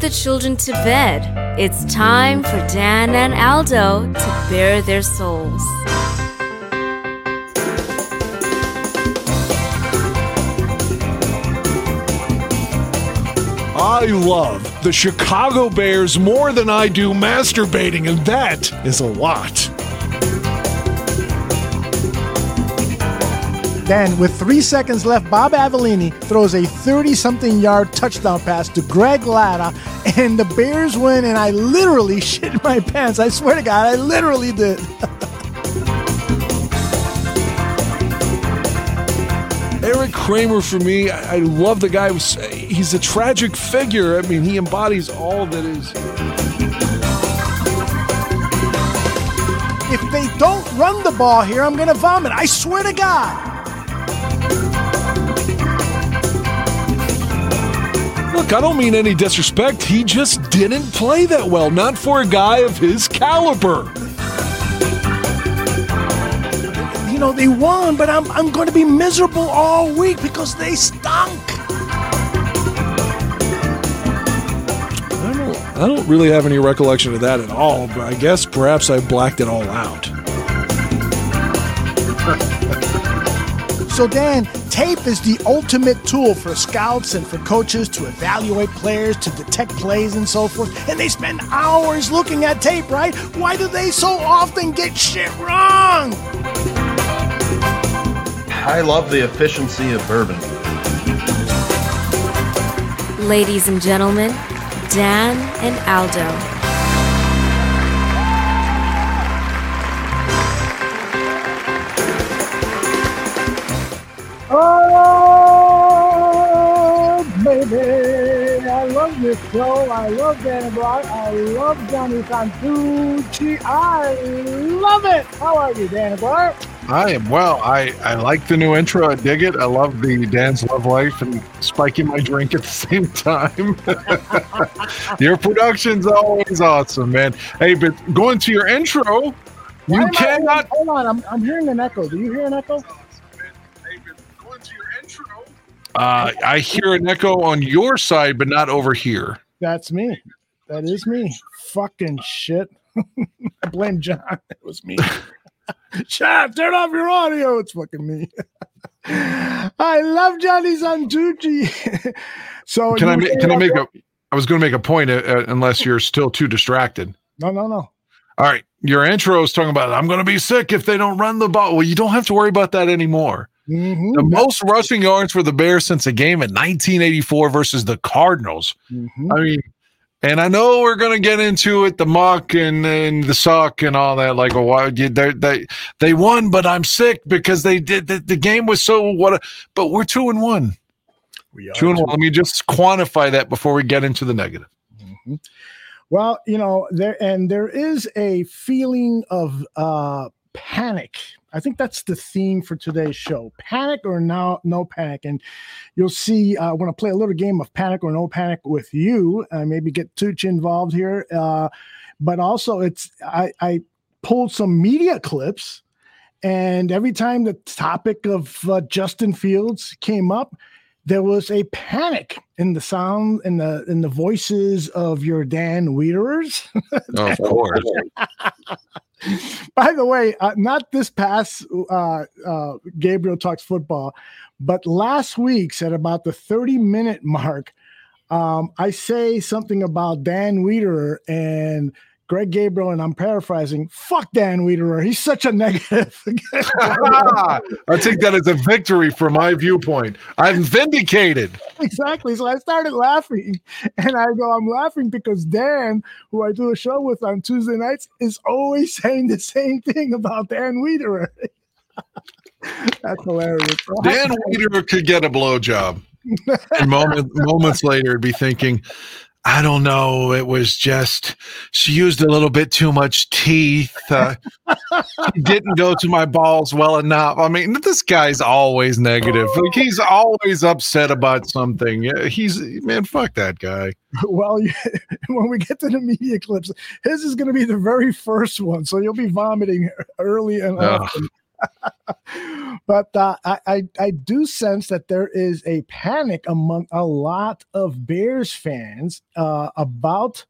the children to bed. It's time for Dan and Aldo to bare their souls. I love the Chicago Bears more than I do masturbating, and that is a lot. Then, with three seconds left, Bob Avellini throws a 30 something yard touchdown pass to Greg Latta, and the Bears win. And I literally shit my pants. I swear to God, I literally did. Erik Kramer, for me, I, I love the guy. He's a tragic figure. I mean, he embodies all that is. If they don't run the ball here, I'm going to vomit. I swear to God. Look, I don't mean any disrespect. He just didn't play that well, not for a guy of his caliber. You know, they won, but I'm, I'm going to be miserable all week because they stunk. I don't, I don't really have any recollection of that at all, but I guess perhaps I blacked it all out. So, Dan, tape is the ultimate tool for scouts and for coaches to evaluate players, to detect plays, and so forth. And they spend hours looking at tape, right? Why do they so often get shit wrong? I love the efficiency of bourbon. Ladies and gentlemen, Dan and Aldo. Baby, I love this show. I love Dan Brock. I love Johnny Santucci. I love it. How are you, Dan Brock? I am well. I, I like the new intro. I dig it. I love the Dan's Love Life and spiking my drink at the same time. your production's always awesome, man. Hey, but going to your intro, Why you I- cannot. hold on, I'm, I'm hearing an echo. Do you hear an echo? Uh, I hear an echo on your side, but not over here. That's me. That is me. Fucking shit. I blame John. It was me. Shut turn off your audio. It's fucking me. I love Johnny Santucci. so Can I you ma- say can I that- make a? I was going to make a point, uh, uh, unless you're still too distracted. No, no, no. All right, your intro is talking about I'm going to be sick if they don't run the ball. Well, you don't have to worry about that anymore. Mhm. The most rushing yards for the Bears since a game in 1984 versus the Cardinals. Mhm. I mean, and I know we're going to get into it, the muck and, and the suck and all that. Like, oh, why they they they won, but I'm sick because they did the, the game was so what. But we're two and one. We are Two and one. Let me just quantify that before we get into the negative. Well, you know, there and there is a feeling of uh panic. I think that's the theme for today's show. Panic or no no panic. And you'll see uh, I want to play a little game of panic or no panic with you. Uh, maybe get Tooch involved here. Uh, but also it's I, I pulled some media clips and every time the topic of uh, Justin Fields came up, there was a panic in the sound in the in the voices of your Dan Wiederers. Of course. By the way, uh, not this past uh, uh, Gabriel talks football, but last week's at about the 30 minute mark, um, I say something about Dan Wiederer and Greg Gabriel, and I'm paraphrasing. Fuck Dan Wiederer. He's such a negative. I take that as a victory from my viewpoint. I'm vindicated. exactly. So I started laughing, and I go, I'm laughing because Dan, who I do a show with on Tuesday nights, is always saying the same thing about Dan Wiederer. That's hilarious. Dan Wiederer could get a blowjob. And moment, moments later, be thinking, I don't know. It was just she used a little bit too much teeth. Uh, didn't go to my balls well enough. I mean, this guy's always negative. Like he's always upset about something. Yeah, He's man, fuck that guy. well, when we get to the media clips, his is going to be the very first one, so you'll be vomiting early and often. but uh, I, I, I do sense that there is a panic among a lot of Bears fans uh, about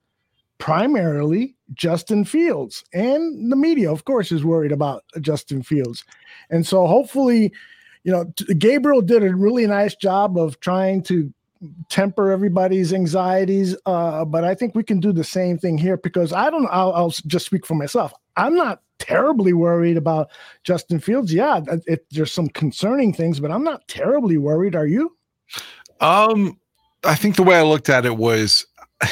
primarily Justin Fields, and the media, of course, is worried about Justin Fields, and so hopefully, you know, Gabriel did a really nice job of trying to temper everybody's anxieties. Uh, but I think we can do the same thing here because I don't. I'll, I'll just speak for myself. I'm not terribly worried about Justin Fields. Yeah, it, there's some concerning things, but I'm not terribly worried. Are you? Um, I think the way I looked at it was,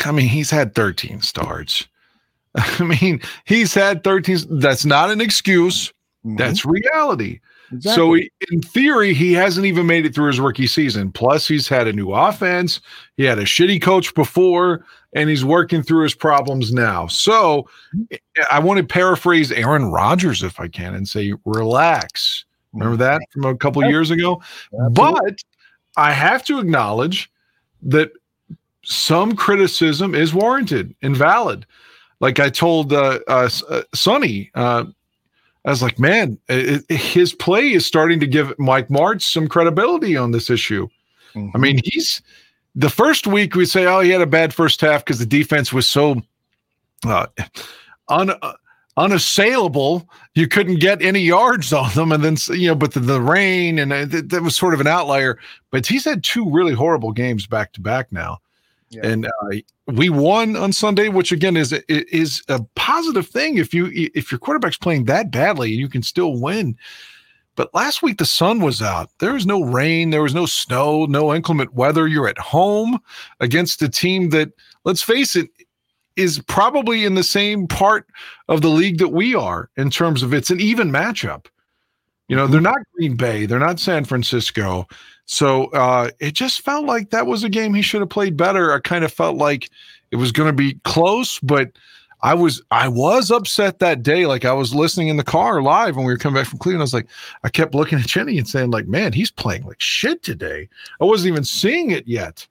I mean, he's had 13 starts. I mean, he's had 13. That's not an excuse. Mm-hmm. That's reality. Exactly. So, he, in theory, he hasn't even made it through his rookie season. Plus, he's had a new offense. He had a shitty coach before, and he's working through his problems now. So, I want to paraphrase Aaron Rodgers, if I can, and say, relax. Remember that from a couple years ago? Absolutely. But I have to acknowledge that some criticism is warranted and valid. Like I told uh, uh, uh Sonny, uh, I was like, man, it, it, his play is starting to give Mike Martz some credibility on this issue. Mm-hmm. I mean, he's the first week we say, oh, he had a bad first half because the defense was so uh, un, uh, unassailable. You couldn't get any yards on them. And then, you know, but the, the rain and uh, th- that was sort of an outlier. But he's had two really horrible games back to back now. Yeah. And uh, we won on Sunday, which again is is a positive thing. If you if your quarterback's playing that badly, you can still win. But last week the sun was out. There was no rain, there was no snow, no inclement weather. You're at home against a team that, let's face it, is probably in the same part of the league that we are in terms of it's an even matchup. You know, they're mm-hmm. not Green Bay, they're not San Francisco. So uh, it just felt like that was a game he should have played better. I kind of felt like it was going to be close, but I was I was upset that day. Like I was listening in the car live when we were coming back from Cleveland. I was like, I kept looking at Jenny and saying, like, man, he's playing like shit today. I wasn't even seeing it yet.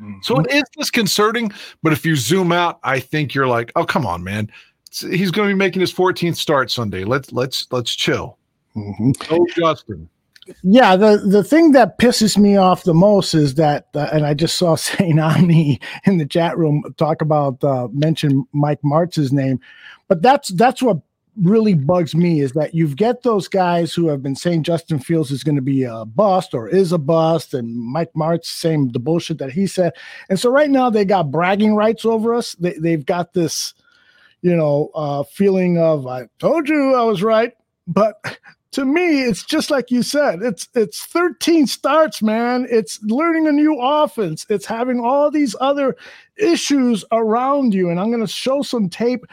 Mm-hmm. So it is disconcerting, but if you zoom out, I think you're like, oh come on, man. He's going to be making his 14th start Sunday. Let's let's let's chill. Mm-hmm. Oh, Justin yeah, the the thing that pisses me off the most is that, uh, and I just saw Saint Omni in the chat room talk about uh, mention Mike Martz's name, but that's that's what really bugs me is that you've get those guys who have been saying Justin Fields is going to be a bust or is a bust, and Mike Martz saying the bullshit that he said, and so right now they got bragging rights over us. They they've got this, you know, uh, feeling of I told you I was right, but to me, it's just like you said. It's it's 13 starts, man. It's learning a new offense. It's having all these other issues around you. And I'm going to show some tape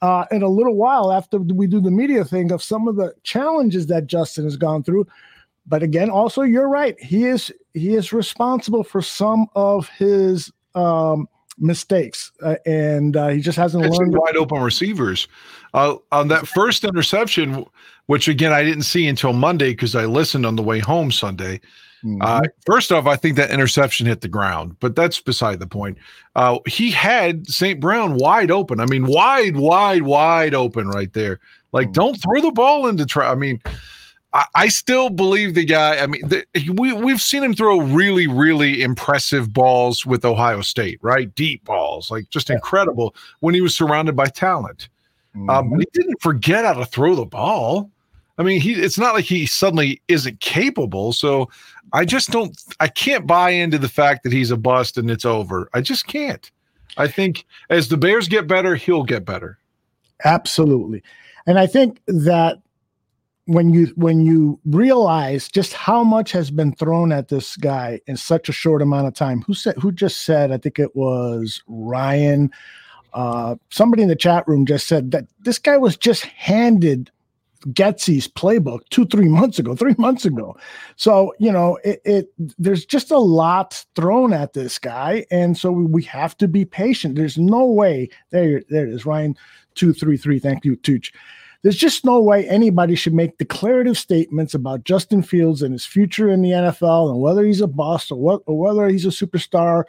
uh, in a little while after we do the media thing of some of the challenges that Justin has gone through. But again, also you're right. He is he is responsible for some of his um, mistakes, uh, and uh, he just hasn't learned. Wide open receivers uh, on that first interception which again I didn't see until Monday because I listened on the way home Sunday. Mm-hmm. Uh, first off, I think that interception hit the ground, but that's beside the point. Uh, he had St. Brown wide open. I mean, wide, wide, wide open right there. Like, mm-hmm. don't throw the ball into try. I mean, I, I, still believe the guy. I mean, the, we we've seen him throw really, really impressive balls with Ohio State, right? Deep balls, like just yeah. incredible when he was surrounded by talent. Mm-hmm. Um, but he didn't forget how to throw the ball. I mean, he it's not like he suddenly isn't capable. So I just don't I can't buy into the fact that he's a bust and it's over. I just can't. I think as the Bears get better, he'll get better. Absolutely. And I think that when you when you realize just how much has been thrown at this guy in such a short amount of time, who said who just said, I think it was Ryan, uh, somebody in the chat room just said that this guy was just handed Getsy's playbook two, three months ago, three months ago. So, you know, it, it, there's just a lot thrown at this guy. And so we, we have to be patient. There's no way there, there it is, Ryan 233. Thank you, Tooch. There's just no way anybody should make declarative statements about Justin Fields and his future in the NFL and whether he's a boss or what or whether he's a superstar.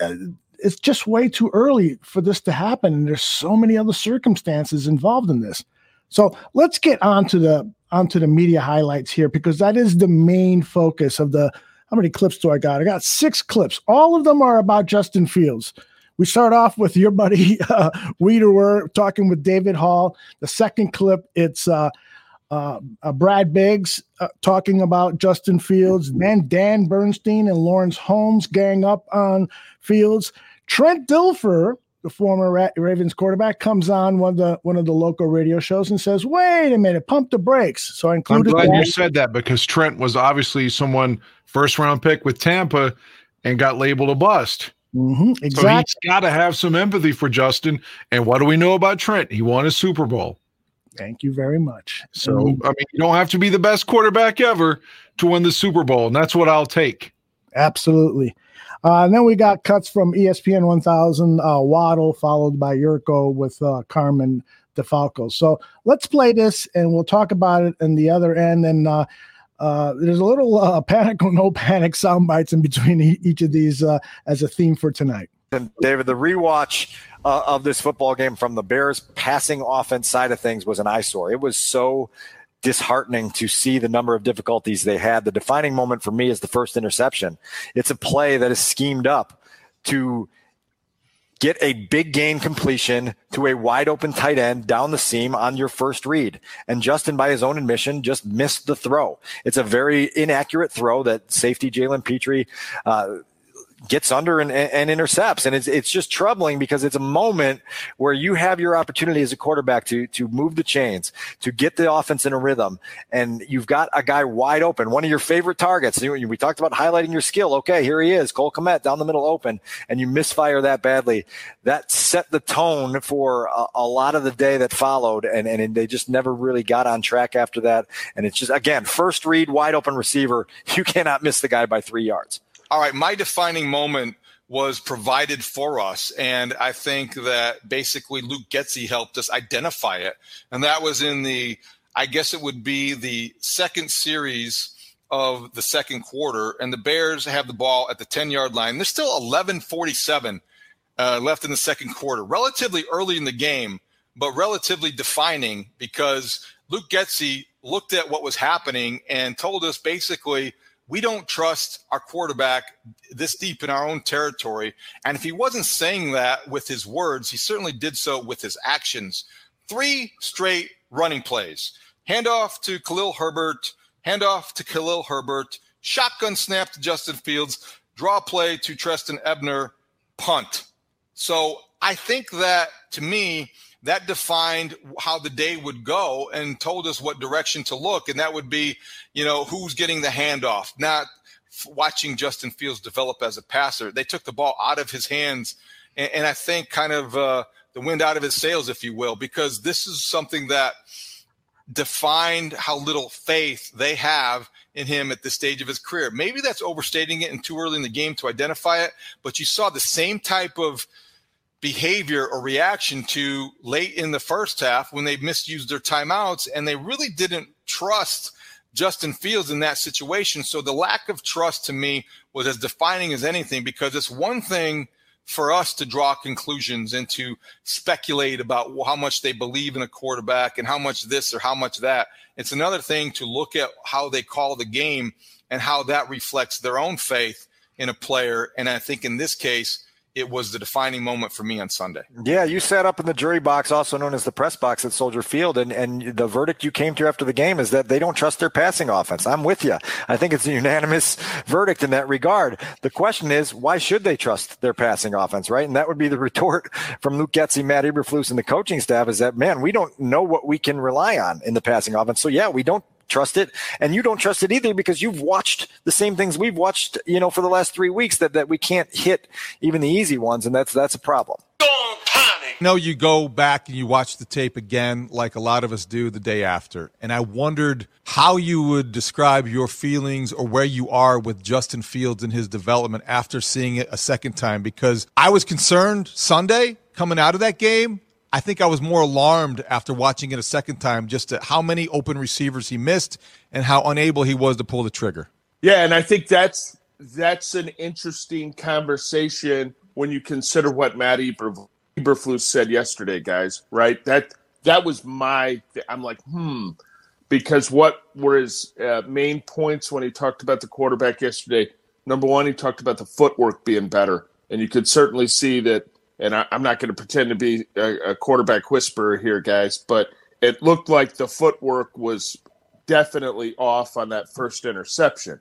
Uh, it's just way too early for this to happen. And there's so many other circumstances involved in this. So let's get on to the onto the media highlights here because that is the main focus of the. How many clips do I got? I got six clips. All of them are about Justin Fields. We start off with your buddy uh, Weeder. talking with David Haugh. The second clip, it's uh, uh, uh, Brad Biggs uh, talking about Justin Fields. Then Dan Bernstein and Lawrence Holmes gang up on Fields. Trent Dilfer the former Ra- Ravens quarterback, comes on one of the one of the local radio shows and says, "Wait a minute, pump the brakes." So I included. I'm glad that. you said that because Trent was obviously someone first round pick with Tampa and got labeled a bust. Mm-hmm, exactly. So he's got to have some empathy for Justin. And what do we know about Trent? He won a Super Bowl. Thank you very much. So I mean, you don't have to be the best quarterback ever to win the Super Bowl, and that's what I'll take. Absolutely. Uh, and then we got cuts from ESPN 1000, uh, Waddle, followed by Yurko with uh, Carmen DeFalco. So let's play this and we'll talk about it in the other end. And uh, uh, there's a little uh, panic or no panic sound bites in between each of these as a theme for tonight. And David, the rewatch of this football game from the Bears passing offense side of things was an eyesore. It was so disheartening to see the number of difficulties they had. The defining moment for me is the first interception. It's a play that is schemed up to get a big gain completion to a wide open tight end down the seam on your first read. And Justin, by his own admission, just missed the throw. It's a very inaccurate throw that safety Jalen Pitre uh, gets under and, and, intercepts. And it's, it's just troubling because it's a moment where you have your opportunity as a quarterback to, to move the chains, to get the offense in a rhythm. And you've got a guy wide open, one of your favorite targets. We talked about highlighting your skill. Okay, here he is, Cole Kmet down the middle open, and you misfire that badly. That set the tone for a, a lot of the day that followed. And, and they just never really got on track after that. And it's just, again, first read, wide open receiver. You cannot miss the guy by three yards all right, my defining moment was provided for us. And I think that basically Luke Getsy helped us identify it. And that was in the, I guess it would be the second series of the second quarter. And the Bears have the ball at the 10 yard line. There's still 1147 uh, left in the second quarter, relatively early in the game, but relatively defining because Luke Getsy looked at what was happening and told us basically, we don't trust our quarterback this deep in our own territory. And if he wasn't saying that with his words, he certainly did so with his actions. Three straight running plays handoff to Khalil Herbert, handoff to Khalil Herbert, shotgun snap to Justin Fields, draw play to Trestan Ebner, punt. So I think that to me, that defined how the day would go and told us what direction to look. And that would be, you know, who's getting the handoff, not watching Justin Fields develop as a passer. They took the ball out of his hands. And, and I think kind of uh, the wind out of his sails, if you will, because this is something that defined how little faith they have in him at this stage of his career. Maybe that's overstating it and too early in the game to identify it, but you saw the same type of – behavior or reaction to late in the first half when they misused their timeouts and they really didn't trust Justin Fields in that situation. So the lack of trust to me was as defining as anything because it's one thing for us to draw conclusions and to speculate about how much they believe in a quarterback and how much this or how much that. It's another thing to look at how they call the game and how that reflects their own faith in a player. And I think in this case, it was the defining moment for me on Sunday. Yeah, you sat up in the jury box, also known as the press box at Soldier Field, and, and the verdict you came to after the game is that they don't trust their passing offense. I'm with you. I think it's a unanimous verdict in that regard. The question is, why should they trust their passing offense, right? And that would be the retort from Luke Getsy, Matt Eberflus, and the coaching staff is that, man, we don't know what we can rely on in the passing offense. So, yeah, we don't trust it. And you don't trust it either because you've watched the same things we've watched you know for the last three weeks that, that we can't hit even the easy ones. And that's that's a problem. No, you go back and you watch the tape again like a lot of us do the day after. And i wondered how you would describe your feelings or where you are with justin fields and his development after seeing it a second time. Because i was concerned sunday coming out of that game I think I was more alarmed after watching it a second time just to how many open receivers he missed and how unable he was to pull the trigger. Yeah, and I think that's that's an interesting conversation when you consider what Matt Eberflus said yesterday, guys. Right? That that was my. I'm like, hmm, because what were his uh, main points when he talked about the quarterback yesterday? Number one, he talked about the footwork being better, and you could certainly see that. And I, am not going to pretend to be a, a quarterback whisperer here, guys, but it looked like the footwork was definitely off on that first interception.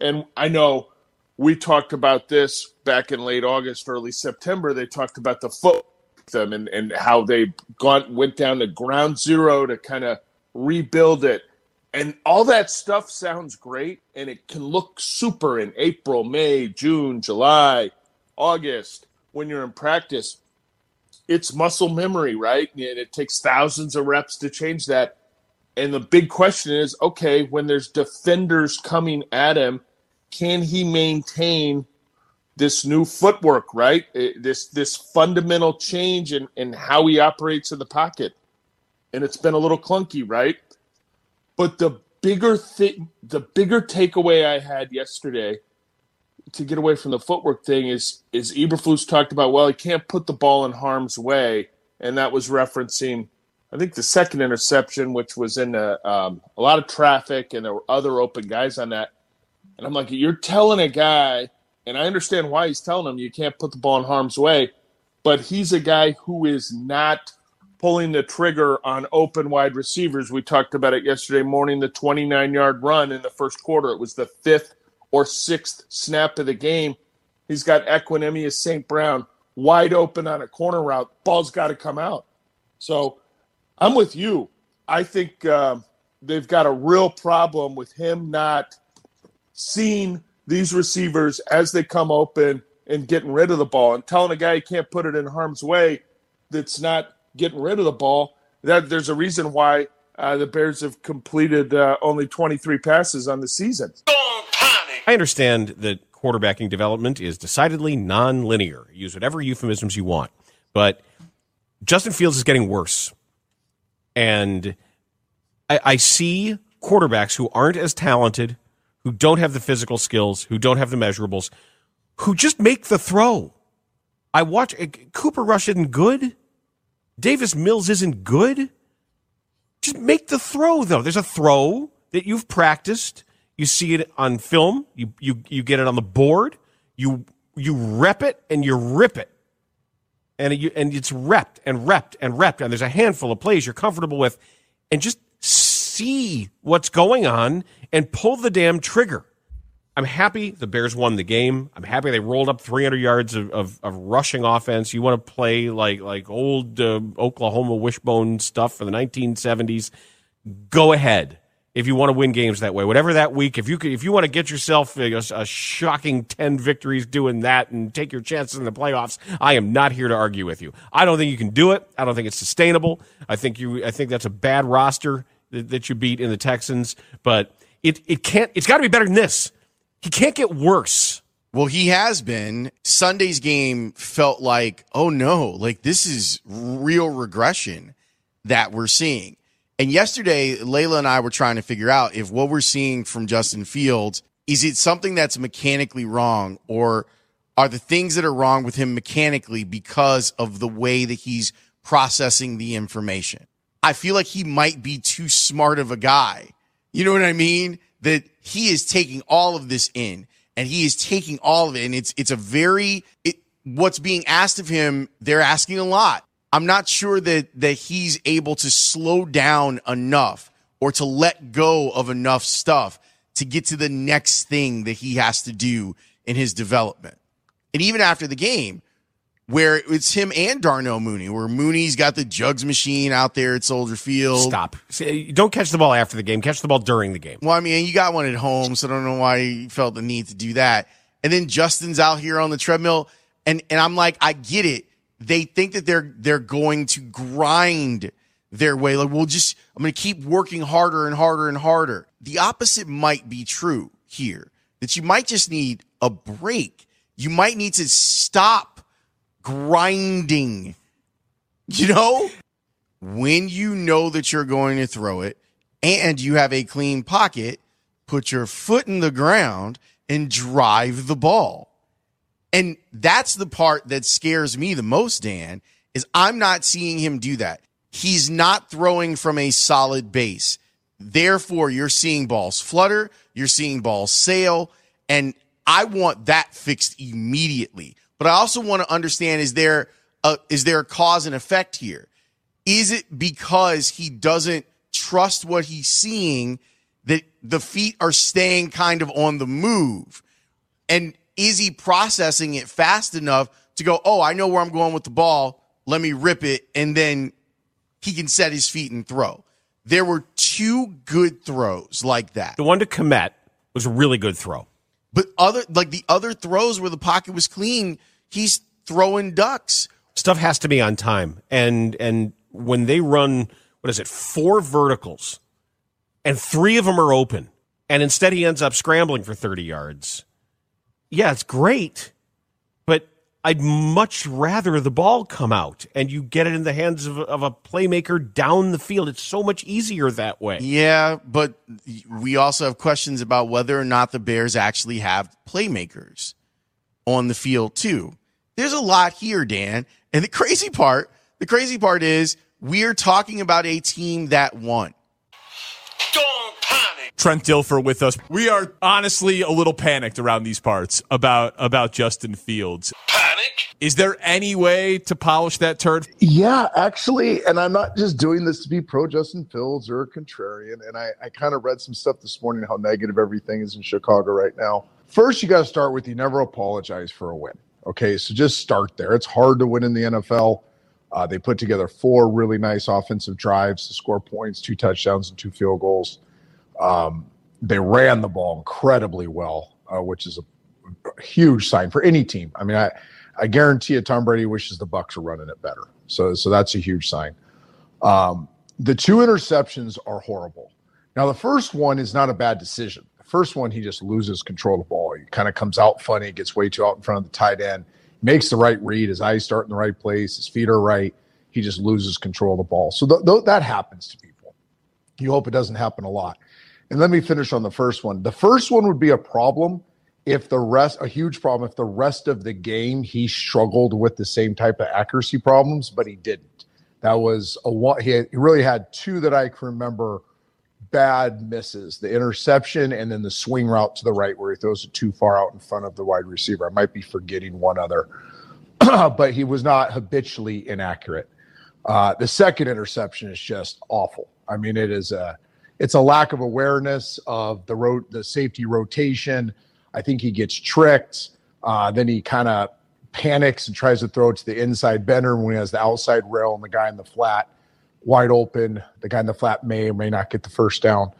And I know we talked about this back in late August, early September. They talked about the foot them and, and how they got went down to ground zero to kind of rebuild it. And all that stuff sounds great and it can look super in April, May, June, July, August when you're in practice. It's muscle memory, right? And it takes thousands of reps to change that. And the big question is okay, when there's defenders coming at him, can he maintain this new footwork, right? Eh, this this fundamental change in, in how he operates in the pocket. And it's been a little clunky, right? But the bigger thing the bigger takeaway I had yesterday to get away from the footwork thing is is Eberflus talked about, well, he can't put the ball in harm's way. And that was referencing I think the second interception, which was in a, um, a lot of traffic, and there were other open guys on that. And I'm like, you're telling a guy and I understand why he's telling him you can't put the ball in harm's way, but he's a guy who is not pulling the trigger on open wide receivers. We talked about it yesterday morning, the 29 yard run in the first quarter. It was the fifth or sixth snap of the game. He's got Equanimeous St. Brown wide open on a corner route. Ball's got to come out. So I'm with you. I think uh, they've got a real problem with him not seeing these receivers as they come open and getting rid of the ball and telling a guy he can't put it in harm's way that's not getting rid of the ball. That there's a reason why uh, the Bears have completed uh, only 23 passes on the season. I understand that quarterbacking development is decidedly non-linear. Use whatever euphemisms you want, but Justin Fields is getting worse, and I, I see quarterbacks who aren't as talented who don't have the physical skills, who don't have the measurables, who just make the throw. I watch uh, Cooper Rush isn't good. Davis Mills isn't good. Just make the throw though. There's a throw that you've practiced. You see it on film. You you you get it on the board. You you rep it and you rip it. And you and it's repped and repped and repped. And there's a handful of plays you're comfortable with, and just see what's going on and pull the damn trigger. I'm happy the Bears won the game. I'm happy they rolled up 300 yards of, of, of rushing offense. You want to play like like old uh, Oklahoma wishbone stuff for the 1970s? Go ahead if you want to win games that way. Whatever that week, if you if you want to get yourself a, a, shocking 10 victories doing that and take your chances in the playoffs, I am not here to argue with you. I don't think you can do it. I don't think it's sustainable. I think you I think that's a bad roster that, that you beat in the Texans, but it it can't. It's got to be better than this. He can't get worse. Well, he has been. Sunday's game felt like, oh no, like this is real regression that we're seeing. And yesterday, Leila and I were trying to figure out if what we're seeing from Justin Fields is it something that's mechanically wrong or are the things that are wrong with him mechanically because of the way that he's processing the information? I feel like he might be too smart of a guy. You know what I mean? That he is taking all of this in and he is taking all of it. And it's, it's a very, it, what's being asked of him, they're asking a lot. I'm not sure that, that he's able to slow down enough or to let go of enough stuff to get to the next thing that he has to do in his development. And even after the game, where it's him and Darnell Mooney, where Mooney's got the jugs machine out there at Soldier Field. Stop. Don't catch the ball after the game. Catch the ball during the game. Well, I mean, you got one at home, so I don't know why you felt the need to do that. And then Justin's out here on the treadmill, and and I'm like, I get it. They think that they're they're going to grind their way. Like, we'll just I'm going to keep working harder and harder and harder. The opposite might be true here. That you might just need a break. You might need to stop grinding. You know, when you know that you're going to throw it and you have a clean pocket, put your foot in the ground and drive the ball. And that's the part that scares me the most, Dan, is I'm not seeing him do that. he's not throwing from a solid base. Therefore, you're seeing balls flutter, you're seeing balls sail, and I want that fixed immediately. But I also want to understand is there a, is there a cause and effect here? Is it because he doesn't trust what he's seeing that the feet are staying kind of on the move? And is he processing it fast enough to go, oh, I know where I'm going with the ball. Let me rip it. And then he can set his feet and throw. There were two good throws like that. The one to Kmet was a really good throw. But other like the other throws where the pocket was clean, he's throwing ducks. Stuff has to be on time. And and when they run what is it, four verticals and three of them are open, and instead he ends up scrambling for 30 yards. Yeah, it's great. But I'd much rather the ball come out and you get it in the hands of, of a playmaker down the field. It's so much easier that way. Yeah, but we also have questions about whether or not the Bears actually have playmakers on the field too. There's a lot here, Dan. And the crazy part, the crazy part is we're talking about a team that won. Trent Dilfer with us. We are honestly a little panicked around these parts about about Justin Fields. Panic? Is there any way to polish that turd? Yeah, actually, and I'm not just doing this to be pro Justin Fields or contrarian. And I, I kind of read some stuff this morning how negative everything is in Chicago right now. First, you got to start with you never apologize for a win. Okay, so just start there. It's hard to win in the NFL. Uh, they put together four really nice offensive drives to score points, two touchdowns, and two field goals. Um, they ran the ball incredibly well, uh, which is a, huge sign for any team. I mean, I, I guarantee you, Tom Brady wishes the Bucs were running it better. So, so that's a huge sign. Um, the two interceptions are horrible. Now, the first one is not a bad decision. The first one, he just loses control of the ball. He kind of comes out funny, gets way too out in front of the tight end, makes the right read. His eyes start in the right place. His feet are right. He just loses control of the ball. So th- th- that happens to people. You hope it doesn't happen a lot. And let me finish on the first one. The first one would be a problem if the rest, a huge problem, if the rest of the game he struggled with the same type of accuracy problems, but he didn't. That was a one. He, he really had two that I can remember bad misses the interception and then the swing route to the right where he throws it too far out in front of the wide receiver. I might be forgetting one other, but he was not habitually inaccurate. Uh, the second interception is just awful. I mean, it is a it's a lack of awareness of the road, the safety rotation. I think he gets tricked. Uh, then he kind of panics and tries to throw it to the inside bender when he has the outside rail and the guy in the flat wide open. The guy in the flat may or may not get the first down.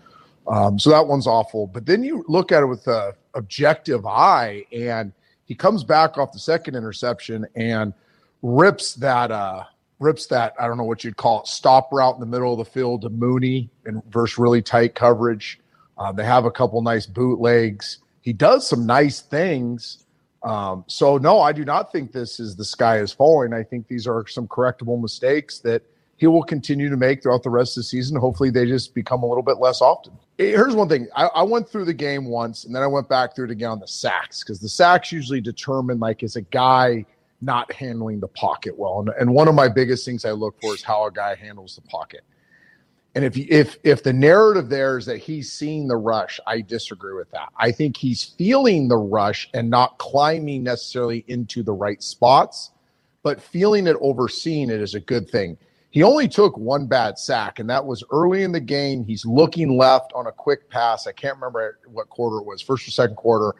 Um, so that one's awful. But then you look at it with a objective eye, and he comes back off the second interception and rips that uh, rips that I don't know what you'd call it stop route in the middle of the field to Mooney and versus really tight coverage. Uh, they have a couple nice bootlegs. He does some nice things. Um, so no, I do not think this is the sky is falling. I think these are some correctable mistakes that he will continue to make throughout the rest of the season. Hopefully, they just become a little bit less often. Here's one thing: I, I went through the game once, and then I went back through it again on the sacks because the sacks usually determine like is a guy not handling the pocket well. And, and one of my biggest things I look for is how a guy handles the pocket. And if if if the narrative there is that he's seeing the rush, I disagree with that. I think he's feeling the rush and not climbing necessarily into the right spots, but feeling it, overseeing it is a good thing. He only took one bad sack, and that was early in the game. He's looking left on a quick pass. I can't remember what quarter it was, first or second quarter.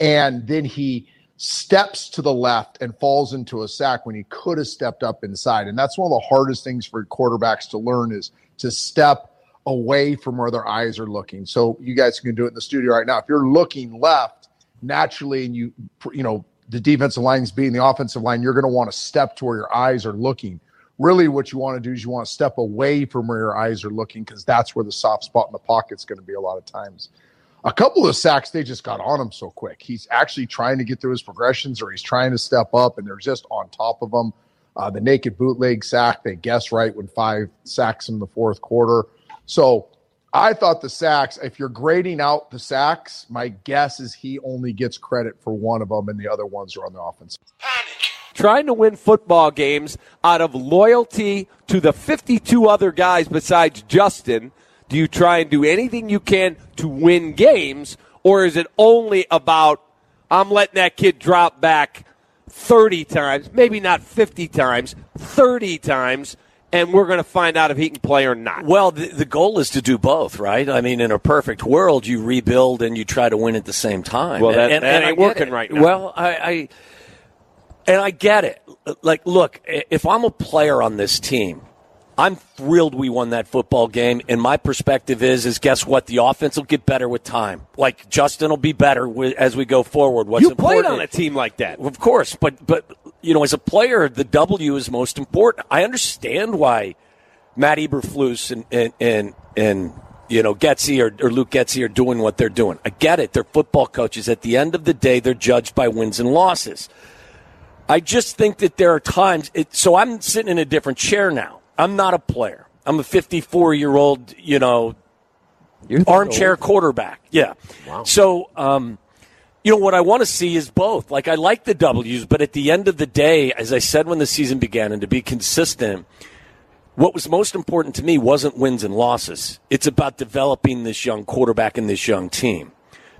And then he steps to the left and falls into a sack when he could have stepped up inside. And that's one of the hardest things for quarterbacks to learn is to step away from where their eyes are looking. So you guys can do it in the studio right now. If you're looking left naturally and you you know the defensive line is being the offensive line, you're going to want to step to where your eyes are looking. Really, what you want to do is you want to step away from where your eyes are looking because that's where the soft spot in the pocket is going to be a lot of times a couple of sacks they just got on him so quick. He's actually trying to get through his progressions or he's trying to step up and they're just on top of him. Uh, the naked bootleg sack, they guess right when five sacks in the fourth quarter. So I thought the sacks, if you're grading out the sacks, my guess is he only gets credit for one of them and the other ones are on the offense. trying to win football games out of loyalty to the 52 other guys besides Justin? Do you try and do anything you can to win games, or is it only about I'm letting that kid drop back 30 times, maybe not 50 times, 30 times, and we're going to find out if he can play or not. Well, the, the goal is to do both, right? I mean, in a perfect world, you rebuild and you try to win at the same time. Well, that- and, that and ain't working it. right now. Well, I, I and I get it. Like, look, if I'm a player on this team, I'm thrilled we won that football game. And my perspective is, is guess what? The offense will get better with time. Like Justin will be better wi- as we go forward. What's you played on a team like that. of course, but but you know, as a player, the W is most important. I understand why Matt Eberflus and and and, and you know Getsy or, or Luke Getsy are doing what they're doing. I get it. They're football coaches. At the end of the day, they're judged by wins and losses. I just think that there are times. It, so I'm sitting in a different chair now. I'm not a player. I'm a 54 year old, you know, armchair old. quarterback. Yeah. Wow. So, um, you know, what I want to see is both. Like, I like the W's, but at the end of the day, as I said when the season began, and to be consistent, what was most important to me wasn't wins and losses. It's about developing this young quarterback and this young team.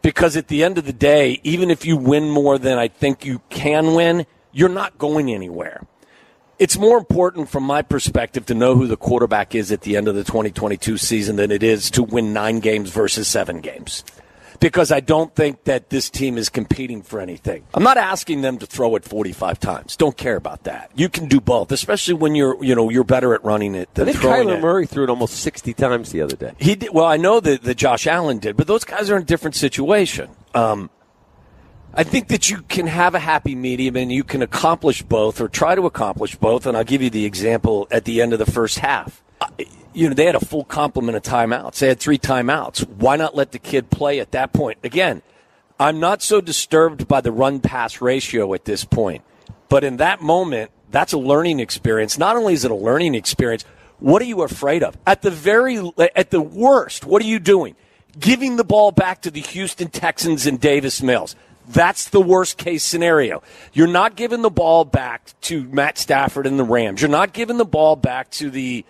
Because at the end of the day, even if you win more than I think you can win, you're not going anywhere. It's more important from my perspective to know who the quarterback is at the end of the 2022 season than it is to win nine games versus seven games. Because I don't think that this team is competing for anything. I'm not asking them to throw it 45 times. Don't care about that. You can do both, especially when you're, you know, you're better at running it I than think throwing Kyler it. Murray threw it almost 60 times the other day. He did. Well, I know that, that Josh Allen did, but those guys are in a different situation. Um, I think that you can have a happy medium and you can accomplish both or try to accomplish both. And I'll give you the example at the end of the first half. You know, they had a full complement of timeouts. They had three timeouts. Why not let the kid play at that point? Again, I'm not so disturbed by the run pass ratio at this point. But in that moment, that's a learning experience. Not only is it a learning experience, what are you afraid of? At the very at the worst, what are you doing? Giving the ball back to the Houston Texans and Davis Mills. That's the worst case scenario. You're not giving the ball back to Matt Stafford and the Rams. You're not giving the ball back to the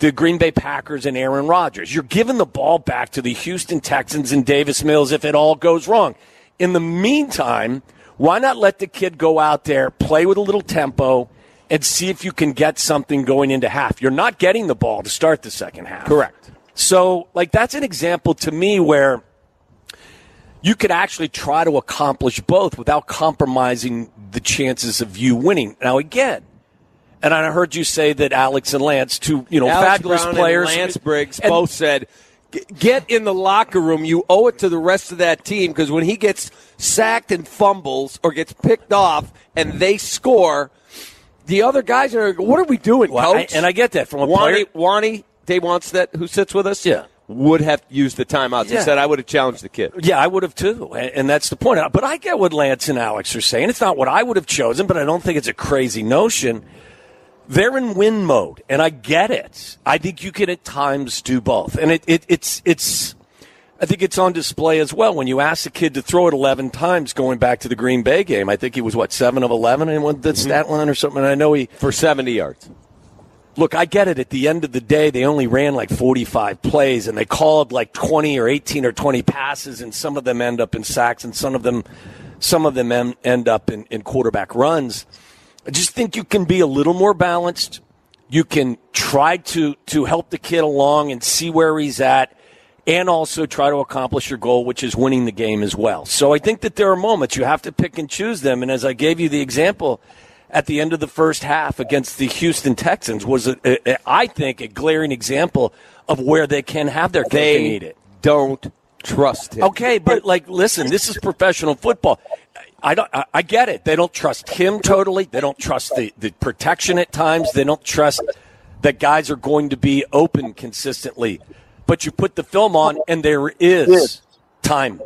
the Green Bay Packers and Aaron Rodgers. You're giving the ball back to the Houston Texans and Davis Mills if it all goes wrong. In the meantime, why not let the kid go out there, play with a little tempo, and see if you can get something going into half? You're not getting the ball to start the second half. Correct. So, like, that's an example to me where you could actually try to accomplish both without compromising the chances of you winning. Now, again, and I heard you say that Alex and Lance, two you know Alex fabulous Brown players, and Lance Briggs and- both said, "Get in the locker room. You owe it to the rest of that team because when he gets sacked and fumbles or gets picked off and they score, the other guys are. What are we doing, Well, I- and I get that from a Wani, player. Wani Dave wants that. Who sits with us? Yeah. Would have used the timeouts. He Yeah. said, "I would have challenged the kid." Yeah, I would have too, and, that's the point. But I get what Lance and Alex are saying. It's not what I would have chosen, but I don't think it's a crazy notion. They're in win mode, and I get it. I think you can at times do both, and it, it it's it's. I think it's on display as well when you ask the kid to throw it 11 times going back to the Green Bay game. I think he was what seven of 11 and the mm-hmm. stat line or something. And I know he for 70 yards. Look, I get it. At the end of the day, they only ran like 45 plays and they called like 20 or 18 or 20 passes, and some of them end up in sacks and some of them, some of them end up in, in quarterback runs. I just think you can be a little more balanced. You can try to to help the kid along and see where he's at, and also try to accomplish your goal, which is winning the game as well. So I think that there are moments you have to pick and choose them. And as I gave you the example at the end of the first half against the Houston Texans, was a, a, I think a glaring example of where they can have their cake They and eat it. Don't trust him. Okay, but like, listen, this is professional football. I don't. I, I get it. They don't trust him totally. They don't trust the the protection at times. They don't trust that guys are going to be open consistently. But you put the film on, and there is time.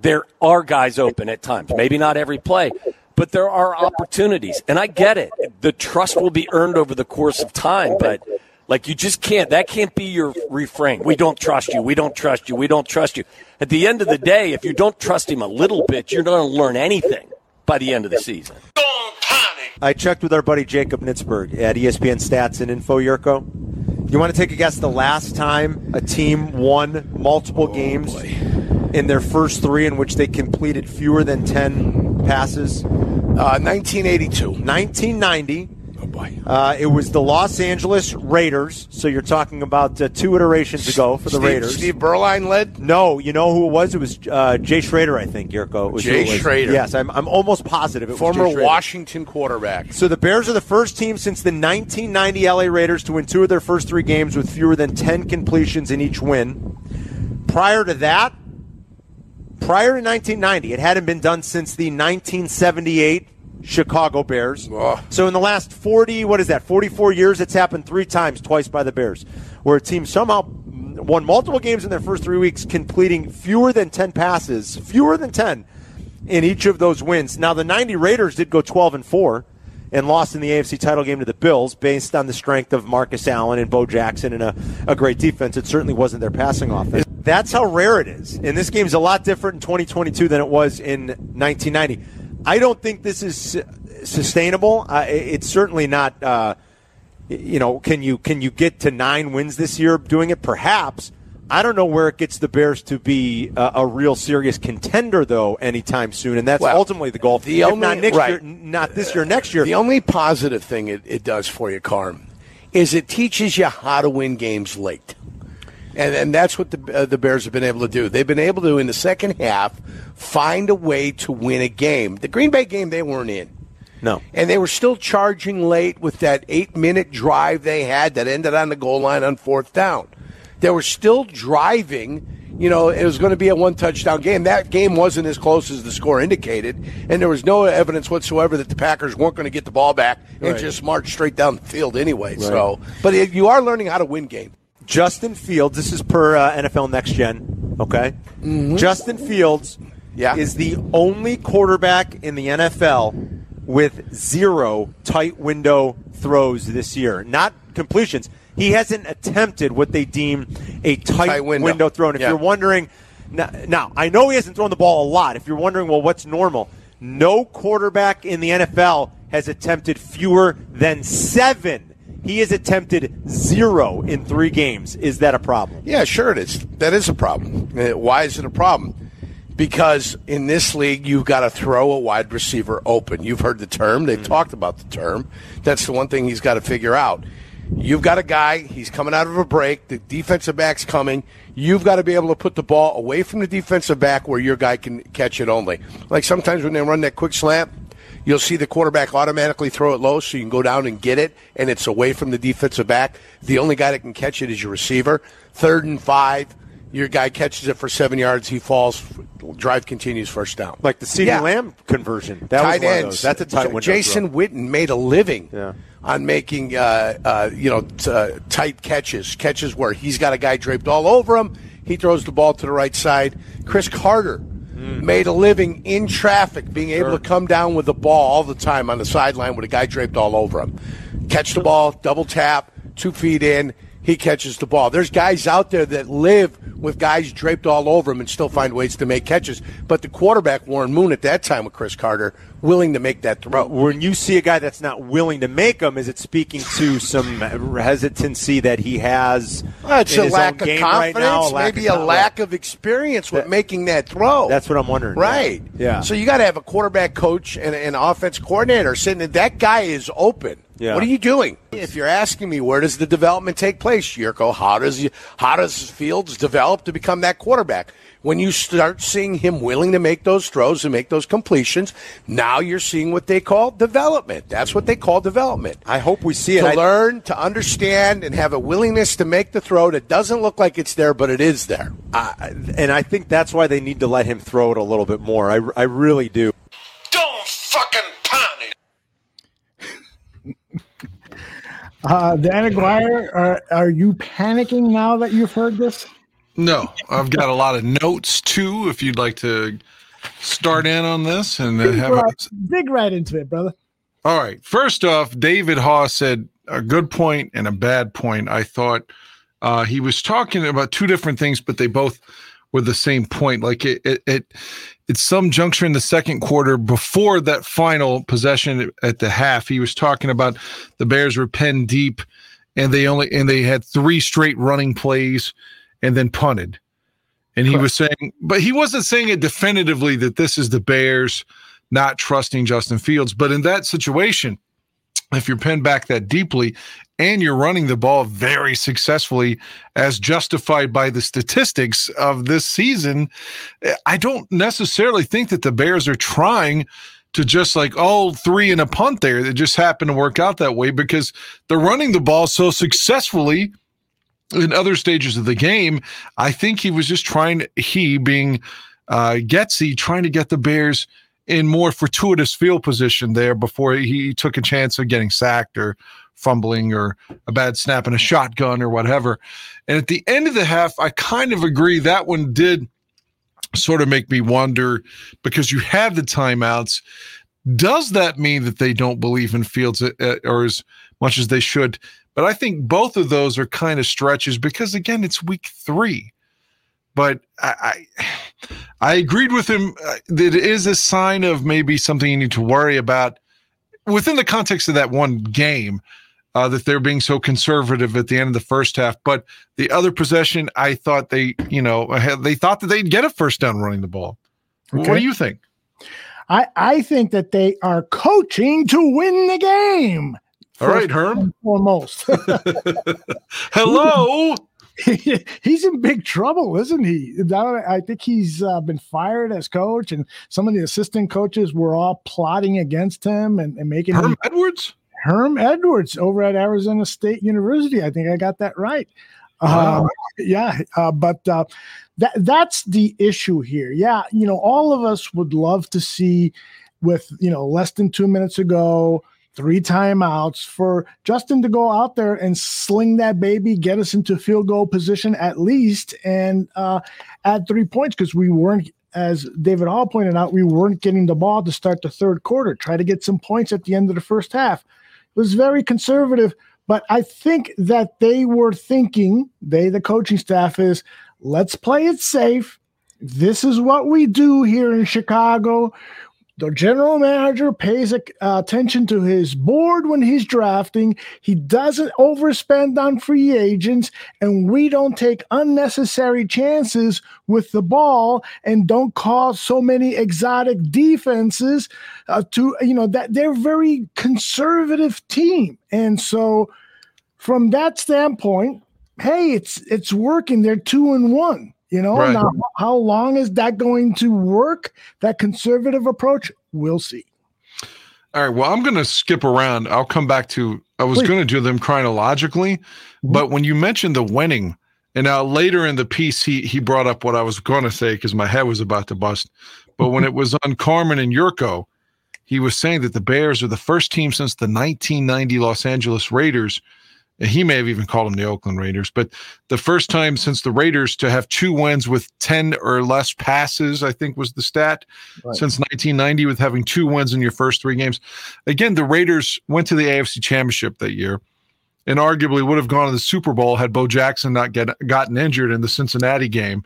There are guys open at times. Maybe not every play, but there are opportunities. And I get it. The trust will be earned over the course of time, but like you just can't that can't be your refrain. We don't trust you. We don't trust you. We don't trust you. At the end of the day, if you don't trust him a little bit, you're not going to learn anything by the end of the season. I checked with our buddy Jacob Nitzberg at ESPN Stats and Info Yurko. You want to take a guess the last time a team won multiple oh, games in their first three in which they completed fewer than 10 passes? Uh, 1982. 1990. Oh, boy. Uh, it was the Los Angeles Raiders. So you're talking about uh, two iterations ago for the Steve- Raiders. Steve Beuerlein led? No, you know who it was? It was uh, Jay Schroeder, I think, Jurko. was Jay. Schroeder. Yes, I'm, I'm almost positive it was Former Washington quarterback. So the Bears are the first team since the 1990 LA Raiders to win two of their first three games with fewer than 10 completions in each win. Prior to that, prior to 1990, it hadn't been done since the 1978 Chicago Bears. So in the last 40, what is that, 44 years, it's happened three times, twice by the Bears, where a team somehow won multiple games in their first three weeks, completing fewer than 10 passes, fewer than 10 in each of those wins. Now the 90 Raiders did go 12 and 4 and lost in the AFC title game to the Bills based on the strength of Marcus Allen and Bo Jackson and a, a great defense. It certainly wasn't their passing offense. That's how rare it is. And this game's a lot different in 2022 than it was in 1990. I don't think this is sustainable. Uh, it's certainly not. Uh, you know, can you can you get to nine wins this year doing it? Perhaps. I don't know where it gets the Bears to be a, a real serious contender though anytime soon, and that's Well, ultimately the goal. the only- not next right. year, not this year, next year. The only positive thing it, it does for you, Carm, is it teaches you how to win games late. And, and that's what the, uh, the Bears have been able to do. They've been able to, in the second half, find a way to win a game. The Green Bay game, they weren't in. No. And they were still charging late with that eight minute drive they had that ended on the goal line on fourth down. They were still driving. You know, it was going to be a one touchdown game. That game wasn't as close as the score indicated, and there was no evidence whatsoever that the Packers weren't going to get the ball back and Right. just march straight down the field anyway. So, but it, you are learning how to win games. Justin Fields, this is per uh, NFL Next Gen, okay? Justin Fields is the only quarterback in the NFL with zero tight window throws this year. Not completions. He hasn't attempted what they deem a tight, Tight window. window. throw. And if Yeah. you're wondering, now, now, I know he hasn't thrown the ball a lot. If you're wondering, well, what's normal? No quarterback in the NFL has attempted fewer than seven. He has attempted zero in three games. Is that a problem? Yeah, sure it is. That is a problem. Uh, Why is it a problem? Because in this league, you've got to throw a wide receiver open. You've heard the term. They've talked about the term. That's the one thing he's got to figure out. You've got a guy, he's coming out of a break, the defensive back's coming. You've got to be able to put the ball away from the defensive back where your guy can catch it only. Like sometimes when they run that quick slant, you'll see the quarterback automatically throw it low so you can go down and get it, and it's away from the defensive back. The only guy that can catch it is your receiver. Third and five, your guy catches it for seven yards, he falls, drive continues, first down. Like the CeeDee Lamb conversion. That was tight ends. That's a tight window Jason throw. Witten made a living Yeah. on making uh, uh, you know t- uh, tight catches, catches where he's got a guy draped all over him. He throws the ball to the right side. Cris Carter made a living in traffic, being able Sure. to come down with the ball all the time on the sideline with a guy draped all over him. Catch the ball, double tap, two feet in. He catches the ball. There's guys out there that live with guys draped all over him and still find ways to make catches. But the quarterback, Warren Moon, at that time with Cris Carter, willing to make that throw. When you see a guy that's not willing to make them, is it speaking to some hesitancy that he has? Well, it's in a lack of confidence, right now, lack maybe a lack of experience with making that throw. That's what I'm wondering. Right. Yeah. So you got to have a quarterback coach and an offense coordinator sitting there. That guy is open. Yeah. What are you doing? If you're asking me where does the development take place, Jurko, how does how does Fields develop to become that quarterback? When you start seeing him willing to make those throws and make those completions, now you're seeing what they call development. That's what they call development. I hope we see it. To I- learn, to understand, and have a willingness to make the throw that doesn't look like it's there, but it is there. I, and I think that's why they need to let him throw it a little bit more. I, I really do. Don't fucking panic. Uh, Dan Aguirre, are, are you panicking now that you've heard this? No, I've got a lot of notes too. If you'd like to start in on this and Dig have a, right, dig right into it, brother. All right. First off, David Haugh said a good point and a bad point. I thought uh, he was talking about two different things, but they both were the same point. Like it, it, it it's some juncture in the second quarter before that final possession at the half. He was talking about the Bears were pinned deep, and they only and they had three straight running plays, and then punted. And he was saying, but he wasn't saying it definitively that this is the Bears not trusting Justin Fields. But in that situation, if you're pinned back that deeply and you're running the ball very successfully, as justified by the statistics of this season, I don't necessarily think that the Bears are trying to just like, all oh, three and a punt there. It just happened to work out that way because they're running the ball so successfully in other stages of the game. I think he was just trying, he being uh, Getsy, trying to get the Bears in more fortuitous field position there before he took a chance of getting sacked or fumbling or a bad snap in a shotgun or whatever. And at the end of the half, I kind of agree that one did sort of make me wonder because you have the timeouts. Does that mean that they don't believe in Fields uh, uh, or as much as they should? But I think both of those are kind of stretches because again, it's week three. But I, I, I agreed with him uh, that it is a sign of maybe something you need to worry about within the context of that one game. Uh, that they're being so conservative at the end of the first half, but the other possession, I thought they, you know, they thought that they'd get a first down running the ball. Okay. What do you think? I, I think that they are coaching to win the game. All right, Herm. Foremost. Hello. he's in big trouble, isn't he? I think he's uh, been fired as coach, and some of the assistant coaches were all plotting against him and, and making Herm him, Edwards. Herm Edwards over at Arizona State University. I think I got that right. Wow. Uh, yeah, uh, but uh, that that's the issue here. Yeah, you know, all of us would love to see with you know less than two minutes ago three timeouts for Justin to go out there and sling that baby, get us into field goal position at least, and uh, add three points because we weren't, as David Haugh pointed out, we weren't getting the ball to start the third quarter. Try to get some points at the end of the first half. Was very conservative, but I think that they were thinking, they, the coaching staff, is let's play it safe. This is what we do here in Chicago. The general manager pays uh, attention to his board when he's drafting. He doesn't overspend on free agents, and we don't take unnecessary chances with the ball and don't cause so many exotic defenses uh, to, you know, that they're very conservative team. And so, from that standpoint, hey, it's it's working. They're two and one. You know, right. now how long is that going to work? That conservative approach, we'll see. All right. Well, I'm going to skip around. I'll come back to. I was going to do them chronologically, mm-hmm. but when you mentioned the winning, and now later in the piece, he he brought up what I was going to say because my head was about to bust. But when it was on Carmen and Jurko, he was saying that the Bears are the first team since the 1990 Los Angeles Raiders he may have even called them the Oakland Raiders, but the first time since the Raiders to have two wins with 10 or less passes, I think was the stat right. since 1990 with having two wins in your first three games. Again, the Raiders went to the AFC Championship that year and arguably would have gone to the Super Bowl had Bo Jackson not get gotten injured in the Cincinnati game.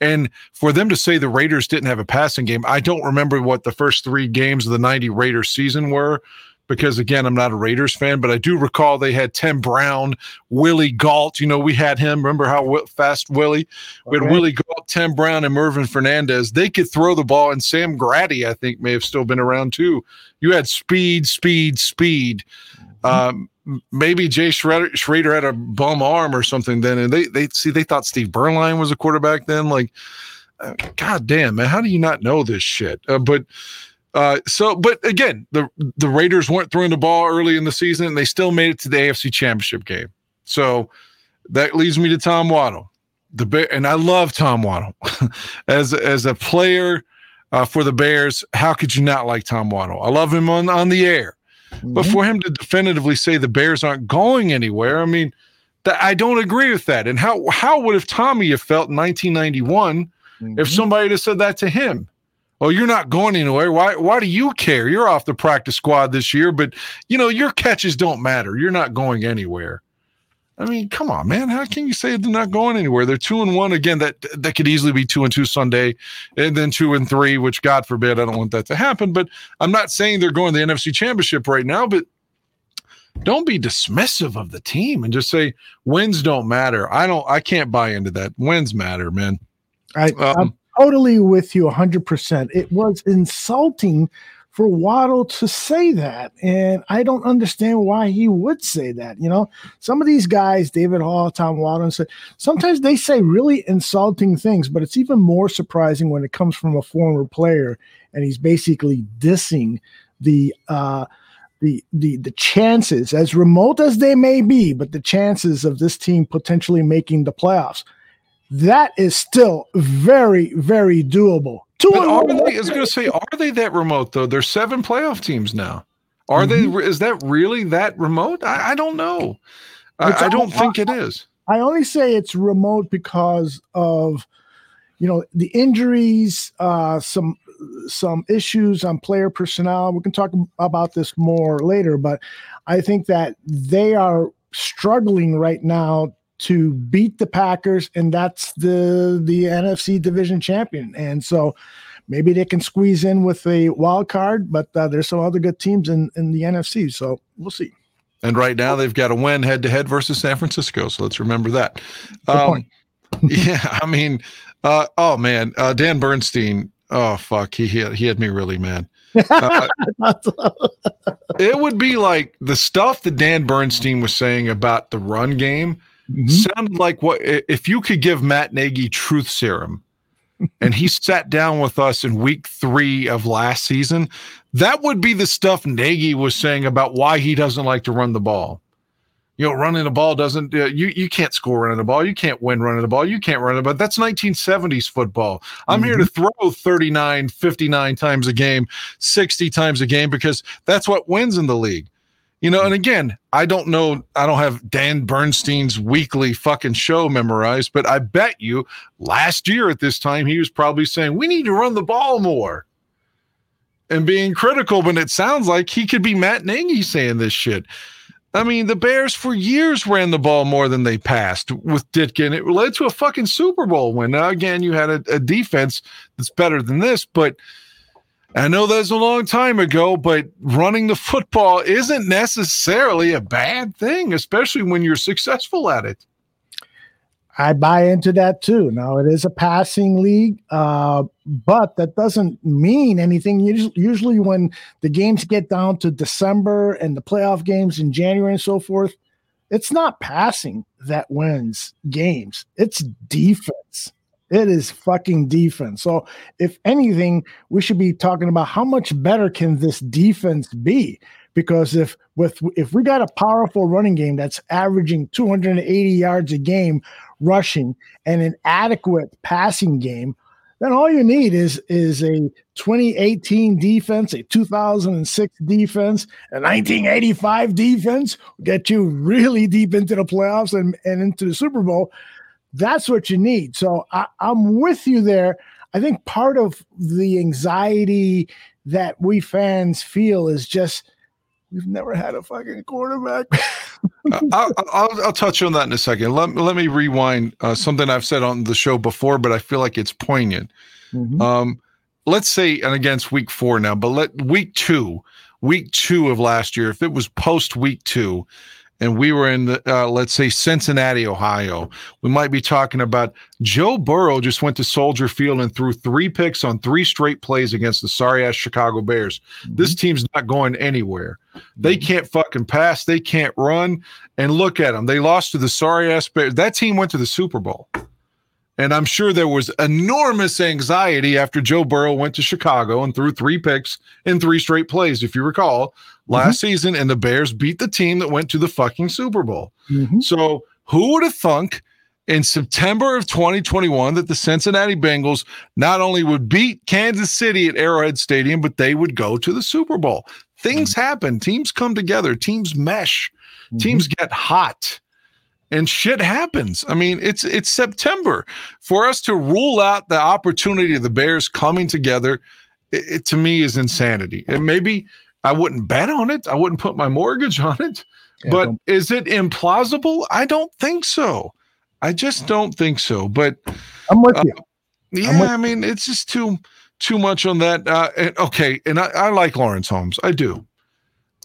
And for them to say the Raiders didn't have a passing game, I don't remember what the first three games of the 90 Raiders season were, because again, I'm not a Raiders fan, but I do recall they had Tim Brown, Willie Gault. You know, we had him. Remember how fast Willie? We had Willie Gault, Tim Brown, and Mervyn Fernandez. They could throw the ball, and Sam Graddy, I think, may have still been around too. You had speed, speed, speed. Um, maybe Jay Schroeder, Schrader had a bum arm or something then, and they they see they thought Steve Beuerlein was a quarterback then. Like, uh, God damn man, how do you not know this shit? Uh, but uh, so, but again, the the Raiders weren't throwing the ball early in the season, and they still made it to the AFC Championship game. So that leads me to Tom Waddle, the Bear, and I love Tom Waddle as as a player uh, for the Bears. How could you not like Tom Waddle? I love him on on the air, mm-hmm. but for him to definitively say the Bears aren't going anywhere, I mean, that I don't agree with that. And how how would have Tommy have felt in 1991 mm-hmm. if somebody had said that to him? Oh, you're not going anywhere. Why why do you care? You're off the practice squad this year, but you know, your catches don't matter. You're not going anywhere. I mean, come on, man. How can you say they're not going anywhere? They're two and one again. That that could easily be two and two Sunday, and then two and three. Which God forbid, I don't want that to happen. But I'm not saying they're going to the NFC Championship right now. But don't be dismissive of the team and just say wins don't matter. I don't. I can't buy into that. Wins matter, man. I, Um, totally with you 100%. It was insulting for Waddle to say that. And I don't understand why he would say that. You know, some of these guys, David Haugh, Tom Waddle, so, sometimes they say really insulting things, but it's even more surprising when it comes from a former player and he's basically dissing the, uh, the, the the chances as remote as they may be but the chances of this team potentially making the playoffs that is still very, very doable. Two But are they, I was going to say, are they that remote though? There's seven playoff teams now. Are Mm-hmm. they? Is that really that remote? I, I don't know. I, I don't think it is. I only say it's remote because of you know the injuries, uh, some some issues on player personnel. We can talk about this more later, but I think that they are struggling right now to beat the Packers, and that's the the NFC division champion. And so maybe they can squeeze in with a wild card, but uh, there's some other good teams in in the NFC. So we'll see. And right now they've got a win head to head versus San Francisco. So let's remember that. Um, yeah, I mean, uh, oh man, uh, Dan Bernstein. Oh fuck, he he had, he had me really mad. Uh, it would be like the stuff that Dan Bernstein was saying about the run game sounded like what if you could give Matt Nagy truth serum and he sat down with us in week three of last season, that would be the stuff Nagy was saying about why he doesn't like to run the ball. You know, running the ball doesn't, uh, you, you can't score running the ball. You can't win running the ball. You can't run it, but that's 1970s football. I'm here to throw 39, 59 times a game, 60 times a game, because that's what wins in the league. You know, and again, I don't know, I don't have Dan Bernstein's weekly fucking show memorized, but I bet you last year at this time, he was probably saying, we need to run the ball more and being critical when it sounds like he could be Matt Nagy saying this shit. I mean, the Bears for years ran the ball more than they passed with Ditka. It led to a fucking Super Bowl win. Now, again, you had a, a defense that's better than this, but I know that's a long time ago, but running the football isn't necessarily a bad thing, especially when you're successful at it. I buy into that too. Now it is a passing league, uh, but that doesn't mean anything. Usually, usually, when the games get down to December and the playoff games in January and so forth, it's not passing that wins games. It's defense. It is fucking defense. So, if anything, we should be talking about how much better can this defense be? Because if with if we got a powerful running game that's averaging 280 yards a game rushing and an adequate passing game, then all you need is is a 2018 defense, a 2006 defense, a 1985 defense, get you really deep into the playoffs and, and into the Super Bowl. That's what you need. So I, I'm with you there. I think part of the anxiety that we fans feel is just we've never had a fucking quarterback. I'll, I'll, I'll touch on that in a second. Let, let me rewind uh, something I've said on the show before, but I feel like it's poignant. Um, let's say, and against week four now, but let week two, week two of last year, if it was post week two, and we were in the, uh, let's say Cincinnati, Ohio, we might be talking about Joe Burrow just went to Soldier Field and threw three picks on three straight plays against the sorry ass Chicago Bears. This team's not going anywhere. They can't fucking pass. They can't run. And look at them. They lost to the sorry ass Bears. That team went to the Super Bowl. And I'm sure there was enormous anxiety after Joe Burrow went to Chicago and threw three picks in three straight plays, if you recall, last mm-hmm. season. And the Bears beat the team that went to the fucking Super Bowl. Mm-hmm. So who would have thunk in September of 2021 that the Cincinnati Bengals not only would beat Kansas City at Arrowhead Stadium, but they would go to the Super Bowl? Things mm-hmm. happen, teams come together, teams mesh, teams get hot and shit happens. I mean, it's it's September. For us to rule out the opportunity of the Bears coming together, it, it to me is insanity. And maybe I wouldn't bet on it. I wouldn't put my mortgage on it. Yeah, but is it implausible? I don't think so. I just don't think so. But I'm with uh, you. yeah, with I mean, it's just too too much on that. Uh, and, okay, and I, I like Lawrence Holmes, I do,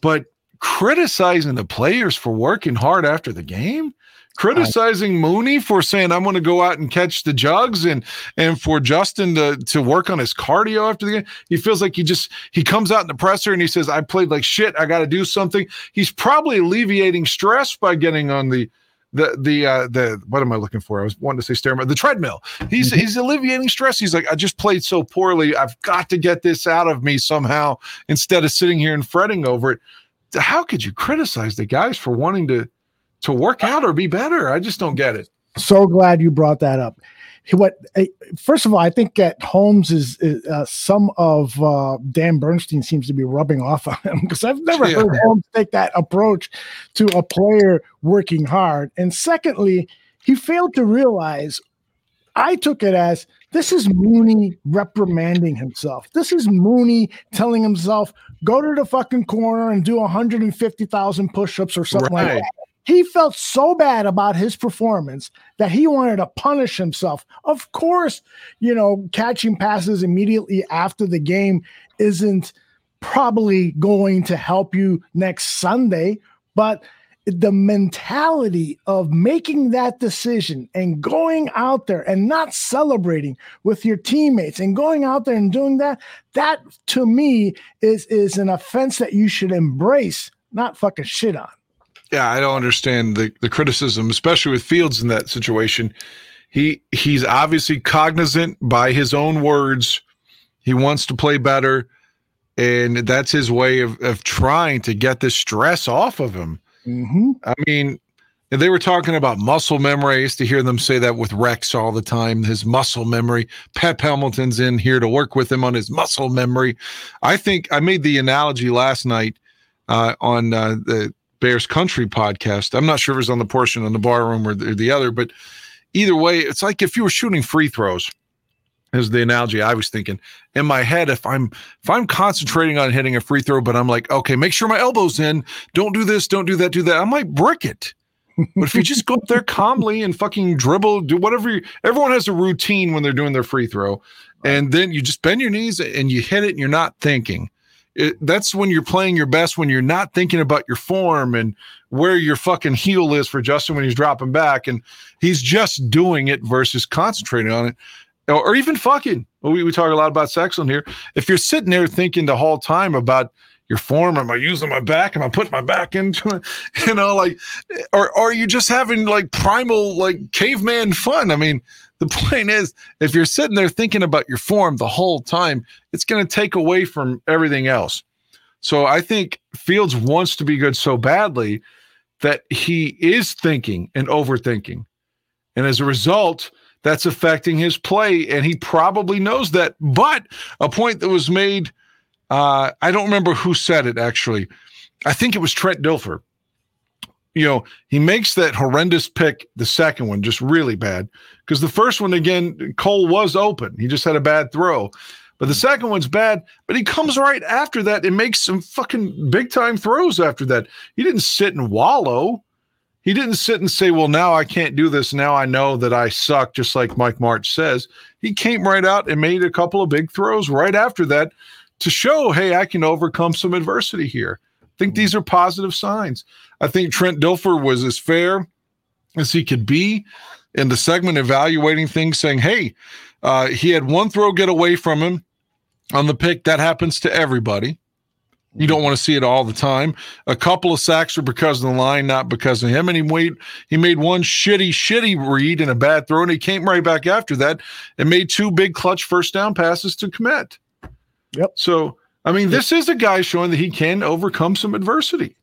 but criticizing the players for working hard after the game, criticizing Mooney for saying I'm going to go out and catch the jugs, and and for Justin to to work on his cardio after the game, he feels like he just he comes out in the presser and he says I played like shit. I got to do something. He's probably alleviating stress by getting on the the the uh the what am I looking for? I was wanting to say stairmaster, the treadmill. He's he's alleviating stress. He's like, I just played so poorly. I've got to get this out of me somehow instead of sitting here and fretting over it. How could you criticize the guys for wanting to to work out or be better? I just don't get it. so glad you brought that up. What eh, first of all, I think that Holmes is, is uh, some of uh, Dan Bernstein seems to be rubbing off on him because I've never Yeah. heard Holmes take that approach to a player working hard. And secondly, he failed to realize. I took it as this is Mooney reprimanding himself. This is Mooney telling himself, go to the fucking corner and do 150,000 push-ups or something like that. He felt so bad about his performance that he wanted to punish himself. Of course, you know, catching passes immediately after the game isn't probably going to help you next Sunday, but the mentality of making that decision and going out there and not celebrating with your teammates and going out there and doing that that to me is is an offense that you should embrace not fucking shit on Yeah, I don't understand the, the criticism, especially with Fields in that situation. He he's obviously cognizant by his own words. He wants to play better, and that's his way of, of trying to get this stress off of him. mm-hmm. I mean, and they were talking about muscle memory. I used to hear them say that with Rex all the time. His muscle memory. Pep Hamilton's in here to work with him on his muscle memory. I think I made the analogy last night uh, on uh, the Bears Country podcast. I'm not sure if it was on the portion on the bar room or the, or the other, but either way, it's like if you were shooting free throws. Is the analogy I was thinking in my head. If I'm if I'm concentrating on hitting a free throw, but I'm like, okay, make sure my elbow's in. Don't do this. Don't do that. Do that. I might brick it. But if you just go up there calmly and fucking dribble, do whatever. You, everyone has a routine when they're doing their free throw, and then you just bend your knees and you hit it, and you're not thinking. It, that's when you're playing your best. When you're not thinking about your form and where your fucking heel is for Justin when he's dropping back, and he's just doing it versus concentrating on it, or, or even fucking. We, we talk a lot about sex on here. If you're sitting there thinking the whole time about your form, am I using my back? Am I putting my back into it? You know, like, or, or are you just having like primal, like caveman fun? I mean, the point is, if you're sitting there thinking about your form the whole time, it's going to take away from everything else. So I think Fields wants to be good so badly that he is thinking and overthinking. And as a result, that's affecting his play. And he probably knows that. But a point that was made, uh, I don't remember who said it actually. I think it was Trent Dilfer. You know, he makes that horrendous pick, the second one, just really bad. Because the first one, again, Cole was open. He just had a bad throw. But the second one's bad, but he comes right after that and makes some fucking big time throws after that. He didn't sit and wallow. He didn't sit and say, Well, now I can't do this. Now I know that I suck, just like Mike March says. He came right out and made a couple of big throws right after that to show, Hey, I can overcome some adversity here. I think these are positive signs. I think Trent Dilfer was as fair as he could be in the segment evaluating things, saying, Hey, uh, he had one throw get away from him on the pick. That happens to everybody. You don't want to see it all the time. A couple of sacks are because of the line, not because of him. And he made he made one shitty, shitty read and a bad throw, and he came right back after that and made two big clutch first down passes to commit. Yep. So I mean, this is a guy showing that he can overcome some adversity.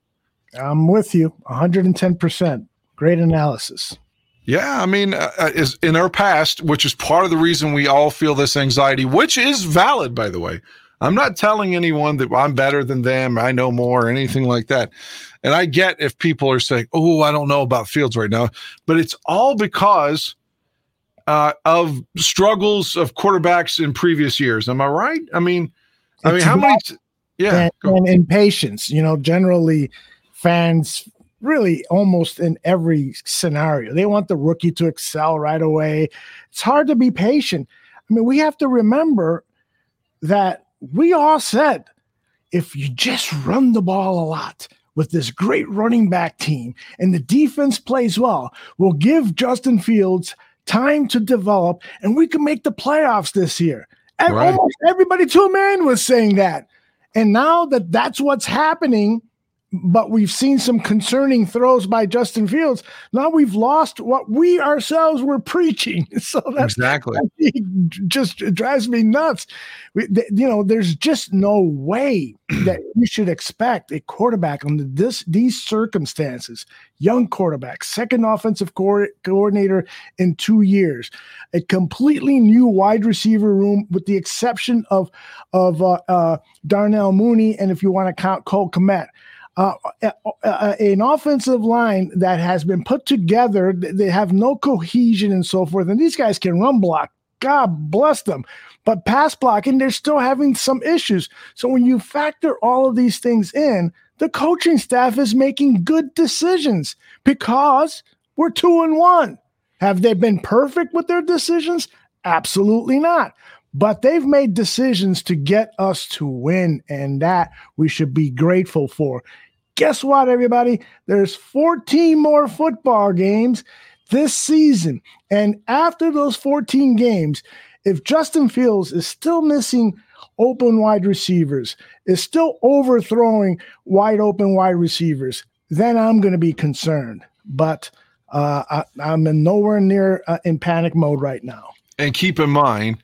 i'm with you 110% great analysis Yeah, I mean, uh, uh, is in our past, which is part of the reason we all feel this anxiety, which is valid, by the way. I'm not telling anyone that I'm better than them, I know more, or anything like that. And I get if people are saying, "Oh, I don't know about Fields right now," but it's all because uh, of struggles of quarterbacks in previous years. Am I right? I mean, I mean, how many? Yeah, and, and impatience. You know, generally fans really almost in every scenario. They want the rookie to excel right away. It's hard to be patient. I mean, we have to remember that we all said if you just run the ball a lot with this great running back team and the defense plays well, we'll give Justin Fields time to develop and we can make the playoffs this year. Right. almost everybody to a man was saying that. And now that that's what's happening, but we've seen some concerning throws by Justin Fields. Now we've lost what we ourselves were preaching. So that's Exactly. it just drives me nuts. We, th- you know, there's just no way that you should expect a quarterback under this these circumstances, young quarterback, second offensive co- coordinator in two years, a completely new wide receiver room, with the exception of of uh, uh, Darnell Mooney, and if you want to count Cole Kmet. Uh, uh, uh, an offensive line that has been put together. They have no cohesion and so forth. And these guys can run block. God bless them. But pass blocking, they're still having some issues. So when you factor all of these things in, the coaching staff is making good decisions because we're two and one. Have they been perfect with their decisions? Absolutely not. But they've made decisions to get us to win, and that we should be grateful for. Guess what, everybody? There's 14 more football games this season. And after those 14 games, if Justin Fields is still missing open wide receivers, is still overthrowing wide open wide receivers, then I'm going to be concerned. But uh, I, I'm in nowhere near uh, in panic mode right now. And keep in mind,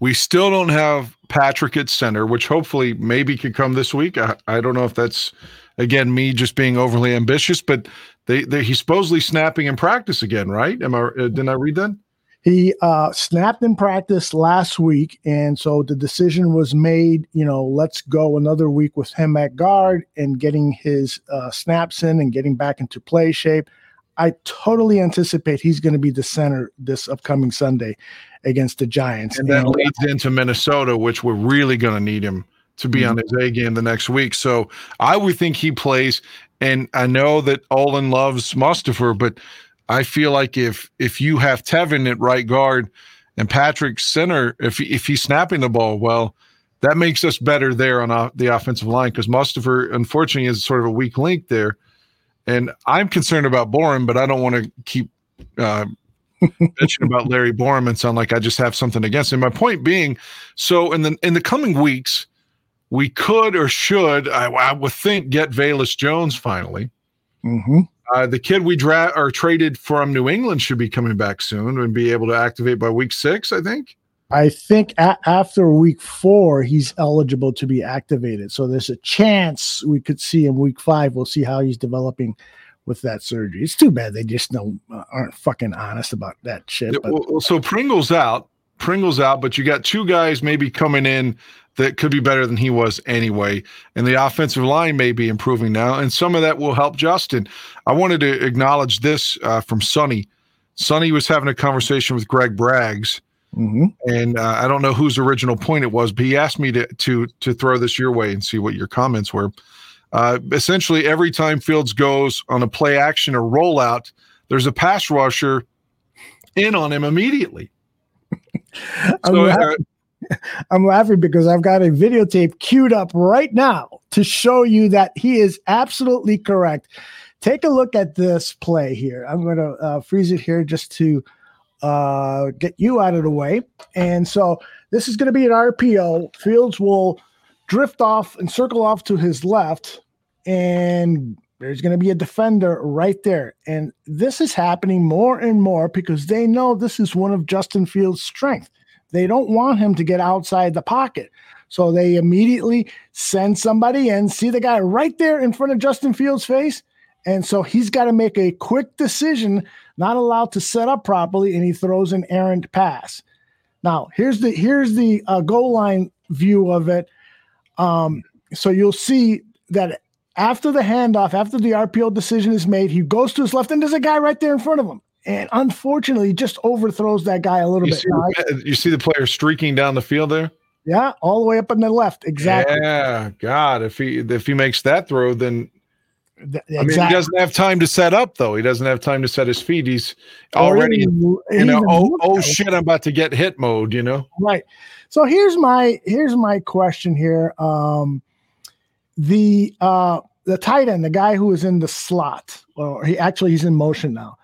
we still don't have Patrick at center, which hopefully maybe could come this week. I, I don't know if that's again me just being overly ambitious, but they, they he's supposedly snapping in practice again, right? Am I? Uh, didn't I read that? He uh, snapped in practice last week, and so the decision was made. You know, let's go another week with him at guard and getting his uh, snaps in and getting back into play shape. I totally anticipate he's going to be the center this upcoming Sunday against the Giants. And that And- leads into Minnesota, which we're really going to need him to be on his A game the next week. So I would think he plays. And I know that Olin loves Mustipher, but I feel like if if you have Teven at right guard and Patrick center, if he- if he's snapping the ball well, that makes us better there on o- the offensive line because Mustipher unfortunately is sort of a weak link there. And I'm concerned about Borom, but I don't want to keep uh, mention about Larry Borom and sound like I just have something against him. My point being, so in the in the coming weeks, we could or should, I, I would think, get Velus Jones finally. Mhm. Uh, the kid we draft or traded from New England should be coming back soon and be able to activate by week six. I think. I think a- after week four, he's eligible to be activated. So there's a chance we could see him week five. We'll see how he's developing with that surgery. It's too bad they just don't uh, aren't fucking honest about that shit. But well, so Pringle's out. Pringle's out, but you got two guys maybe coming in that could be better than he was anyway. And the offensive line may be improving now. And some of that will help Justin. I wanted to acknowledge this uh, from Sonny. Sonny was having a conversation with Greg Braggs. Mhm. And uh, I don't know whose original point it was, but he asked me to to to throw this your way and see what your comments were. Uh, essentially, every time Fields goes on a play action or rollout, there's a pass rusher in on him immediately. So, laughing, I'm laughing because I've got a videotape queued up right now to show you that he is absolutely correct. Take a look at this play here. I'm going to uh, freeze it here just to uh, get you out of the way. And so this is going to be an RPO. Fields will drift off and circle off to his left, and there's going to be a defender right there. And this is happening more and more because they know this is one of Justin Fields' strength. They don't want him to get outside the pocket. So they immediately send somebody in, see the guy right there in front of Justin Fields' face. And so he's got to make a quick decision, not allowed to set up properly, and he throws an errant pass. Now, here's the here's the uh, goal line view of it. Um, so you'll see that after the handoff, after the RPO decision is made, he goes to his left, and there's a guy right there in front of him. And unfortunately, just overthrows that guy a little You bit. see, the, you see the player streaking down the field there. Yeah, all the way up on the left. Exactly. Yeah, God, if he if he makes that throw, then Th- I mean, he doesn't have time to set up though. He doesn't have time to set his feet. He's already, even- you know, oh, oh shit, I'm about to get hit mode. You know, Right. So here's my here's my question here. Um the uh the tight end, the guy who is in the slot, or he actually he's in motion now.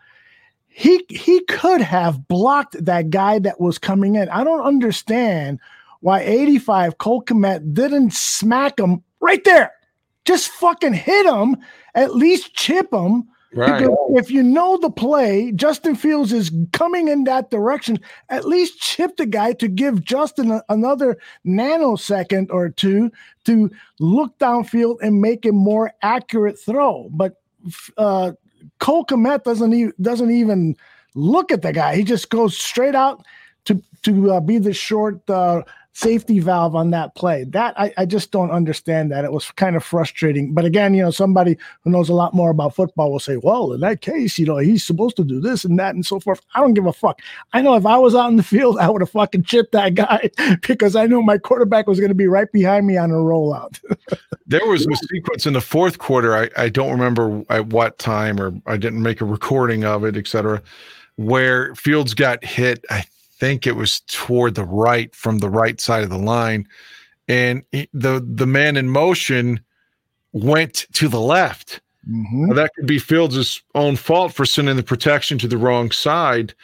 He he could have blocked that guy that was coming in. I don't understand why 85 Cole Kmet didn't smack him right there. Just fucking hit him, at least chip him. Right. Because if you know the play, Justin Fields is coming in that direction. At least chip the guy to give Justin a- another nanosecond or two to look downfield and make a more accurate throw. But uh, Cole Kmet doesn't even doesn't even look at the guy. He just goes straight out to to uh, be the short uh, safety valve on that play. That I, I just don't understand that. It was kind of frustrating. But again, you know, somebody who knows a lot more about football will say, well, in that case, you know, he's supposed to do this and that and so forth. I don't give a fuck. I know if I was out in the field, I would have fucking chipped that guy because I knew my quarterback was going to be right behind me on a rollout. there was a sequence in the fourth quarter. I, I don't remember at what time, or I didn't make a recording of it, etc. Where Fields got hit. I think it was toward the right from the right side of the line, and he- the the man in motion went to the left. Mm-hmm. Now, that could be Fields' own fault for sending the protection to the wrong side.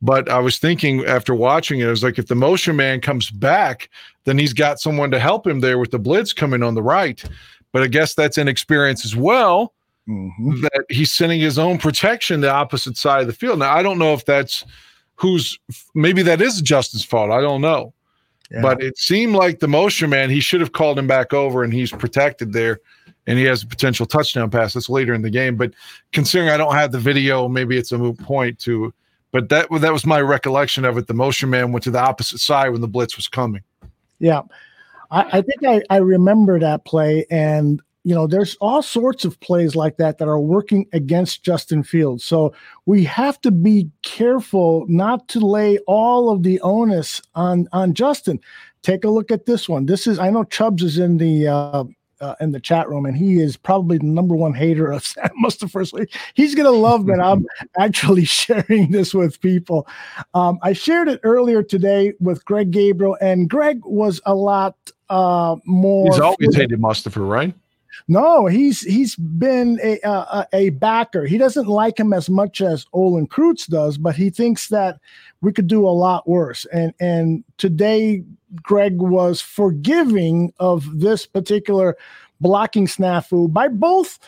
But I was thinking after watching it, I was like, if the motion man comes back, then he's got someone to help him there with the blitz coming on the right. But I guess that's inexperience as well. Mm-hmm. That he's sending his own protection the opposite side of the field. Now I don't know if that's who's maybe that is Justin's fault. I don't know. But it seemed like the motion man, he should have called him back over and he's protected there and he has a potential touchdown pass. That's later in the game. But considering I don't have the video, maybe it's a moot point to but that that was my recollection of it. The motion man went to the opposite side when the blitz was coming. Yeah. I, I think I, I remember that play. And, you know, there's all sorts of plays like that that are working against Justin Fields. So we have to be careful not to lay all of the onus on on Justin. Take a look at this one. This is I know Chubbs is in the uh, uh, in the chat room, and he is probably the number one hater of Sam Mustipher. So he's gonna love that I'm actually sharing this with people. Um, I shared it earlier today with Greg Gabriel, and Greg was a lot uh, more. He's always hated Mustipher, right? No, he's he's been a, a a backer. He doesn't like him as much as Olin Kreutz does, but he thinks that we could do a lot worse. And and today, Greg was forgiving of this particular blocking snafu by both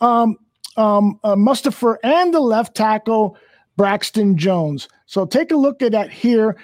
um, um, uh, Mustipher and the left tackle Braxton Jones. So take a look at that here.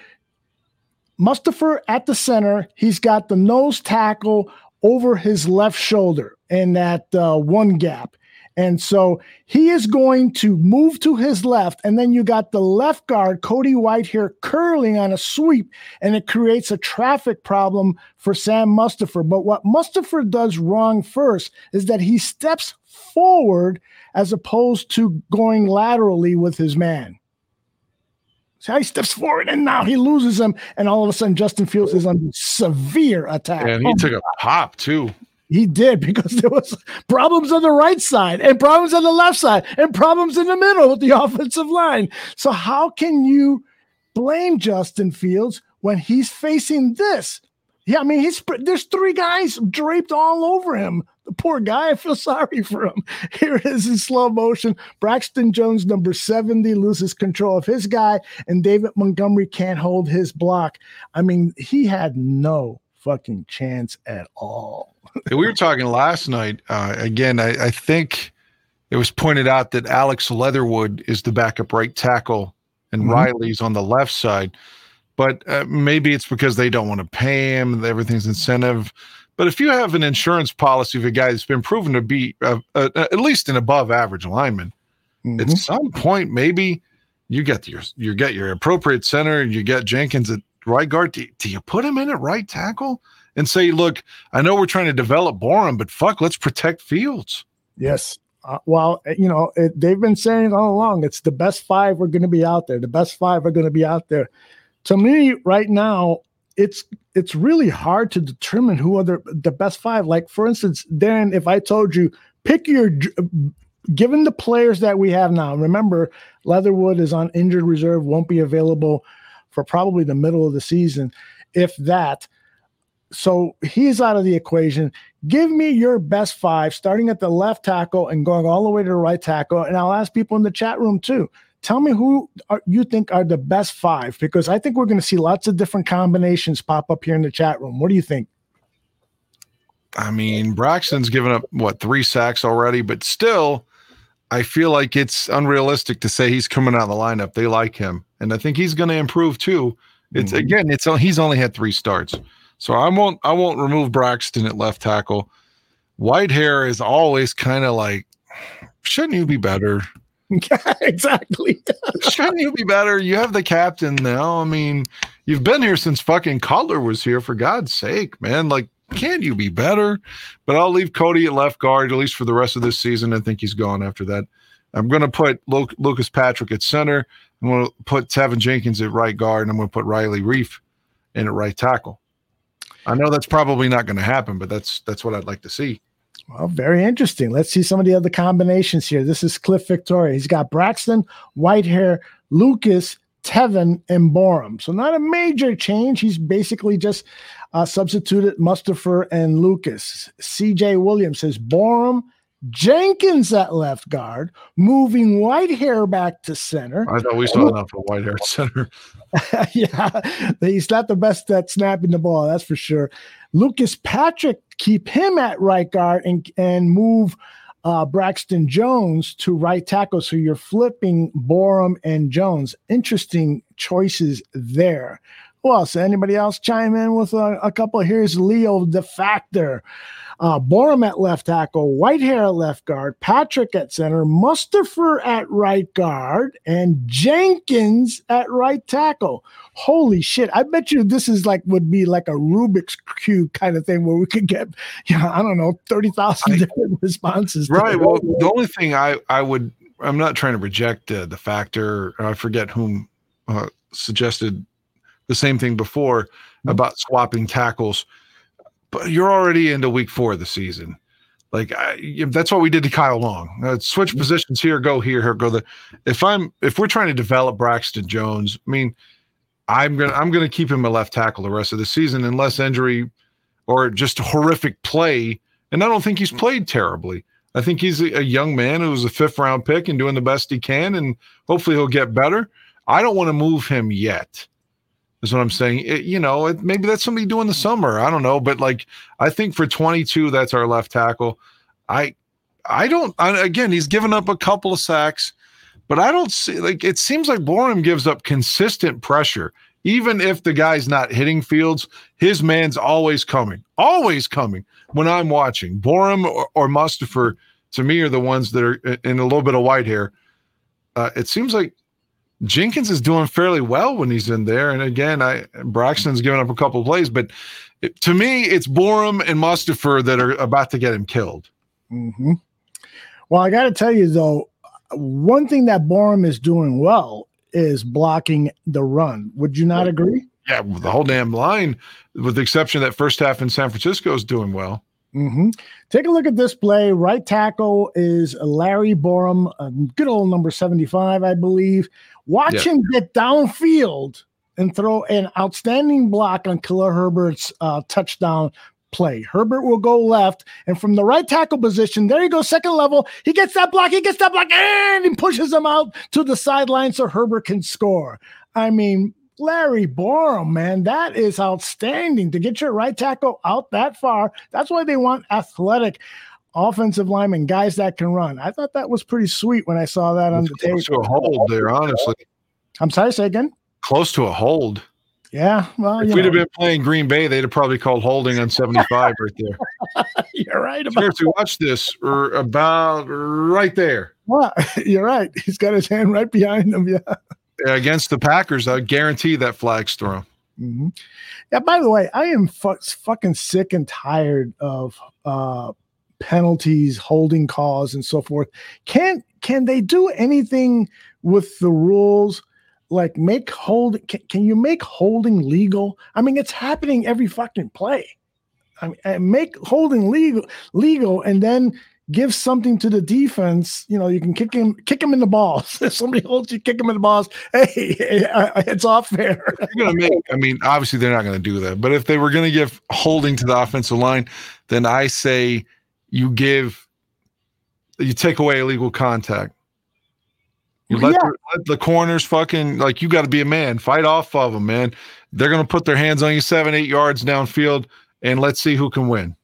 Mustipher at the center. He's got the nose tackle over his left shoulder in that uh, one gap. And so he is going to move to his left. And then you got the left guard, Cody White, here curling on a sweep, and it creates a traffic problem for Sam Mustipher. But what Mustipher does wrong first is that he steps forward as opposed to going laterally with his man. So he steps forward and now he loses him, and all of a sudden Justin Fields is under severe attack. And he Oh, took a pop too. he did because there was problems on the right side and problems on the left side and problems in the middle with the offensive line. So how can you blame Justin Fields when he's facing this? Yeah, I mean, he's there's three guys draped all over him. The poor guy, I feel sorry for him. Here it is in slow motion. Braxton Jones, number 70, loses control of his guy, and David Montgomery can't hold his block. I mean, he had no fucking chance at all. we were talking last night. Uh, again, I, I think it was pointed out that Alex Leatherwood is the backup right tackle and Mhm. Riley's on the left side. But uh, maybe it's because they don't want to pay him. Everything's incentive. But if you have an insurance policy of a guy that's been proven to be uh, uh, at least an above average lineman, at some point maybe you get your you get your appropriate center. And you get Jenkins at right guard. Do, do you put him in at right tackle and say, look, I know we're trying to develop Borom, but fuck, let's protect Fields. Yes. Uh, well, you know, it, they've been saying all along it's the best five are going to be out there. The best five are going to be out there. To me, right now, it's it's really hard to determine who are the, the best five. Like for instance, Darren, if I told you pick your given the players that we have now, remember Leatherwood is on injured reserve, won't be available for probably the middle of the season, if that. So he's out of the equation. Give me your best five, starting at the left tackle and going all the way to the right tackle. And I'll ask people in the chat room too. Tell me who are, you think are the best five, because I think we're going to see lots of different combinations pop up here in the chat room. What do you think? I mean, Braxton's given up what three sacks already, but still, I feel like it's unrealistic to say he's coming out of the lineup. They like him, and I think he's going to improve too. It's mm-hmm. again, it's he's only had three starts, so I won't I won't remove Braxton at left tackle. Whitehair is always kind of like, shouldn't you be better? exactly. shouldn't you be better? You have the captain now. I mean, you've been here since fucking Cutler was here. For God's sake, man! Like can you be better? But I'll leave Cody at left guard, at least for the rest of this season. I think he's gone after that. I'm going to put Lucas Patrick at center. I'm going to put Teven Jenkins at right guard, and I'm going to put Riley Reiff in at right tackle. I know that's probably not going to happen, but that's that's what I'd like to see. Well, very interesting. Let's see some of the other combinations here. This is Cliff Victoria. He's got Braxton, Whitehair, Lucas, Teven, and Borom. So not a major change. He's basically just uh, substituted Mustipher and Lucas. CJ Williams says Borom, Jenkins at left guard, moving Whitehair back to center. I thought we saw enough of Whitehair at center. yeah, he's not the best at snapping the ball, that's for sure. Lucas Patrick, keep him at right guard and, and move uh, Braxton Jones to right tackle. So you're flipping Borom and Jones. Interesting choices there. Who else? Anybody else chime in with a, a couple? Here's Leo the Factor. Uh, Borom at left tackle, Whitehair at left guard, Patrick at center, Mustipher at right guard, and Jenkins at right tackle. Holy shit. I bet you this is like would be like a Rubik's Cube kind of thing where we could get, you know, I don't know, 30,000 different responses. Right. Well, the only thing I, I would, I'm not trying to reject uh, the factor, I forget whom uh, suggested the same thing before mm-hmm. about swapping tackles, but you're already into week four of the season. Like I, that's what we did to Kyle Long. Uh, switch mm-hmm. positions here, go here, here, go there. If I'm if we're trying to develop Braxton Jones, I mean, I'm gonna I'm gonna keep him a left tackle the rest of the season unless injury or just horrific play. And I don't think he's played terribly. I think he's a, a young man who was a fifth round pick and doing the best he can, and hopefully he'll get better. I don't want to move him yet. Is what I'm saying. It, you know, it, maybe that's somebody doing the summer. I don't know, but like I think for 22, that's our left tackle. I, I don't. I, again, he's given up a couple of sacks, but I don't see like it seems like Borom gives up consistent pressure. Even if the guy's not hitting fields, his man's always coming, always coming. When I'm watching Borom or, or Mustipher, to me are the ones that are in a little bit of Whitehair. Uh, it seems like Jenkins is doing fairly well when he's in there. And again, I Braxton's given up a couple of plays, but it, to me, it's Borom and Mustipher that are about to get him killed. Mm-hmm. Well, I got to tell you though, one thing that Borom is doing well is blocking the run. Would you not agree? Yeah, the whole damn line, with the exception of that first half in San Francisco, is doing well. Mm-hmm. Take a look at this play. Right tackle is Larry Borom, good old number 75, I believe. Watch him get downfield and throw an outstanding block on Khalil Herbert's uh, touchdown play. Herbert will go left, and from the right tackle position, there he goes, second level. He gets that block, he gets that block, and he pushes him out to the sideline so Herbert can score. I mean, Larry Borom, man, that is outstanding to get your right tackle out that far. That's why they want athletic offensive linemen, guys that can run. I thought that was pretty sweet when I saw that on the tape. Close to a hold there, honestly. I'm sorry, say again. Close to a hold. Yeah, well, if we'd know. have been playing Green Bay, they'd have probably called holding on 75 right there. You're right about Seriously, watch this. Or about right there. What? You're right. He's got his hand right behind him. Yeah. Against the Packers, I guarantee that flag's thrown. Mm-hmm. Yeah. By the way, I am fu- fucking sick and tired of uh, penalties, holding calls, and so forth. Can can they do anything with the rules? like make hold can, can you make holding legal? I mean, it's happening every fucking play. I mean, make holding legal legal and then give something to the defense. You know, you can kick him, kick him in the balls. If somebody holds you, kick him in the balls. Hey, it's off fair. Gonna make. I mean, obviously they're not going to do that. But if they were going to give holding to the offensive line, then I say you give, you take away illegal contact. You let, Yeah. the, let the corners fucking like you got to be a man. Fight off of them, man. They're going to put their hands on you seven, eight yards downfield, and let's see who can win.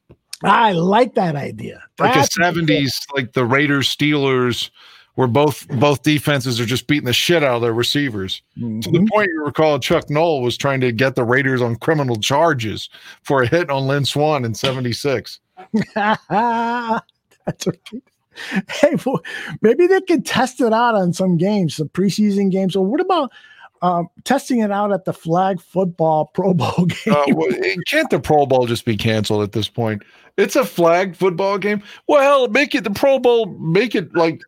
I like that idea. like That's- a 70s like the raiders steelers where both both defenses are just beating the shit out of their receivers to Mm-hmm. the point you recall chuck noll was trying to get the raiders on criminal charges for a hit on lynn swann in 76 That's right. Hey, well, maybe they could test it out on some games, some preseason games. Or what about um, testing it out at the flag football Pro Bowl game? uh, well, can't the pro bowl just be canceled at this point it's a flag football game well make it the pro bowl make it like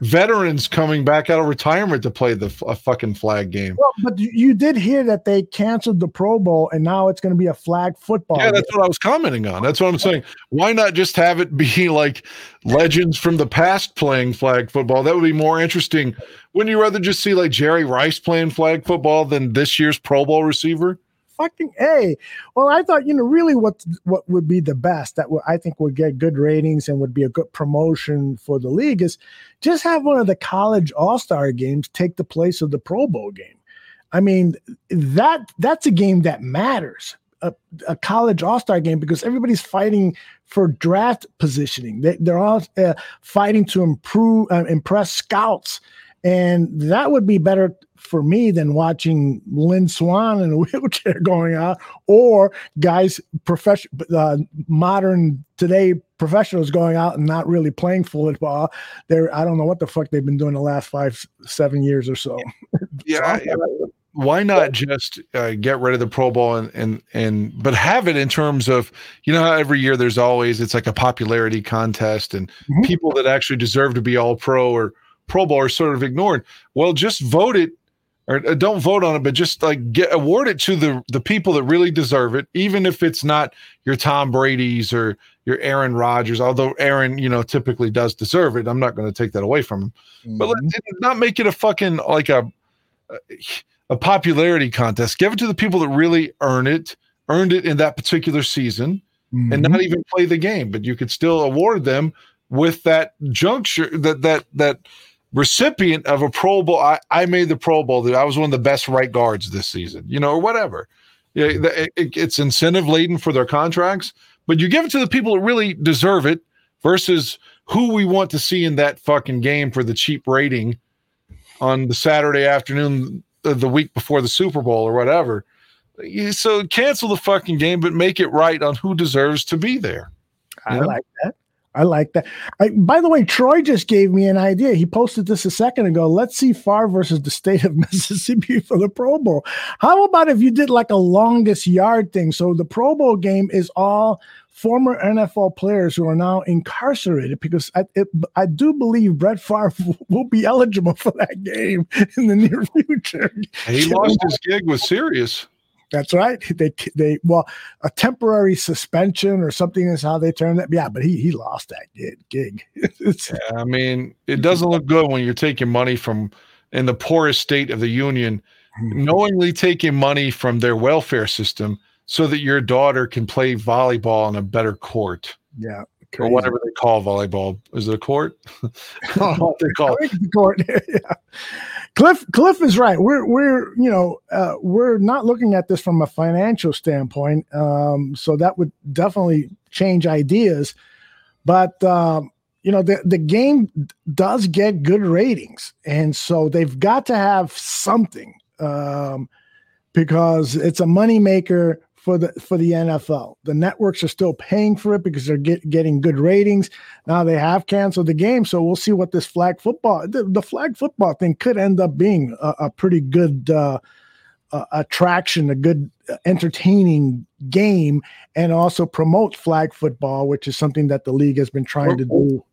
veterans coming back out of retirement to play the a fucking flag game Well, but you- you did hear that they canceled the Pro Bowl, and now it's going to be a flag football. Yeah, that's what I was commenting on. That's what I'm saying. Why not just have it be like legends from the past playing flag football? That would be more interesting. Wouldn't you rather just see like Jerry Rice playing flag football than this year's Pro Bowl receiver? Fucking a. Well, I thought you know really what what would be the best that I think would get good ratings and would be a good promotion for the league is just have one of the college All Star games take the place of the Pro Bowl game. I mean that that's a game that matters. A, a college All Star game because everybody's fighting for draft positioning. They, they're all uh, fighting to improve, uh, impress scouts, and that would be better for me than watching Lynn Swann in a wheelchair going out or guys profession uh, modern today professionals going out and not really playing football. They're I don't know what the fuck they've been doing the last five seven years or so. Yeah. I- why not just uh, get rid of the Pro Bowl and, and and but have it in terms of you know how every year there's always it's like a popularity contest and people that actually deserve to be all pro or Pro Bowl are sort of ignored. Well, just vote it or uh, don't vote on it, but just like get award it to the the people that really deserve it, even if it's not your Tom Brady's or your Aaron Rodgers. Although Aaron, you know, typically does deserve it. I'm not going to take that away from him, but let, not make it a fucking like a a popularity contest. Give it to the people that really earn it, earned it in that particular season, and not even play the game. But you could still award them with that juncture that that that recipient of a Pro Bowl. I, I made the Pro Bowl. That I was one of the best right guards this season. You know, or whatever. It- it- it's incentive laden for their contracts, but you give it to the people that really deserve it versus who we want to see in that fucking game for the cheap rating on the Saturday afternoon of the week before the Super Bowl or whatever. So cancel the fucking game, but make it right on who deserves to be there. I know? like that. I like that. I, by the way, Troy just gave me an idea. He posted this a second ago. Let's see Favre versus the state of Mississippi for the Pro Bowl. How about if you did like a longest yard thing? So the Pro Bowl game is all former NFL players who are now incarcerated because I, it, I do believe Brett Favre will be eligible for that game in the near future. He lost his gig with Sirius. That's right. They they well a temporary suspension or something is how they term that. Yeah, but he he lost that gig. gig. Yeah, I mean, it doesn't look good when you're taking money from in the poorest state of the union, hmm. knowingly taking money from their welfare system so that your daughter can play volleyball on a better court yeah, or whatever they call volleyball. Is it a court? what they call it. court. yeah. Cliff Cliff is right. We're we're you know uh, we're not looking at this from a financial standpoint. Um, so that would definitely change ideas. But um, you know the the game does get good ratings, and so they've got to have something um, because it's a moneymaker for the for the NFL. The networks are still paying for it because they're get, getting good ratings. Now they have canceled the game, so we'll see what this flag football the, the flag football thing could end up being a, a pretty good uh, uh, attraction, a good uh, entertaining game, and also promote flag football, which is something that the league has been trying to do.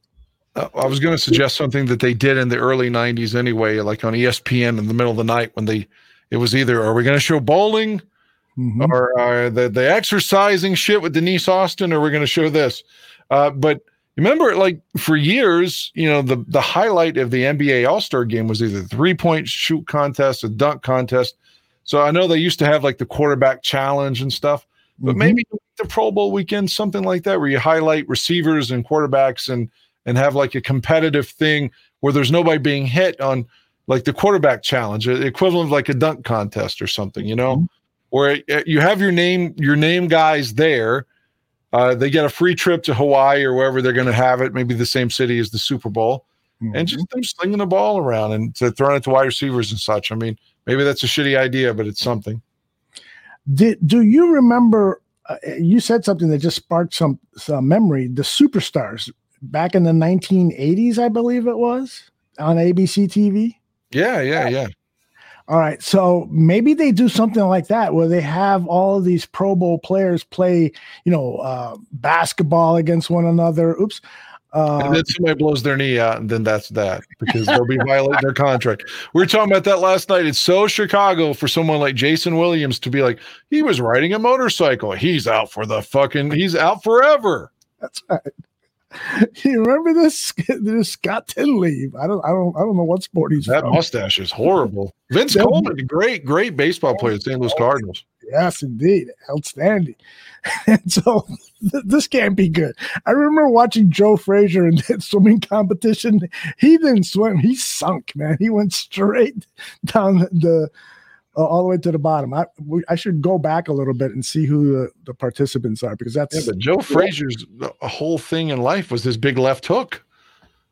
I was going to suggest something that they did in the early '90s anyway, like on ESPN in the middle of the night when they, it was either are we going to show bowling, Mhm. or uh, the the exercising shit with Denise Austin, or we're going to show this. Uh, but remember, like for years, you know, the the highlight of the NBA All Star game was either three point shoot contest, a dunk contest. So I know they used to have like the quarterback challenge and stuff, but maybe the Pro Bowl weekend, something like that, where you highlight receivers and quarterbacks and and have like a competitive thing where there's nobody being hit on like the quarterback challenge, the equivalent of like a dunk contest or something, you know, where uh, you have your name your name guys there. Uh, they get a free trip to Hawaii or wherever they're going to have it, maybe the same city as the Super Bowl, and just them slinging the ball around and to throwing it to wide receivers and such. I mean, maybe that's a shitty idea, but it's something. Did do you remember? Uh, you said something that just sparked some some memory. The superstars back in the 1980s, I believe it was on ABC TV. Yeah, yeah, yeah. All right, so maybe they do something like that where they have all of these Pro Bowl players play, you know, uh, basketball against one another. Oops. Uh, and then somebody blows their knee out, and then that's that because they'll be violating their contract. We were talking about that last night. It's so Chicago for someone like Jason Williams to be like, he was riding a motorcycle. He's out for the fucking, he's out forever. That's right. You remember this? This Scott Tinley. I don't. I don't. I don't know what sport he's That from. mustache is horrible. Vince That- Coleman, great, great baseball player at St. Louis Cardinals. Yes, indeed, outstanding. And so th- this can't be good. I remember watching Joe Frazier in that swimming competition. He didn't swim; he sunk. Man, he went straight down the uh, all the way to the bottom. I we, I should go back a little bit and see who the, the participants are because that's Yeah, but Joe Frazier's whole thing in life was this big left hook.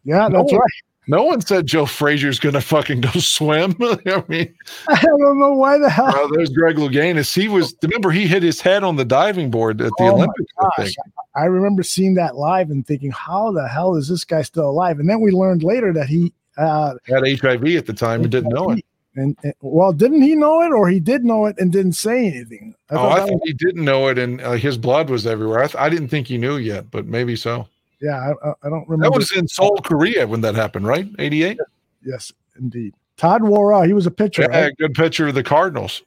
Yeah, No that's one- right. No one said Joe Frazier's going to fucking go swim. I mean, I don't know why the hell. uh, there's Greg Louganis. He was, remember, he hit his head on the diving board at the Oh Olympics, I. I remember seeing that live and thinking, how the hell is this guy still alive? And then we learned later that he uh, Had HIV at the time and didn't know it. And, and- well, didn't he know it, or he did know it and didn't say anything? oh, I think was- he didn't know it, and uh, his blood was everywhere. I, th- I didn't think he knew yet, but maybe so. yeah, I, I- I don't remember. That was in Seoul, Korea when that happened, right? 88? yes, indeed. Todd Worrell, he was a pitcher. Yeah, right? good pitcher of the Cardinals.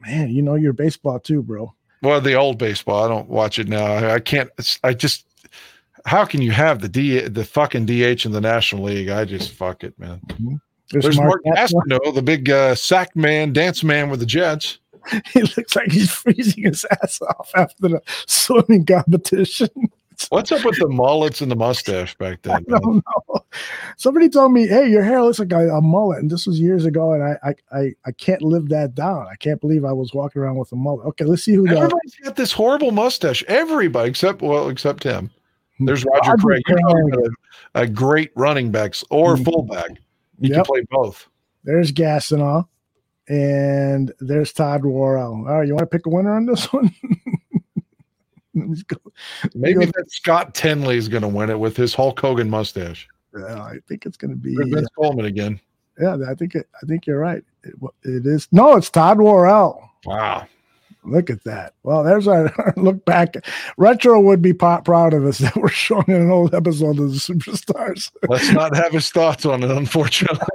Man, you know your baseball too, bro. Well, the old baseball. I don't watch it now. I, I can't. it's- I just. How can you have the D the fucking DH in the National League? I just fuck it, man. There's There's, Mark Mark Gastineau, the big uh, sack man, dance man with the Jets. he looks like he's freezing his ass off after the swimming competition. What's up with the mullets and the mustache back then? I don't know. Somebody told me, "Hey, your hair looks like a, a mullet," and this was years ago, and I, I, I, I can't live that down. I can't believe I was walking around with a mullet. Okay, let's see who Everybody's got this horrible mustache. Everybody except well, except him. There's Roger Roger Craig. Craig. a, a great running backs or Mhm. Fullback. He can play both. There's Gastineau, and there's Todd Worrell. All right, you want to pick a winner on this one? Let's go. Maybe that Scott Tinley is going to win it with his Hulk Hogan mustache. Yeah, I think it's going to be. Vince uh, Coleman again. Yeah, I think it, I think you're right. It, it is. No, it's Todd Worrell. Wow. Look at that. Well, there's our, look back. Retro would be proud of us that we're showing an old episode of the Superstars. Let's not have his thoughts on it, unfortunately.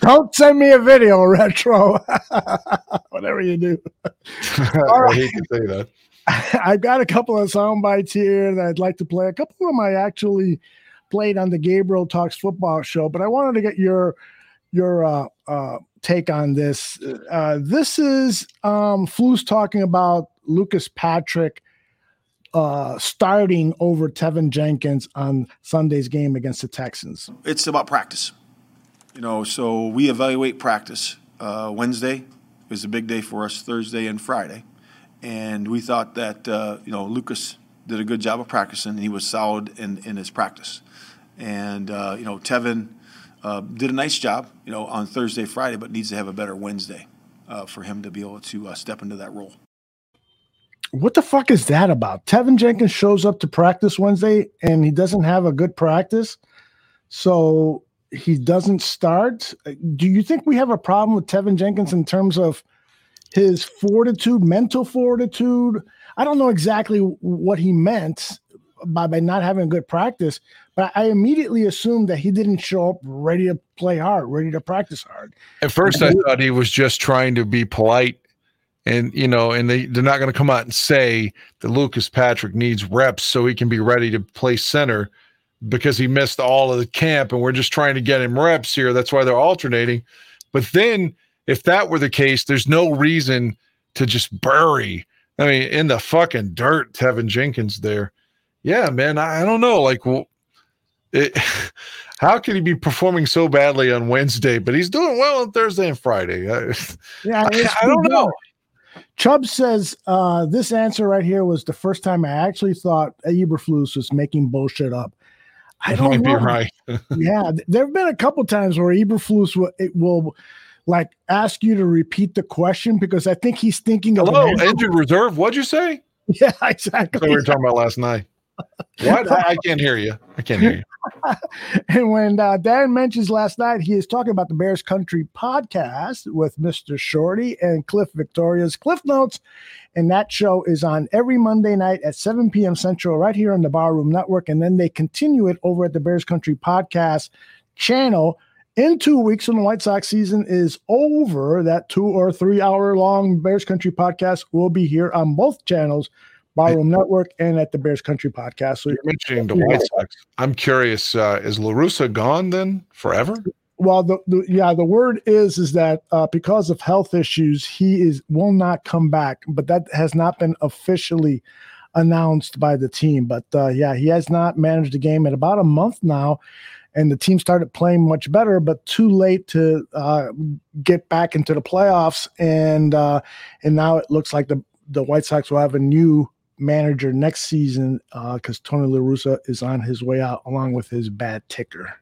Don't send me a video, Retro. Whatever you do. I hate to say that. I've got a couple of sound bites here that I'd like to play. A couple of them I actually played on the Gabriel Talks football show, but I wanted to get your your uh, uh, take on this. Uh, this is um, Flu's talking about Lucas Patrick uh, starting over Teven Jenkins on Sunday's game against the Texans. it's about practice. You know, so we evaluate practice. Uh, Wednesday is a big day for us, Thursday and Friday. And we thought that, uh, you know, Lucas did a good job of practicing. and He was solid in, in his practice. And, uh, you know, Teven uh, did a nice job, you know, on Thursday, Friday, but needs to have a better Wednesday uh, for him to be able to uh, step into that role. What the fuck is that about? Teven Jenkins shows up to practice Wednesday and he doesn't have a good practice. So he doesn't start. Do you think we have a problem with Teven Jenkins in terms of his fortitude, mental fortitude? I don't know exactly what he meant, by, by not having a good practice, but I immediately assumed that he didn't show up ready to play hard, ready to practice hard. At first, I thought he was just trying to be polite, and you know, and they they're not going to come out and say that Lucas Patrick needs reps so he can be ready to play center because he missed all of the camp, and we're just trying to get him reps here. That's why they're alternating. But then, if that were the case, there's no reason to just bury. I mean, in the fucking dirt, Teven Jenkins there. Yeah, man, I, I don't know. Like, well, it, how can he be performing so badly on Wednesday, but he's doing well on Thursday and Friday? I, Yeah, I, I don't know. Chubb says uh, this answer right here was the first time I actually thought Eberflus was making bullshit up. I don't might be know. right. yeah, there have been a couple times where Eberflus will, it will like ask you to repeat the question because I think he's thinking of. an Hello, answer- injured reserve. What'd you say? Yeah, That's exactly. what we were talking about last night. What? I, I can't hear you. I can't hear you. and when uh, Dan mentions last night, he is talking about the Bears Country podcast with Mr. Shorty and Cliff Victoria's Cliff Notes. And that show is on every Monday night at 7 p.m. Central, right here on the Barroom Network. And then they continue it over at the Bears Country podcast channel. In two weeks, when the White Sox season is over, that two or three hour long Bears Country podcast will be here on both channels, Barroom Network and at the Bears Country podcast. So You're mentioning the White Sox. I'm curious. Uh, is La Russa gone then forever? Well, the, the yeah, the word is is that uh, because of health issues, he is will not come back. But that has not been officially announced by the team. But uh, yeah, he has not managed the game in about a month now, and the team started playing much better, but too late to uh, get back into the playoffs. And uh, and now it looks like the the White Sox will have a new manager next season uh because Tony La Russa is on his way out along with his bad ticker.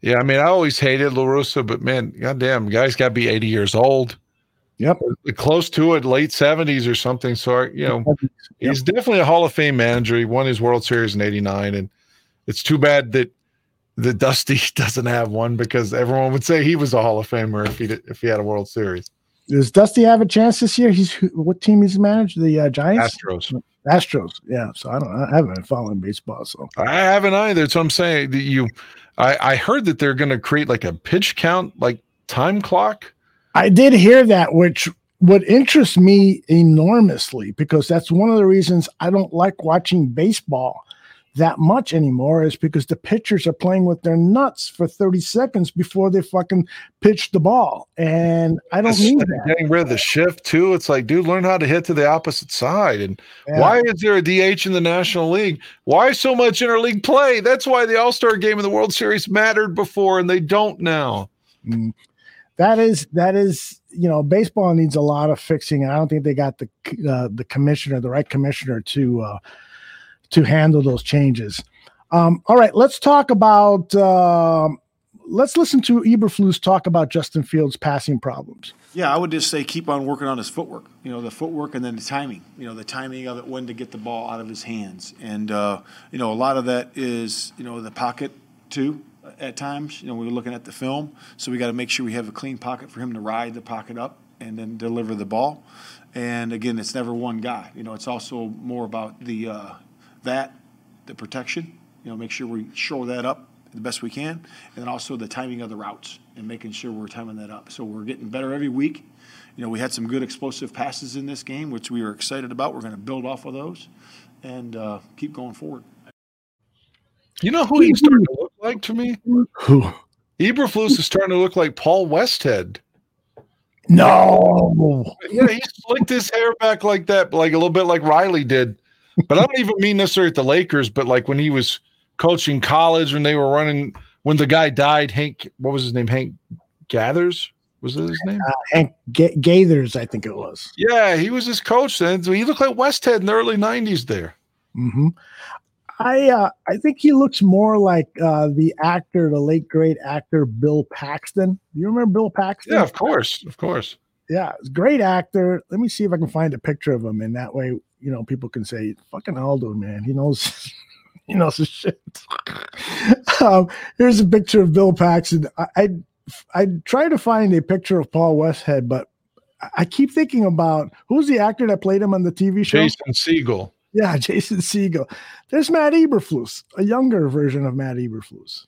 Yeah, I mean, I always hated La Russa, but man, goddamn, guy's got to be 80 years old. Yep, close to it, late 70s or something. So you know, he's definitely a Hall of Fame manager. He won his World Series in '89, and it's too bad that the Dusty doesn't have one because everyone would say he was a Hall of Famer if he did, if he had a World Series. Does Dusty have a chance this year? He's what team he's managed? The uh, Giants, Astros. Astros. Yeah. So I don't. I haven't been following baseball. So I haven't either. So I'm saying. That You, I, I heard that they're going to create like a pitch count, like time clock. I did hear that, which would interest me enormously because that's one of the reasons I don't like watching baseball that much anymore is because the pitchers are playing with their nuts for 30 seconds before they fucking pitch the ball. And I don't mean that. Getting rid of the shift too. It's like, dude, learn how to hit to the opposite side. And Yeah. why is there a DH in the National League? Why so much interleague play? That's why the All Star game in the World Series mattered before, and they don't now. Mm. That is that is you know baseball needs a lot of fixing, and I don't think they got the uh, the commissioner, the right commissioner to uh, to handle those changes. Um, all right, let's talk about. um let's listen to Eberflus talk about Justin Fields' passing problems. Yeah, I would just say keep on working on his footwork. You know, the footwork and then the timing. You know, the timing of it when to get the ball out of his hands, and uh, you know, a lot of that is you know the pocket too. At times, you know, we were looking at the film, so we got to make sure we have a clean pocket for him to ride the pocket up and then deliver the ball. And again, it's never one guy. You know, it's also more about the uh, that the protection. You know, make sure we shore that up the best we can, and then also the timing of the routes and making sure we're timing that up. So we're getting better every week. You know, we had some good explosive passes in this game, which we are excited about. We're going to build off of those and uh, keep going forward. You know who he's starting to look like to me? Who? Eberflus is starting to look like Paul Westhead. No. Yeah, he slicked his hair back like that, like a little bit like Riley did. But I don't even mean necessarily at the Lakers, but like when he was coaching college, when they were running, when the guy died, Hank, what was his name? Hank Gathers? Was that his name? Uh, Hank Ga- Gaithers, I think it was. Yeah, he was his coach then. So he looked like Westhead in the early 90s there. hmm I uh, I think he looks more like uh, the actor, the late great actor Bill Paxton. Do you remember Bill Paxton? Yeah, of course. Of course. Yeah, great actor. Let me see if I can find a picture of him, and that way, you know, people can say, "Fucking Aldo, man, he knows, he knows his shit." um, here's a picture of Bill Paxton. I, I I tried to find a picture of Paul Westhead, but I- keep thinking about who's the actor that played him on the TV show. Jason Segel. Yeah, Jason Segel. There's Matt Eberflus, a younger version of Matt Eberflus.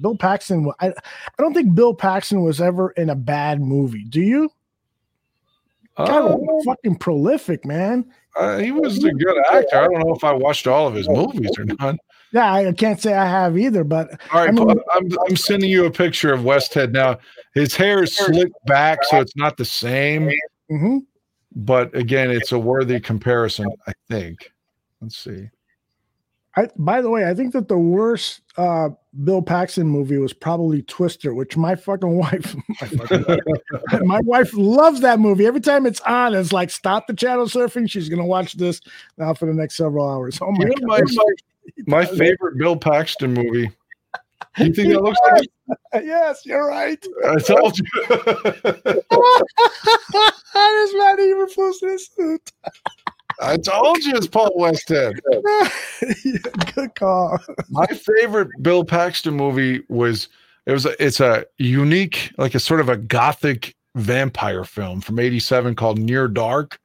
Bill Paxton. I, I don't think Bill Paxton was ever in a bad movie. Do you? God, Oh. fucking prolific, man. Uh, he was a good actor. I don't know if I watched all of his movies or not. Yeah, I can't say I have either, but All right, I mean, I'm, I'm sending you a picture of Westhead now. His hair is slicked back, so it's not the same. Mhm. But again, it's a worthy comparison, I think. Let's see. I, by the way, I think that the worst uh, Bill Paxton movie was probably Twister, which my fucking wife, my, fucking wife, my wife loves that movie. Every time it's on, it's like stop the channel surfing. She's gonna watch this now for the next several hours. Oh my You know, god! my, my favorite Bill Paxton movie. You think that looks like it? yes, you're right. I told you. There's Matt Eberflus in his suit. I told you it's Paul Westhead. Good call. My favorite Bill Paxton movie was it was a, it's a unique like a sort of a gothic vampire film from 87 called Near Dark.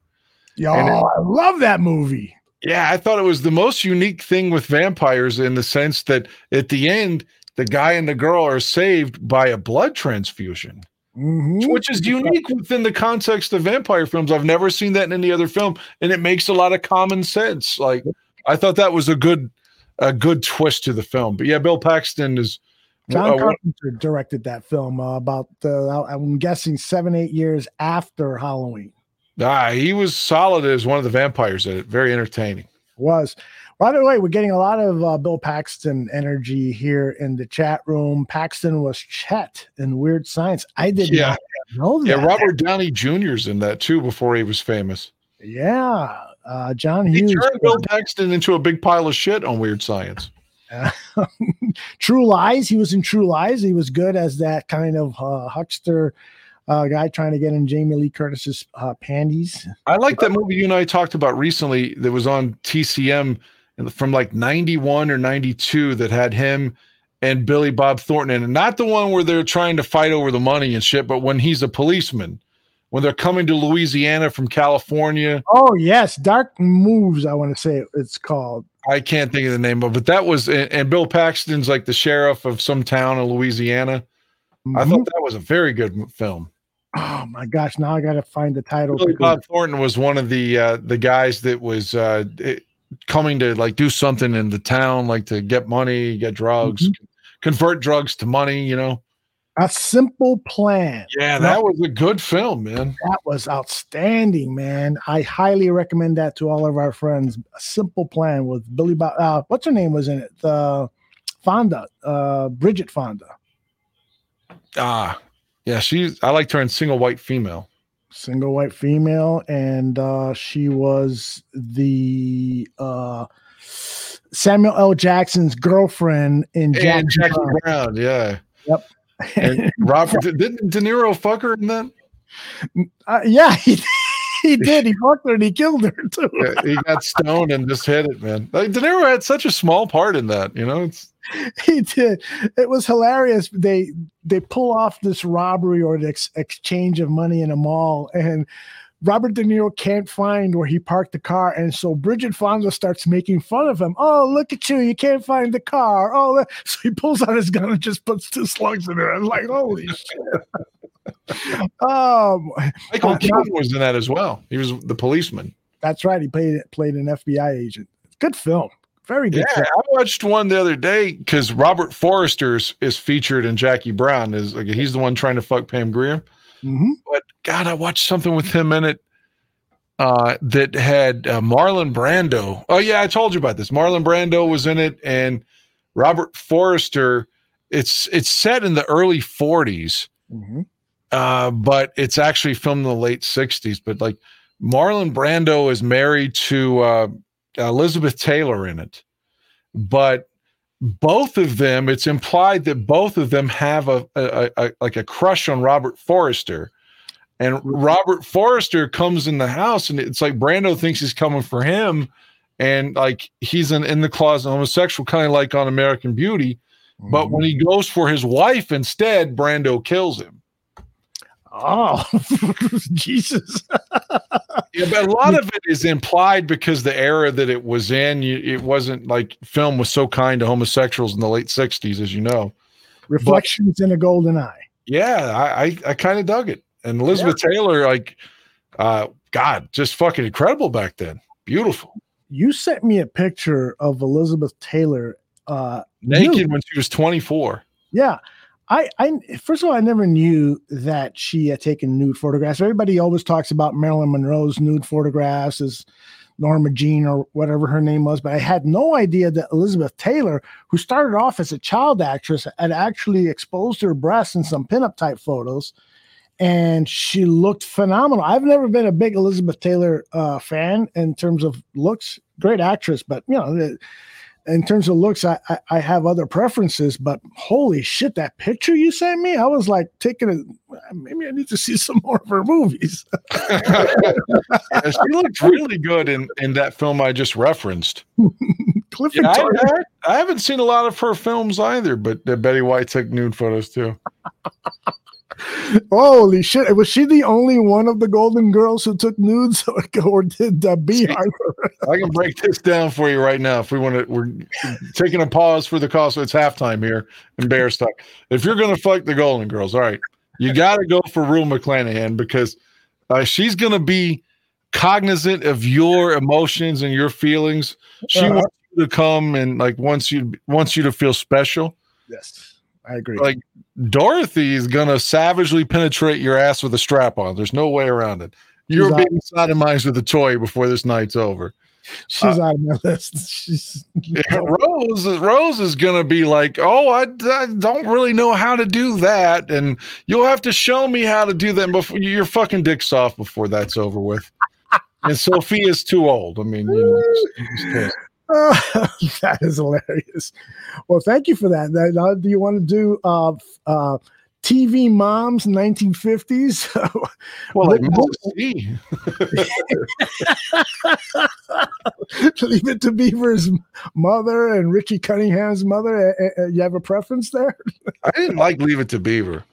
Yo, it- I love that movie. Yeah, I thought it was the most unique thing with vampires in the sense that at the end the guy and the girl are saved by a blood transfusion. Mhm. Which is unique within the context of vampire films. I've never seen that in any other film, and it makes a lot of common sense. Like I thought that was a good, a good twist to the film. But yeah, Bill Paxton is John uh, Carpenter directed that film uh, about, uh, I'm guessing, seven, eight years after Halloween. ah, he was solid as one of the vampires in it. Very entertaining. Was. By the way, we're getting a lot of uh, Bill Paxton energy here in the chat room. Paxton was Chet in Weird Science. I did Yeah. not know that. Yeah, Robert Downey Jr.'s in that too before he was famous. Yeah. Uh, John He Hughes. turned Bill Paxton into a big pile of shit on Weird Science. True Lies. He was in True Lies. He was good as that kind of uh, huckster uh, guy trying to get in Jamie Lee Curtis's uh, panties. I like that movie you and I talked about recently that was on TCM from like 91 or 92 that had him and Billy Bob Thornton in it. Not the one where they're trying to fight over the money and shit, but when he's a policeman, when they're coming to Louisiana from California. Oh yes, Dark Moves. I want to say it's called. I can't think of the name of it, but that was, and, and Bill Paxton's like the sheriff of some town in Louisiana. I thought that was a very good film. Oh my gosh! Now I got to find the title. Billy Bob Thornton was one of the uh, the guys that was uh, it- coming to like do something in the town, like to get money, get drugs, convert drugs to money. You know. A Simple Plan. Yeah, that was a good film, man. That was outstanding, man. I highly recommend that to all of our friends. A Simple Plan with Billy. Bob, uh, what's her name was in it? The Fonda, uh, Bridget Fonda. Ah, yeah, she's. I liked her in Single White Female. Single white female and uh she was the uh samuel l jackson's girlfriend in Jack and Jackie Brown, yeah. Yep. And Robert didn't De Niro fuck her in that? uh, yeah he, he did he fucked her and he killed her too Yeah, he got stoned and just hit it, man. Like De Niro had such a small part in that, you know. It's he did it was hilarious they they pull off this robbery or the ex- exchange of money in a mall and Robert De Niro can't find where he parked the car, and so Bridget Fonda starts making fun of him. Oh, look at you! You can't find the car. Oh, so he pulls out his gun and just puts two slugs in it. I'm like, holy shit! um, Michael uh, Keaton was in that as well. He was the policeman. that's right. He played played an FBI agent. Good film. Very good. Yeah, film. I watched one the other day because Robert Forster is, is featured in Jackie Brown. Is like he's the one trying to fuck Pam Grier. Mhm. But God, I watched something with him in it uh, that had uh, Marlon Brando. Oh yeah, I told you about this. Marlon Brando was in it, and Robert Forster. It's it's set in the early 40s, Mhm. Uh, but it's actually filmed in the late 60s. But like Marlon Brando is married to uh, Elizabeth Taylor in it, but both of them, it's implied that both of them have a, a, a like a crush on Robert Forster. And Robert Forster comes in the house, and it's like Brando thinks he's coming for him, and like he's an in the closet homosexual, kind of like on American Beauty. But when he goes for his wife instead, Brando kills him. Oh, Jesus! Yeah, but a lot of it is implied because the era that it was in, you, it wasn't like film was so kind to homosexuals in the late '60s, as you know. Reflections in a golden eye. Yeah, I I, I kind of dug it, and Elizabeth Taylor, like, uh, God, just fucking incredible back then. Beautiful, You sent me a picture of Elizabeth Taylor uh, naked nude. when she was 24. Yeah. I, I first of all, I never knew that she had taken nude photographs. Everybody always talks about Marilyn Monroe's nude photographs as Norma Jean or whatever her name was, but I had no idea that Elizabeth Taylor, who started off as a child actress, had actually exposed her breasts in some pinup type photos, and she looked phenomenal. I've never been a big Elizabeth Taylor uh, fan in terms of looks. Great actress, but you know. In terms of looks, I, I I have other preferences, but holy shit, that picture you sent me, I was like taking it. Maybe I need to see some more of her movies. Yeah, she looked really good in in that film I just referenced. Clifford Yeah, I, I- I haven't seen a lot of her films either, but uh, Betty White took nude photos too. Holy shit! Was she the only one of the Golden Girls who took nudes, or, or did uh, Beehive? I can break this down for you right now if we want to. We're taking a pause for the call, so it's halftime here in Bear Stuck. If you're going to fuck the Golden Girls, all right, you got to go for Rue McClanahan because uh, she's going to be cognizant of your emotions and your feelings. She Uh-huh. wants you to come and like wants you wants you to feel special. Yes, I agree. Like Dorothy is going to savagely penetrate your ass with a strap on. There's no way around it. You're She's being sodomized with a toy before this night's over. She's uh, on my list. She's Yeah, Rose, Rose is going to be like, "Oh, I, I don't really know how to do that, and you'll have to show me how to do that before you your fucking dick's off before that's over with." And Sophia's too old. I mean, you know, pissed. that is hilarious. Well, thank you for that. Uh, do you want to do uh, uh, TV moms 1950s? well, like Leave it to Beaver's mother and Richie Cunningham's mother. Uh, uh, you have a preference there? I didn't like Leave It to Beaver.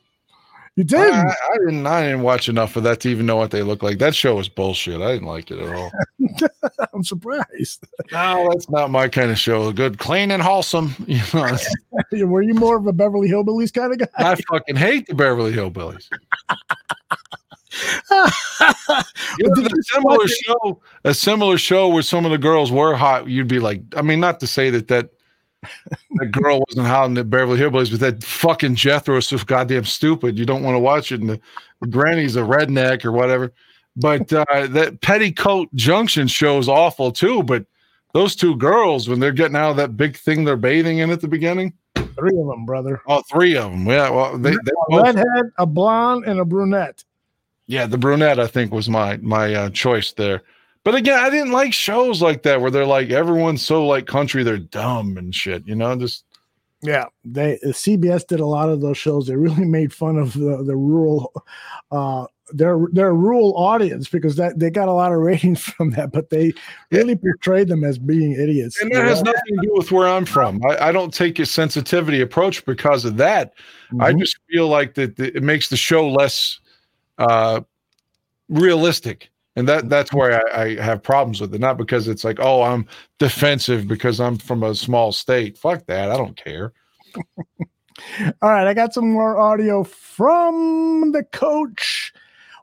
You did? I, I didn't. I didn't watch enough of that to even know what they look like. That show was bullshit. I didn't like it at all. I'm surprised. No, that's not my kind of show. Good, clean, and wholesome. You know, Were you more of a Beverly Hillbillies kind of guy? I fucking hate the Beverly Hillbillies. You know, a similar show, a similar show where some of the girls were hot. You'd be like, I mean, not to say that that that girl wasn't in the Beverly Hillbillies, but that fucking Jethro is so goddamn stupid. You don't want to watch it. And the, the granny's a redneck or whatever. But uh, that Petticoat Junction show is awful too. But those two girls, when they're getting out of that big thing they're bathing in at the beginning, Three of them, brother. oh, three of them. Yeah, well, they, they A both, redhead, a blonde, and a brunette. Yeah, the brunette I think was my my uh, choice there. But again, I didn't like shows like that where they're like everyone's so like country, they're dumb and shit. You know, just Yeah, they uh, CBS did a lot of those shows. They really made fun of the, the rural, uh, their their rural audience because that they got a lot of ratings from that. But they really portrayed them as being idiots. and that has nothing to do with where I'm from. I, I don't take a sensitivity approach because of that. I Mhm. just feel like that that it makes the show less uh, realistic. And that that's where I, I have problems with it. Not because it's like, oh, I'm defensive because I'm from a small state. Fuck that. I don't care. All right, I got some more audio from the coach.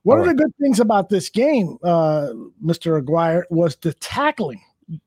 One of the good things about this game, uh, Mr. Aguirre, was the tackling.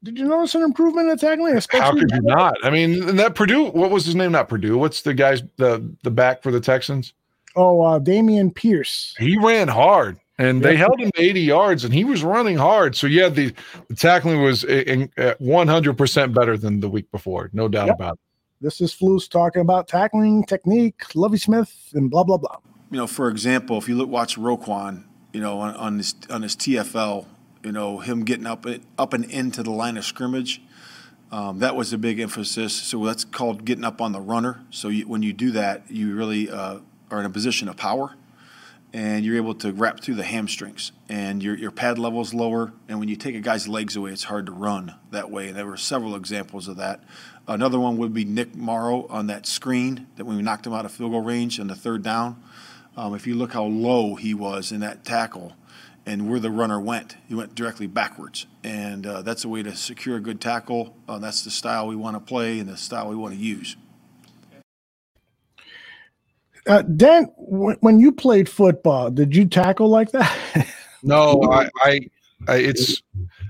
Did you notice an improvement in tackling? How could you not? I mean, that Purdue, what was his name? Not Purdue. What's the guy's the the back for the Texans? Oh, uh, Dameon Pierce. He ran hard, and they Yeah. held him to 80 yards, and he was running hard. So yeah, the, the tackling was in, at 100 percent better than the week before, no doubt Yep. about it. This is Flus talking about tackling technique, Lovie Smith, and blah blah blah. you know, for example, if you look watch Roquan, you know, on, on his on his TFL, you know, him getting up up and into the line of scrimmage, um, that was a big emphasis. So that's called getting up on the runner. So you, when you do that, you really uh, are in a position of power, and you're able to wrap through the hamstrings, and your your pad level is lower. And when you take a guy's legs away, it's hard to run that way. And there were several examples of that. Another one would be Nick Morrow on that screen that when we knocked him out of field goal range on the third down. Um, if you look how low he was in that tackle, and where the runner went. He went directly backwards, and uh, that's a way to secure a good tackle. Uh, that's the style we want to play and the style we want to use. Uh, Dan, w- when you played football, did you tackle like that? No, I, I, I, it's,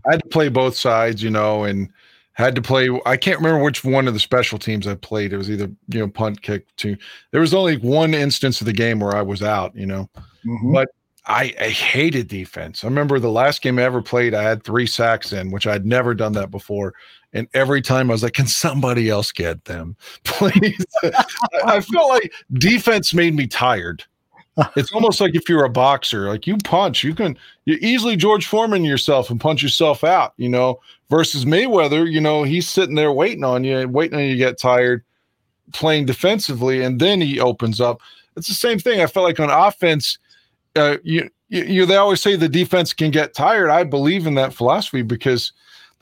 I had to play both sides, you know, and had to play. I can't remember which one of the special teams I played. It was either you know punt, kick, two. There was only one instance of the game where I was out, you know, Mhm. but I, I hated defense. I remember the last game I ever played, I had three sacks in, which I'd never done that before. And every time I was like, can somebody else get them, please? I- felt like defense made me tired. It's almost like if you're a boxer, like you punch, you can you easily George Foreman yourself and punch yourself out, you know, versus Mayweather, you know, he's sitting there waiting on you, waiting on you to get tired, playing defensively, and then he opens up. It's the same thing. I felt like on offense, uh, you, you, you they always say the defense can get tired. I believe in that philosophy because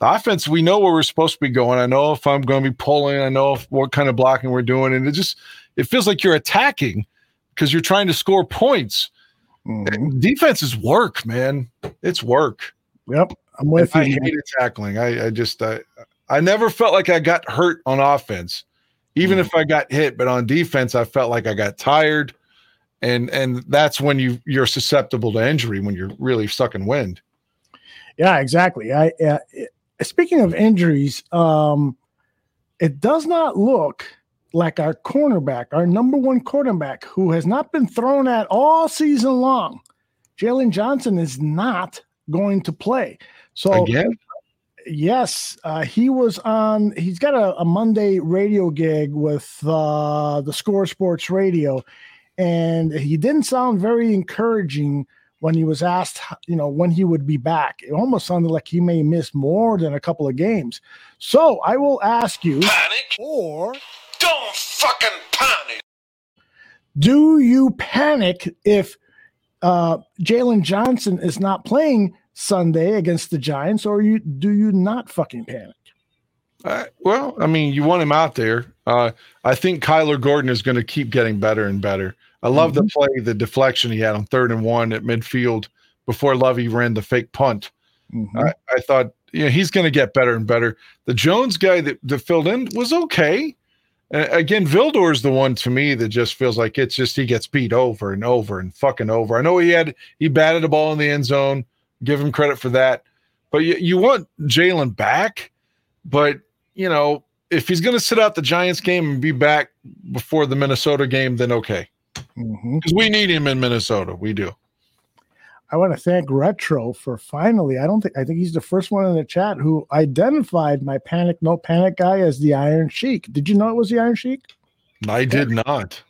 the offense, we know where we're supposed to be going. I know if I'm going to be pulling, I know if, what kind of blocking we're doing, and it just it feels like you're attacking because you're trying to score points. And Defense is work, man. It's work. Yep, I'm with And you. I hated tackling. I, I just I, I never felt like I got hurt on offense, even if I got hit. But on defense, I felt like I got tired, and and that's when you you're susceptible to injury when you're really sucking wind. Yeah, exactly. I uh, speaking of injuries, um, it does not look like our cornerback, our number one cornerback, who has not been thrown at all season long. Jaylon Johnson is not going to play. So Again? yes, uh, he was on. He's got a, a Monday radio gig with uh, the Score Sports Radio, and he didn't sound very encouraging when he was asked, you know, when he would be back. It almost sounded like he may miss more than a couple of games. So I will ask you, Panic or don't fucking panic. do you panic if uh, Jaylon Johnson is not playing Sunday against the Giants, or you do you not fucking panic? Uh, well, I mean, you want him out there. Uh, I think Kyler Gordon is going to keep getting better and better. I love the play, the deflection he had on third and one at midfield before Lovie ran the fake punt. I, I thought, you know, he's going to get better and better. The Jones guy that, that filled in was okay. Uh, again, Vildor is the one to me that just feels like it's just he gets beat over and over and fucking over. I know he had he batted a ball in the end zone. Give him credit for that. But you, you want Jaylon back, but you know, if he's going to sit out the Giants game and be back before the Minnesota game, then okay. Mm-hmm. Because we need him in Minnesota. We do. I want to thank Retro for finally. I don't think I think he's the first one in the chat who identified my panic no panic guy as the Iron Sheik. Did you know it was the Iron Sheik? I did not.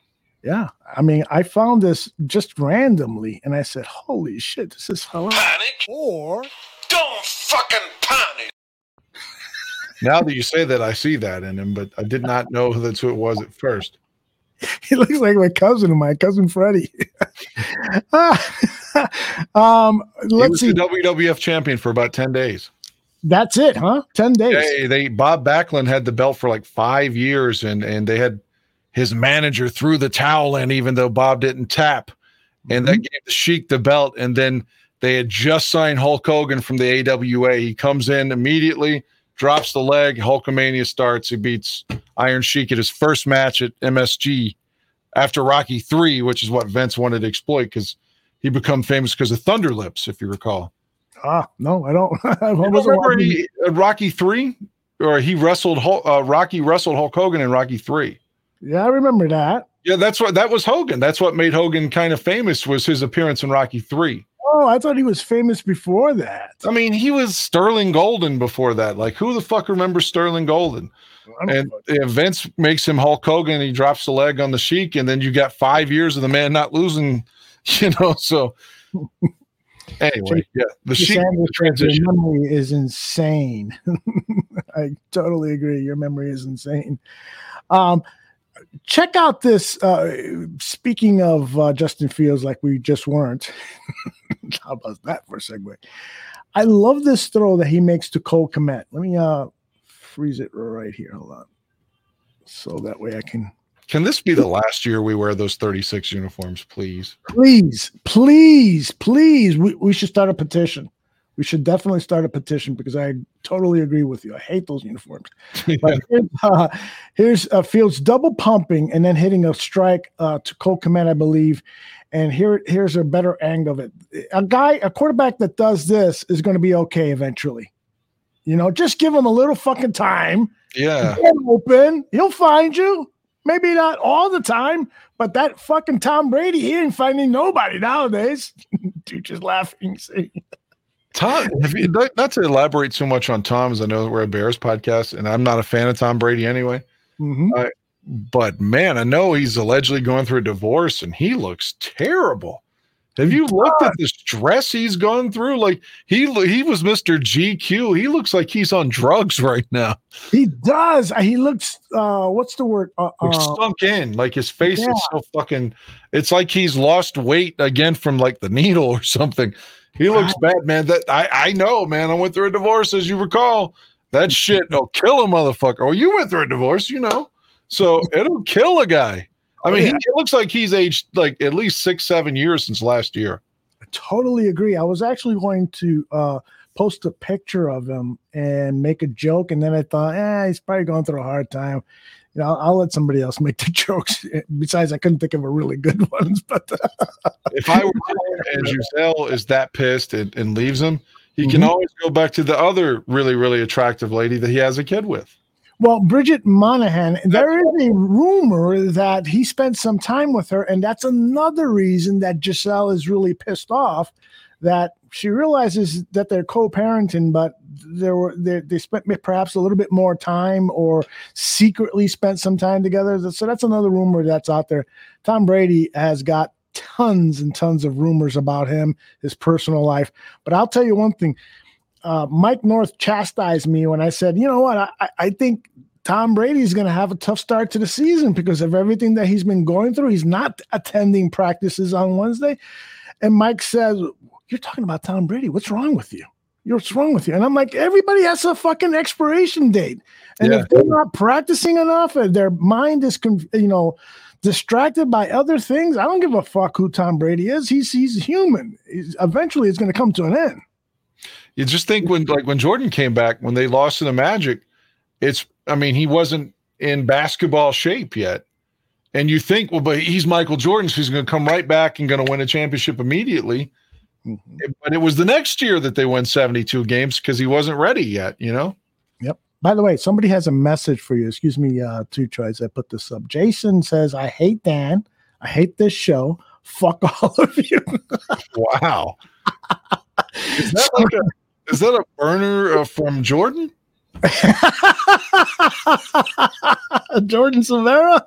Yeah, I mean, I found this just randomly, and I said, "Holy shit, this is hilarious." Panic or don't fucking panic. Now that you say that, I see that in him, but I did not know that's who it was at first. he looks like my cousin, my cousin Freddie. um, let's was see. the WWF champion for about 10 days. That's it, huh? Ten days. They, they Bob Backlund had the belt for like five years, and and they had his manager threw the towel in, even though Bob didn't tap, and that gave the Sheik the belt. And then they had just signed Hulk Hogan from the AWA. He comes in immediately, drops the leg. Hulkamania starts. He beats Iron Sheik at his first match at MSG after Rocky Three, which is what Vince wanted to exploit because he become famous because of Thunder Lips, if you recall. Ah, no, I don't. I remember he, uh, Rocky Three, or he wrestled uh, Rocky wrestled Hulk Hogan in Rocky Three. Yeah, I remember that. Yeah, that's what that was Hogan. That's what made Hogan kind of famous was his appearance in Rocky Three. Oh, I thought he was famous before that. I mean, he was Sterling Golden before that. Like, who the fuck remembers Sterling Golden? And uh, Vince makes him Hulk Hogan. He drops the leg on the Sheik, and then you got five years of the man not losing. You know, so anyway, yeah, the Sheik transition. Memory is insane. I totally agree. Your memory is insane. Um, check out this. Uh, speaking of uh, Justin Fields, like we just weren't. How about that for a segue? I love this throw that he makes to Cole Kmet. Let me uh freeze it right here. Hold on. So that way I can Can this be the last year we wear those 36 uniforms, please? Please, please, please. We, we should start a petition. We should definitely start a petition because I totally agree with you. I hate those uniforms. But here's, uh, here's uh, Fields double pumping and then hitting a strike uh, to Cole Kmet, I believe. And here, here's a better angle of it. A guy, a quarterback that does this is going to be okay eventually. You know, just give him a little fucking time. Yeah. Open. He'll find you. Maybe not all the time, but that fucking Tom Brady, he ain't finding nobody nowadays. Dude, just laughing. See. Tom, have you, not, to elaborate too much on Tom, as I know we're a Bears podcast, and I'm not a fan of Tom Brady anyway. Mhm. Uh, but man, I know he's allegedly going through a divorce, and he looks terrible. Have you looked at the stress he's gone through? Like he he was Mr. GQ. He looks like he's on drugs right now. He does. Uh, He looks. Uh, what's the word? Uh, Like uh, sunk in. Like his face yeah. is so fucking. It's like he's lost weight again from like the needle or something. He looks bad, man. That I I know, man. I went through a divorce, as you recall. That shit will kill a motherfucker. Oh, you went through a divorce, you know. So it'll kill a guy. I mean, he, yeah. it looks like he's aged like at least six, seven years since last year. I totally agree. I was actually going to uh, post a picture of him and make a joke, and then I thought, eh, he's probably going through a hard time. You know, I'll, I'll let somebody else make the jokes. Besides, I couldn't think of a really good ones. But If I were and Gisele is that pissed and, and leaves him, he can Mhm. always go back to the other really, really attractive lady that he has a kid with. Well, Bridget Moynahan, there is a rumor that he spent some time with her, and that's another reason that Gisele is really pissed off. That she realizes that they're co-parenting, but there were they, they spent perhaps a little bit more time, or secretly spent some time together. So that's another rumor that's out there. Tom Brady has got tons and tons of rumors about him, his personal life. But I'll tell you one thing uh, Mike North chastised me when I said, you know what, I, I- think Tom Brady is going to have a tough start to the season because of everything that he's been going through. He's not attending practices on Wednesday. And Mike says, You're talking about Tom Brady. What's wrong with you? What's wrong with you? And I'm like, everybody has a fucking expiration date. And Yeah. if they're not practicing enough and their mind is, you know, distracted by other things, I don't give a fuck who Tom Brady is. He's he's human. He's, eventually, it's going to come to an end. You just think when like when Jordan came back when they lost to the Magic, it's I mean he wasn't in basketball shape yet, and you think well, but he's Michael Jordan, so he's going to come right back and going to win a championship immediately. But it was the next year that they won seventy two games because he wasn't ready yet. You know. Yep. By the way, somebody has a message for you. Excuse me, uh, two tries. I put this up. Jason says, I hate Dan. I hate this show. Fuck all of you. Wow. is that like a is that a burner uh, from Jordan? Jordan Silvera.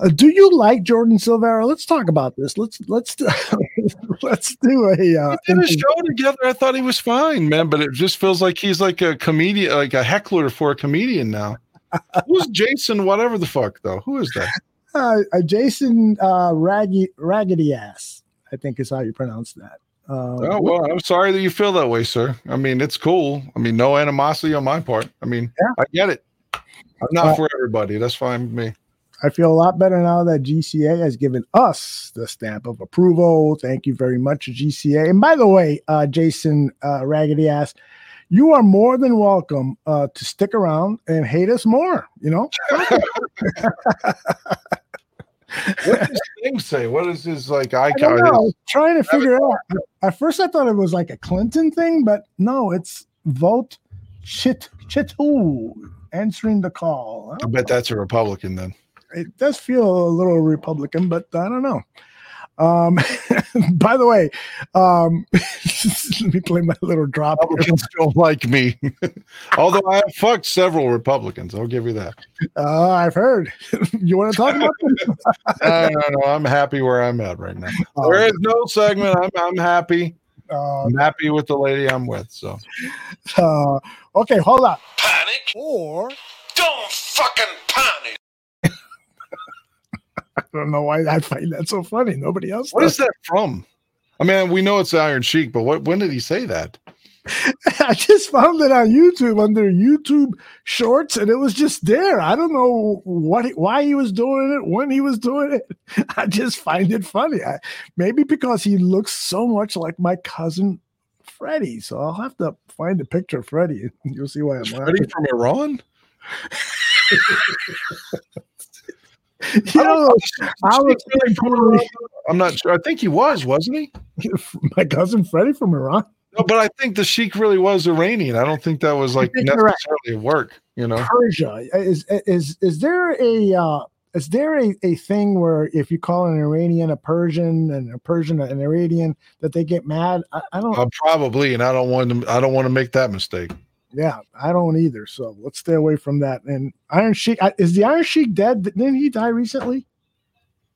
Uh, do you like Jordan Silvera? Let's talk about this. Let's let's do, let's do a uh, We did a show together. I thought he was fine, man, but it just feels like he's like a comedian, like a heckler for a comedian now. Who's Jason? Whatever the fuck, though. Who is that? uh, uh, Jason uh, Raggy Raggedy Ass. I think is how you pronounce that. Uh, Oh well, I'm sorry that you feel that way, sir. I mean, it's cool. I mean, no animosity on my part. I mean, I get it. I'm not Uh, for everybody. That's fine with me. I feel a lot better now that GCA has given us the stamp of approval. Thank you very much, GCA. And by the way, uh, Jason uh, Raggedy Ass, you are more than welcome uh, to stick around and hate us more. You know, What does Sting say? What is his like I icon? know. I was trying to figure out. At first, I thought it was like a Clinton thing, but no, it's vote chit chitu answering the call. I bet that's a Republican then. It does feel a little Republican, but I don't know. Um, by the way, um, let me play my little drop. here. Republicans don't like me. Although I have fucked several Republicans. I'll give you that. Uh, I've heard. you want to talk about them? no, no, no. I'm happy where I'm at right now. There is no segment. I'm I'm happy. Uh, I'm happy with the lady I'm with. So uh, okay, hold on. Panic or don't fucking panic. I don't know why I find that so funny. Nobody else. what does. is that from? I mean, we know it's Iron Sheik, but what when did he say that? I just found it on YouTube under YouTube Shorts, and it was just there. I don't know what, he- why he was doing it, when he was doing it. I just find it funny. I, maybe because he looks so much like my cousin Freddie. So I'll have to find a picture of Freddie, and you'll see why I'm Freddie from Iran? You know, I was I'm not sure. I think he was, wasn't he? my cousin Freddie from Iran. No, but I think the Sheik really was Iranian. I don't think that was like you're right. necessarily work, you know. Persia is is is there a uh, is there a, a thing where if you call an Iranian a Persian and a Persian an Iranian that they get mad? I, I don't. Uh, probably, and I don't want to. I don't want to make that mistake. Yeah, I don't either. So let's stay away from that. And Iron Sheik is the Iron Sheik dead? Didn't he die recently?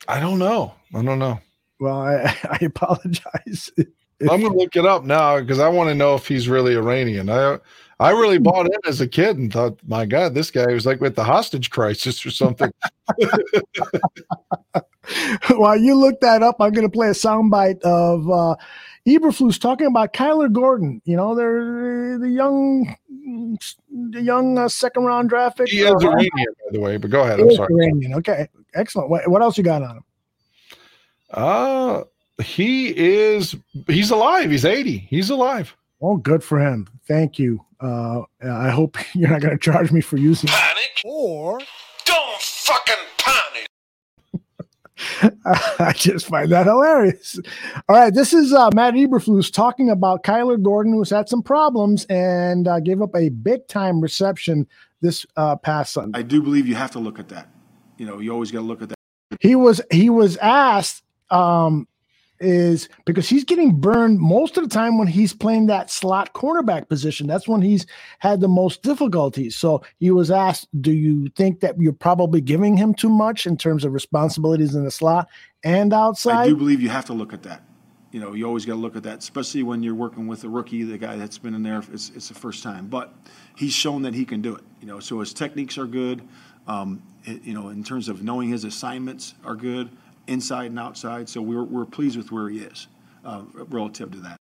I don't know. I don't know. Well, I, I apologize. I'm gonna look it up now because I want to know if he's really Iranian. I I really bought in as a kid and thought, my God, this guy was like with the hostage crisis or something. While you look that up, I'm going to play a soundbite of uh, Eberflus talking about Kyler Gordon. You know, they're the young, the young uh, second round draft pick. he is Uh, Iranian, by the way. But go ahead. he I'm is sorry. Iranian. Okay, excellent. What, what else you got on him? Uh he is. He's alive. He's 80. He's alive. Oh, good for him. Thank you. Uh, I hope you're not going to charge me for using. Panic or Don't fucking panic. I just find that hilarious. All right, this is uh, Matt Eberflus talking about Kyler Gordon, who's had some problems and uh, gave up a big time reception this uh, past Sunday. I do believe you have to look at that. You know, you always got to look at that. He was he was asked um, is because he's getting burned most of the time when he's playing that slot cornerback position. That's when he's had the most difficulties. So he was asked, "Do you think that you're probably giving him too much in terms of responsibilities in the slot and outside?" I do believe you have to look at that. You know, you always got to look at that, especially when you're working with a rookie, the guy that's been in there. It's, it's the first time, but he's shown that he can do it. You know, so his techniques are good. Um, you know, in terms of knowing his assignments are good, inside and outside. So we're we're pleased with where he is uh, relative to that.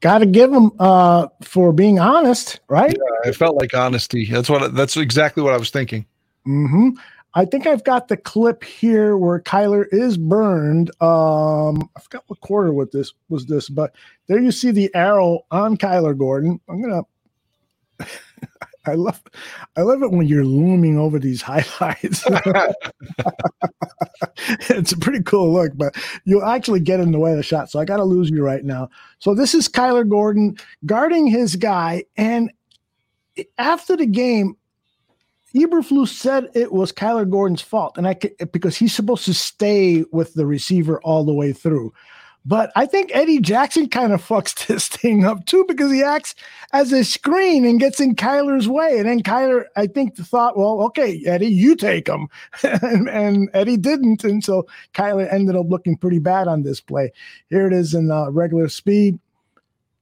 Got to give him uh, for being honest, right? Yeah, it felt like honesty. That's what. That's exactly what I was thinking. hmm I think I've got the clip here where Kyler is burned. Um, I forgot what quarter with this was this, but there you see the arrow on Kyler Gordon. I'm gonna. I love, I love it when you're looming over these highlights. it's a pretty cool look, but you'll actually get in the way of the shot. So I got to lose you right now. So this is Kyler Gordon guarding his guy, and after the game, Eberflus said it was Kyler Gordon's fault, and I c- because he's supposed to stay with the receiver all the way through. But I think Eddie Jackson kind of fucks this thing up too because he acts as a screen and gets in Kyler's way. And then Kyler, I think, thought, well, okay, Eddie, you take him. and, and Eddie didn't. And so Kyler ended up looking pretty bad on this play. Here it is in uh, regular speed.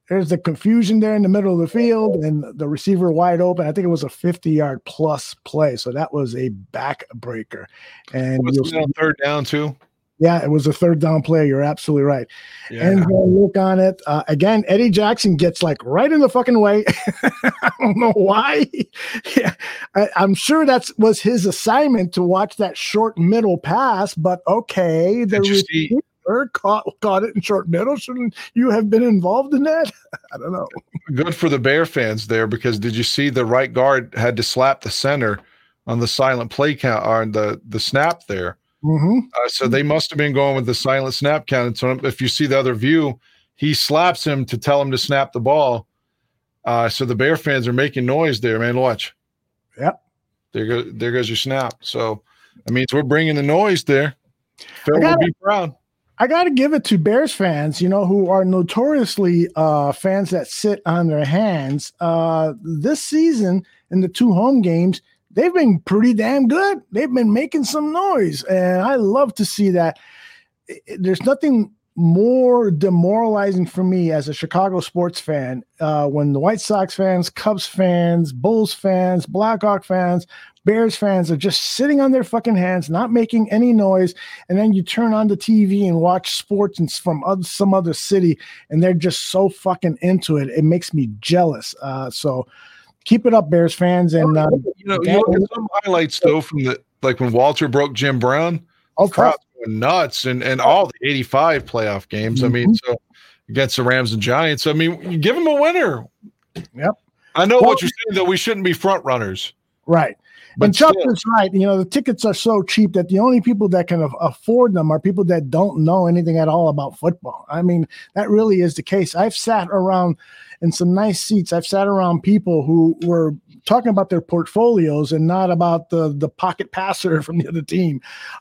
There's the confusion there in the middle of the field and the receiver wide open. I think it was a 50 yard plus play. So that was a backbreaker. And Was it on third down too? Yeah, it was a third down play. You're absolutely right. Yeah. And look on it uh, again. Eddie Jackson gets like right in the fucking way. I don't know why. yeah, I, I'm sure that was his assignment to watch that short middle pass. But okay, the receiver caught caught it in short middle. Shouldn't you have been involved in that? I don't know. Good for the Bear fans there because did you see the right guard had to slap the center on the silent play count on the the snap there? Mm-hmm. Uh, so they must have been going with the silent snap count. And so if you see the other view, he slaps him to tell him to snap the ball. Uh, so the Bear fans are making noise there, man. Watch. Yep. There goes there goes your snap. So that means we're bringing the noise there. Phil will gotta- be proud. I got to give it to Bears fans, you know, who are notoriously uh, fans that sit on their hands. Uh, this season, in the two home games, they've been pretty damn good. They've been making some noise, and I love to see that. There's nothing more demoralizing for me as a Chicago sports fan uh, when the White Sox fans, Cubs fans, Bulls fans, Blackhawk fans, Bears fans are just sitting on their fucking hands, not making any noise, and then you turn on the TV and watch sports and from other, some other city, and they're just so fucking into it. It makes me jealous. Uh, so keep it up, Bears fans, and uh, you know, you look at some highlights though from the like when Walter broke Jim Brown. Oh, crowd went nuts, and and all the '85 playoff games. I mean, Mhm. so against the Rams and Giants. I mean, you give them a winner. Yep. I know Well- what you're saying that We shouldn't be front runners. Right. But and Chuck still. is right. You know, the tickets are so cheap that the only people that can afford them are people that don't know anything at all about football. I mean, that really is the case. I've sat around in some nice seats. I've sat around people who were talking about their portfolios and not about the the pocket passer from the other team.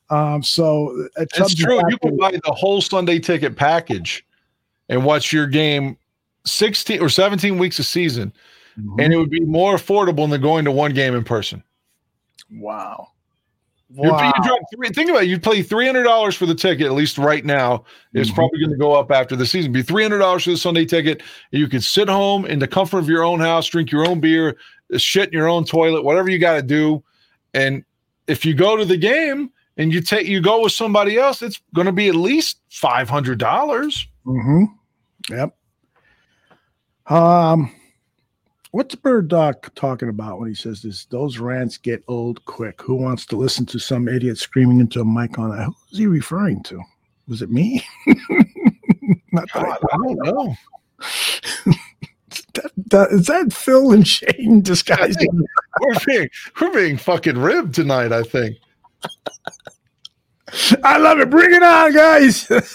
Um, so uh, It's true. You can buy the whole Sunday ticket package and watch your game 16 or 17 weeks a season, Mm-hmm. and it would be more affordable than going to one game in person. Wow. You- you Wow. drop three, think about it. You'd pay three hundred dollars for the ticket, at least right now. It's Mhm. probably going to go up after the season. Be three hundred dollars for the Sunday ticket. You could sit home in the comfort of your own house, drink your own beer, shit in your own toilet, whatever you got to do. And if you go to the game and you take you go with somebody else, it's going to be at least five hundred dollars. Mm-hmm. Yep. Um, what's Bird Dog talking about when he says this? Those rants get old quick. Who wants to listen to some idiot screaming into a mic on that? Who's he referring to? Was it me? Not that I, I don't know. that, that, is that Phil and Shane disguised? We're being we're being fucking ribbed tonight. I think. I love it. Bring it on, guys. What,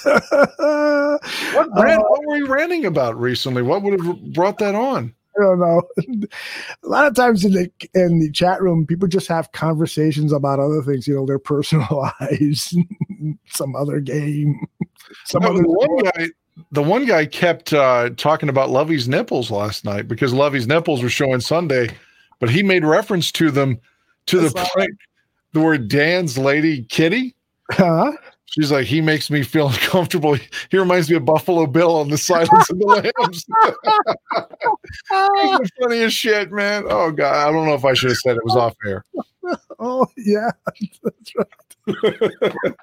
uh, rant, what were you ranting about recently? What would have brought that on? I don't know. A lot of times in the in the chat room, people just have conversations about other things, you know, their personal lives, some other game, some No, other the one guy, the one guy kept uh, talking about Lovie's nipples last night because Lovie's nipples were showing Sunday, but he made reference to them to the point the word Dan's lady Kitty. Huh? She's like, he makes me feel uncomfortable. He reminds me of Buffalo Bill on the Silence of the Lambs. The funniest shit, man. Oh god, I don't know if I should have said it was off air. Oh yeah, that's right.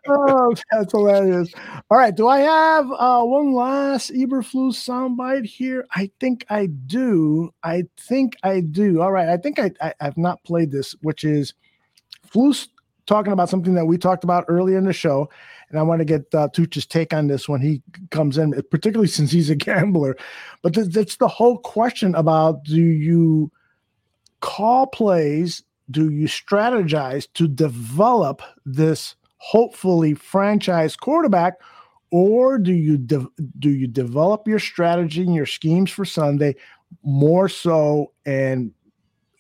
oh, that's hilarious. All right, do I have uh, one last Eberflus soundbite here? I think I do. I think I do. All right, I think I, I I've not played this, which is Flus talking about something that we talked about earlier in the show, and I want to get uh, Tuch's take on this when he comes in, particularly since he's a gambler. But th- that's the whole question about do you call plays? Do you strategize to develop this hopefully franchise quarterback, or do you de- do you develop your strategy and your schemes for Sunday more so and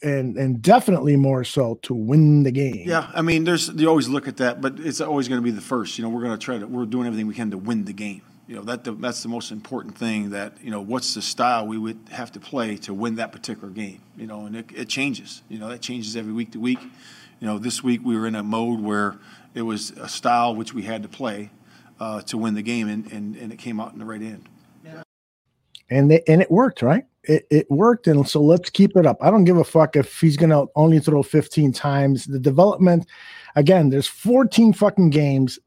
and and definitely more so to win the game? Yeah, I mean, there's you always look at that, but it's always going to be the first. You know, we're going to try to we're doing everything we can to win the game. You know, that that's the most important thing. That you know, what's the style we would have to play to win that particular game? You know, and it, it changes. You know, that changes every week to week. You know, this week we were in a mode where it was a style which we had to play uh, to win the game, and, and and it came out in the right end. Yeah. and they, and it worked, right? It, it worked, and so let's keep it up. I don't give a fuck if he's gonna only throw 15 times. The development, again, there's 14 fucking games,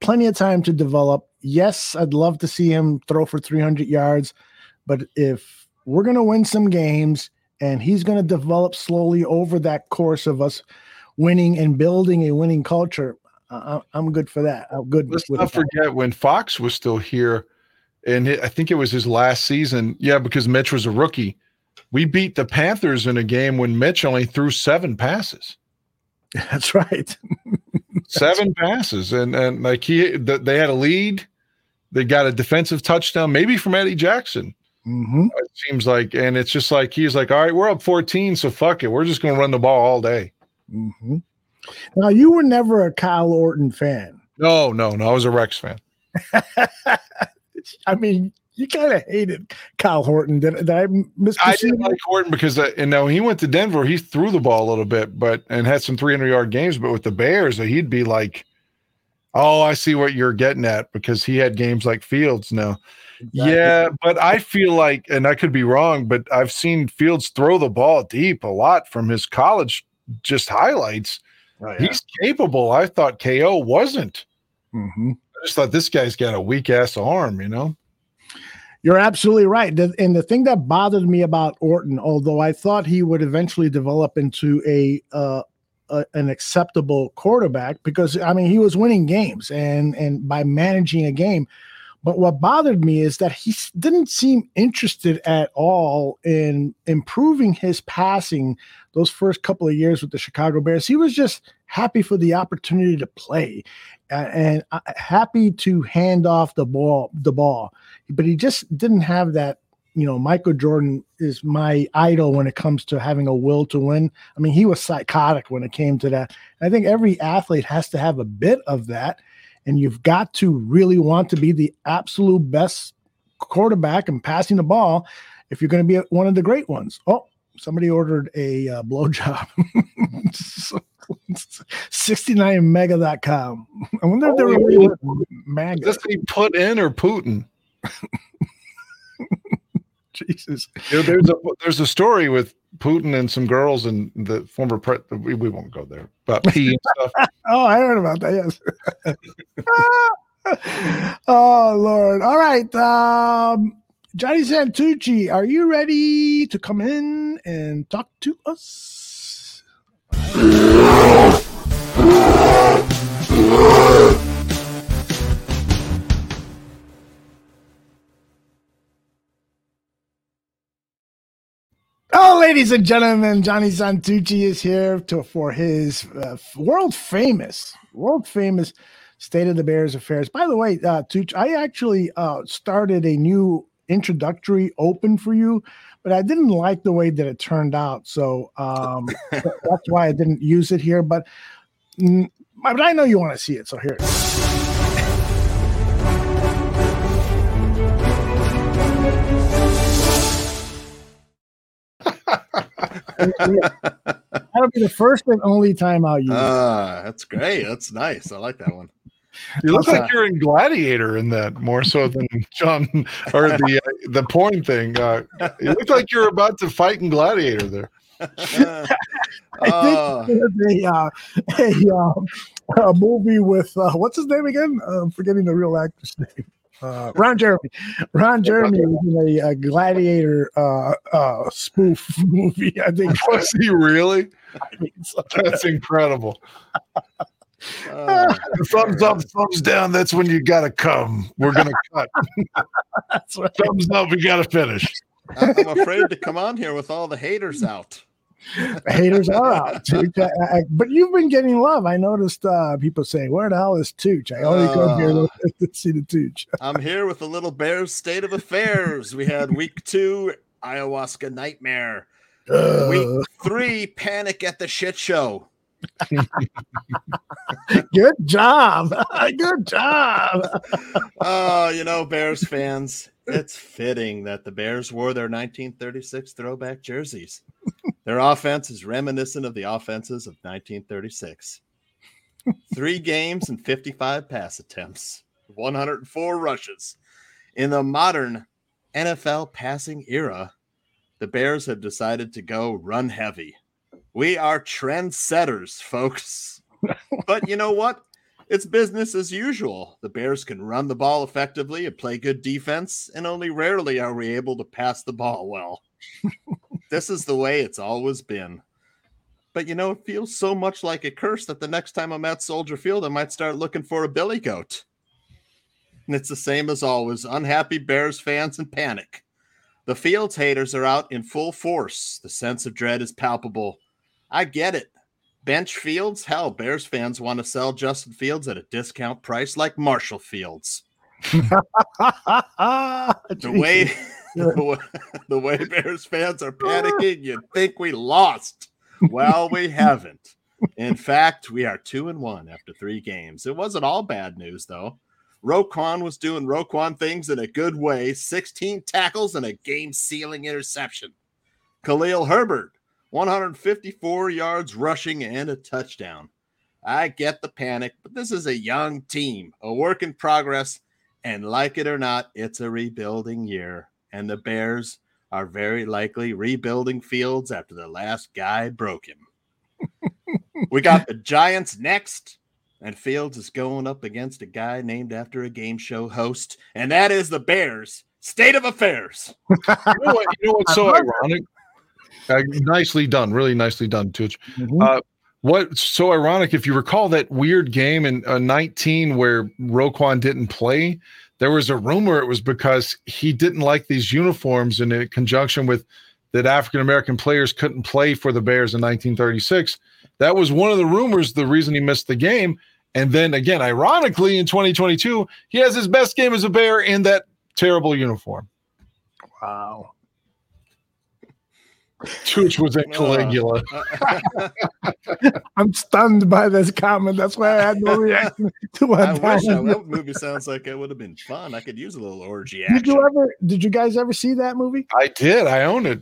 plenty of time to develop. Yes, I'd love to see him throw for 300 yards, but if we're gonna win some games and he's gonna develop slowly over that course of us winning and building a winning culture, I, I'm good for that. I'm good. Let's not forget when Fox was still here, and I think it was his last season. Yeah, because Mitch was a rookie. We beat the Panthers in a game when Mitch only threw seven passes. That's right. seven passes, and and like he, th- they had a lead. They got a defensive touchdown, maybe from Eddie Jackson. Mm-hmm. It seems like, and it's just like he's like, all right, we're up 14, so fuck it, we're just going to run the ball all day. Mm-hmm. Now, you were never a Kyle Orton fan. No, no, no, I was a Rex fan. I mean, you kind of hated Kyle Horton. Did, did I miss? I didn't like Horton because, uh, and now he went to Denver, he threw the ball a little bit, but and had some 300 yard games. But with the Bears, uh, he'd be like, Oh, I see what you're getting at because he had games like Fields now. Yeah, but I feel like, and I could be wrong, but I've seen Fields throw the ball deep a lot from his college just highlights. Oh, yeah. He's capable. I thought KO wasn't. Mm-hmm. I just thought this guy's got a weak ass arm, you know? You're absolutely right. And the thing that bothered me about Orton, although I thought he would eventually develop into a, uh, a an acceptable quarterback, because I mean he was winning games and and by managing a game. But what bothered me is that he didn't seem interested at all in improving his passing those first couple of years with the Chicago Bears. He was just happy for the opportunity to play and uh, happy to hand off the ball the ball. But he just didn't have that you know michael jordan is my idol when it comes to having a will to win. I mean he was psychotic when it came to that. I think every athlete has to have a bit of that and you've got to really want to be the absolute best quarterback and passing the ball if you're going to be one of the great ones. Oh somebody ordered a uh, blowjob 69mega.com i wonder if they're Oh, really mega Does this he put in or Putin? Jesus. You know, there's a there's a story with Putin and some girls and the former pre- we, we won't go there, but pee and stuff. Oh, I heard about that. Yes. oh Lord. All right. Um, Johnny Santucci, are you ready to come in and talk to us? Oh, ladies and gentlemen, Johnny Santucci is here to for his uh, world famous, world famous State of the Bears affairs. By the way, uh, Tucci, I actually uh, started a new introductory open for you, but I didn't like the way that it turned out, so um, that's why I didn't use it here. But mm, but I know you want to see it, so here. It is. That'll be the first and only time I'll use it. Ah, that's great. That's nice. I like that one. You look Okay. like you're in Gladiator in that more so than John or the uh, the porn thing. Uh, you look like you're about to fight in Gladiator there. I think there's a, uh, a, uh, a movie with uh, what's his name again? Uh, I'm forgetting the real actor's name. Uh, Ron Jeremy. Ron Jeremy was in a, uh gladiator uh, uh, spoof movie. I think. Was he really? That's incredible. thumbs up, thumbs down. That's when you gotta come. We're gonna cut. That's right. Thumbs up. We gotta finish. I- I'm afraid to come on here with all the haters out. Haters are out. Tooch. I- I- but you've been getting love. I noticed uh, people saying, "Where the hell is Tooch?" I only come here to, to see the Tooch. I'm here with a little Bears state of affairs. We had week two, ayahuasca nightmare. Week three, panic at the shit show. Good job. Good job. Oh, you know, Bears fans, it's fitting that the Bears wore their 1936 throwback jerseys. Their offense is reminiscent of the offenses of 1936. Three games and 55 pass attempts, 104 rushes. In the modern NFL passing era, the Bears have decided to go run heavy. We are trendsetters, folks. but you know what? It's business as usual. The Bears can run the ball effectively and play good defense, and only rarely are we able to pass the ball well. this is the way it's always been. But you know, it feels so much like a curse that the next time I'm at Soldier Field, I might start looking for a billy goat. And it's the same as always unhappy Bears fans and panic. The Fields haters are out in full force. The sense of dread is palpable. I get it. Bench Fields, hell, Bears fans want to sell Justin Fields at a discount price like Marshall Fields. The way, the way Bears fans are panicking, you'd think we lost. Well, we haven't. In fact, we are two and one after three games. It wasn't all bad news, though. Roquan was doing Roquan things in a good way 16 tackles and a game sealing interception. Khalil Herbert, 154 yards rushing and a touchdown. I get the panic, but this is a young team, a work in progress. And like it or not, it's a rebuilding year. And the Bears are very likely rebuilding fields after the last guy broke him. we got the Giants next, and Fields is going up against a guy named after a game show host, and that is the Bears. State of affairs. you know what? You know what's so ironic? Uh, nicely done, really nicely done, Tooch. Uh, what's so ironic? If you recall that weird game in uh, 19 where Roquan didn't play, there was a rumor it was because he didn't like these uniforms, and in conjunction with that African American players couldn't play for the Bears in 1936. That was one of the rumors. The reason he missed the game. And then again, ironically, in 2022, he has his best game as a Bear in that terrible uniform. Wow. Tooch was in Caligula. I'm stunned by this comment. That's why I had no reaction to what I wish Dan- that, that movie sounds like it would have been fun. I could use a little orgy Did action. you ever? Did you guys ever see that movie? I did. I own it.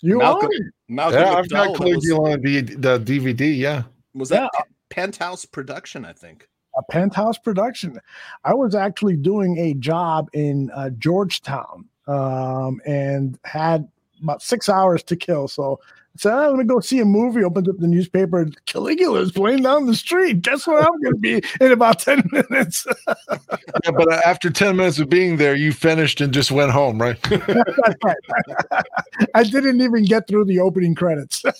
You Malcolm, own it? Malcolm yeah, I've got McDowell, that was- Caligula on the, the DVD. Yeah. Was that Pe- Penthouse production? I think. a penthouse production. I was actually doing a job in uh, Georgetown um, and had about six hours to kill. So I said, I'm going to go see a movie. Opened up the newspaper. Caligula is playing down the street. Guess where I'm going to be in about 10 minutes? yeah, but uh, after 10 minutes of being there, you finished and just went home, right? I didn't even get through the opening credits. the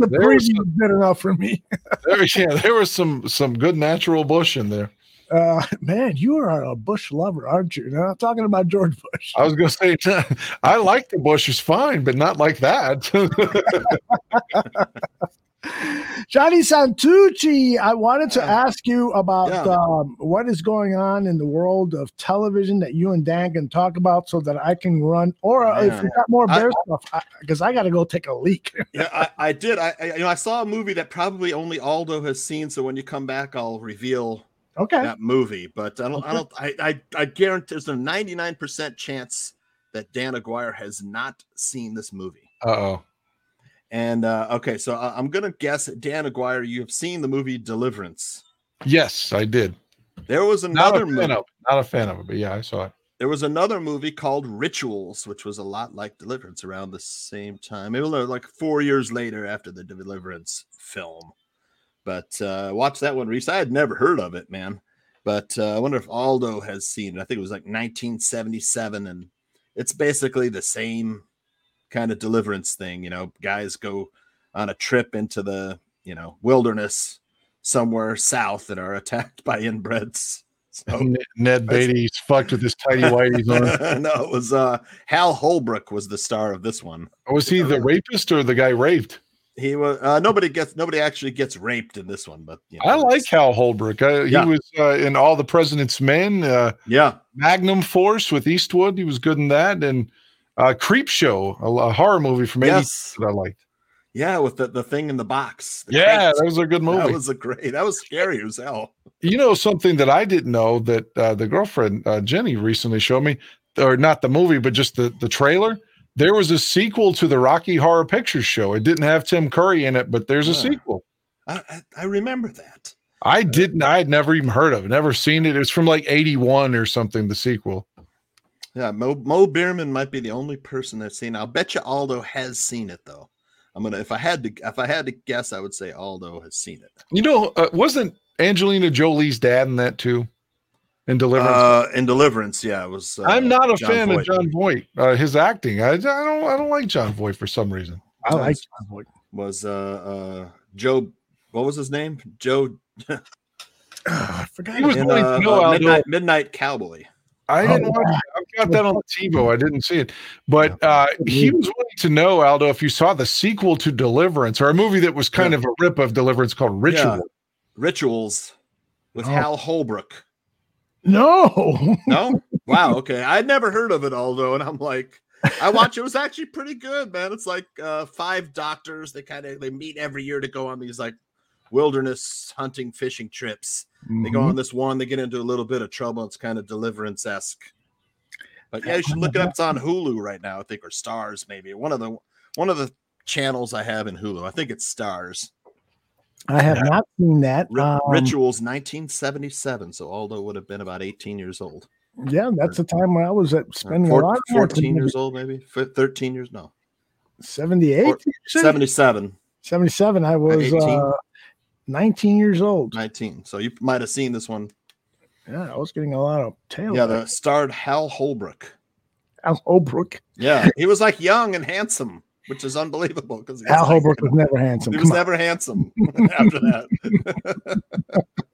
preview was good enough for me. there, yeah, there was some some good natural bush in there. Uh, man, you are a Bush lover, aren't you? Now, I'm talking about George Bush. I was going to say, I like the bush is fine, but not like that. Johnny Santucci, I wanted to ask you about Yeah. um, what is going on in the world of television that you and Dan can talk about so that I can run, or uh, if Yeah. you got more I- bear stuff, because I, got to go take a leak. Yeah, I, I did. I, I you know I saw a movie that probably only Aldo has seen. So when you come back, I'll reveal Okay. that movie. But I don't. I don't. I I, I guarantee there's a 99 percent chance that Dan Aguirre has not seen this movie. Uh oh. And uh, okay, so I, I'm gonna guess Dan Aguirre, you have seen the movie Deliverance. Yes, I did. There was another a fan movie. of. Not a fan of it, but yeah, I saw it. There was another movie called Rituals, which was a lot like Deliverance around the same time. It was like four years later after the Deliverance film. But uh, watch that one, Reese. I had never heard of it, man. But uh, I wonder if Aldo has seen it. I think it was like 1977, and it's basically the same kind of deliverance thing. You know, guys go on a trip into the you know wilderness somewhere south that are attacked by inbreds. So Ned- Beatty's fucked with his tidy whities on. no, it was uh Hal Holbrook was the star of this one. Was he the rapist or the guy raped? He was uh, nobody gets nobody actually gets raped in this one, but you know, I like Hal Holbrook. I, Yeah. He was uh, in All the President's Men. Uh, yeah, Magnum Force with Eastwood. He was good in that, and uh, Creep Show, a, a horror movie from '80s Yes. that I liked. yeah, with the, the thing in the box. the Yeah, crate. that was a good movie. That was a great. That was scary as hell. You know something that I didn't know that uh, the girlfriend uh, Jenny recently showed me, or not the movie, but just the the trailer. There was a sequel to the Rocky Horror Picture Show. It didn't have Tim Curry in it, but there's a Yeah. sequel. I, I, I remember that. I didn't. I had never even heard of it. Never seen it. It was from like '81 or something. The sequel. Yeah, Mo, Mo Bierman might be the only person that's seen. it. I'll bet you Aldo has seen it though. I'm gonna if I had to if I had to guess, I would say Aldo has seen it. You know, uh, wasn't Angelina Jolie's dad in that too? In Deliverance. Uh, in Deliverance, yeah, it was. Uh, I'm not a John fan Voight. of Jon Voight. Uh, his acting. I, I don't. I don't like Jon Voight for some reason. I like Was- Jon Voight. Was uh uh Joe? What was his name? Joe. I forgot. He was in, uh, know uh, Midnight, Midnight Cowboy. I didn't Oh, watch it. I've got that on the TiVo. I didn't see it. But uh, he was willing to know, Aldo, if you saw the sequel to Deliverance or a movie that was kind of a rip of Deliverance called Ritual. Yeah. Rituals with Oh. Hal Holbrook. No. No, wow. Okay, I'd never heard of it, Aldo, and I'm like, I watch. It was actually pretty good, man. It's like uh, five doctors. They kind of they meet every year to go on these like wilderness hunting, fishing trips. They go Mhm. on this one. They get into a little bit of trouble. It's kind of deliverance esque. But yeah, you should look it up. It's on Hulu right now, I think, or Stars maybe. One of the one of the channels I have in Hulu. I think it's Stars. I have not seen that. Um, Rituals 1977. So Aldo would have been about 18 years old. Yeah, that's the time when I was at spending Four- a lot of 14 with years old, maybe F- 13 years. No, 78, Or- 77. 77. I was uh, 19 years old. 19. So you might have seen this one. Yeah, I was getting a lot of tail. Yeah, the starred Hal Holbrook. Hal Holbrook. Yeah, he was like young and handsome, which is unbelievable because Al Holbrook was never handsome. He Come was on. never handsome after that.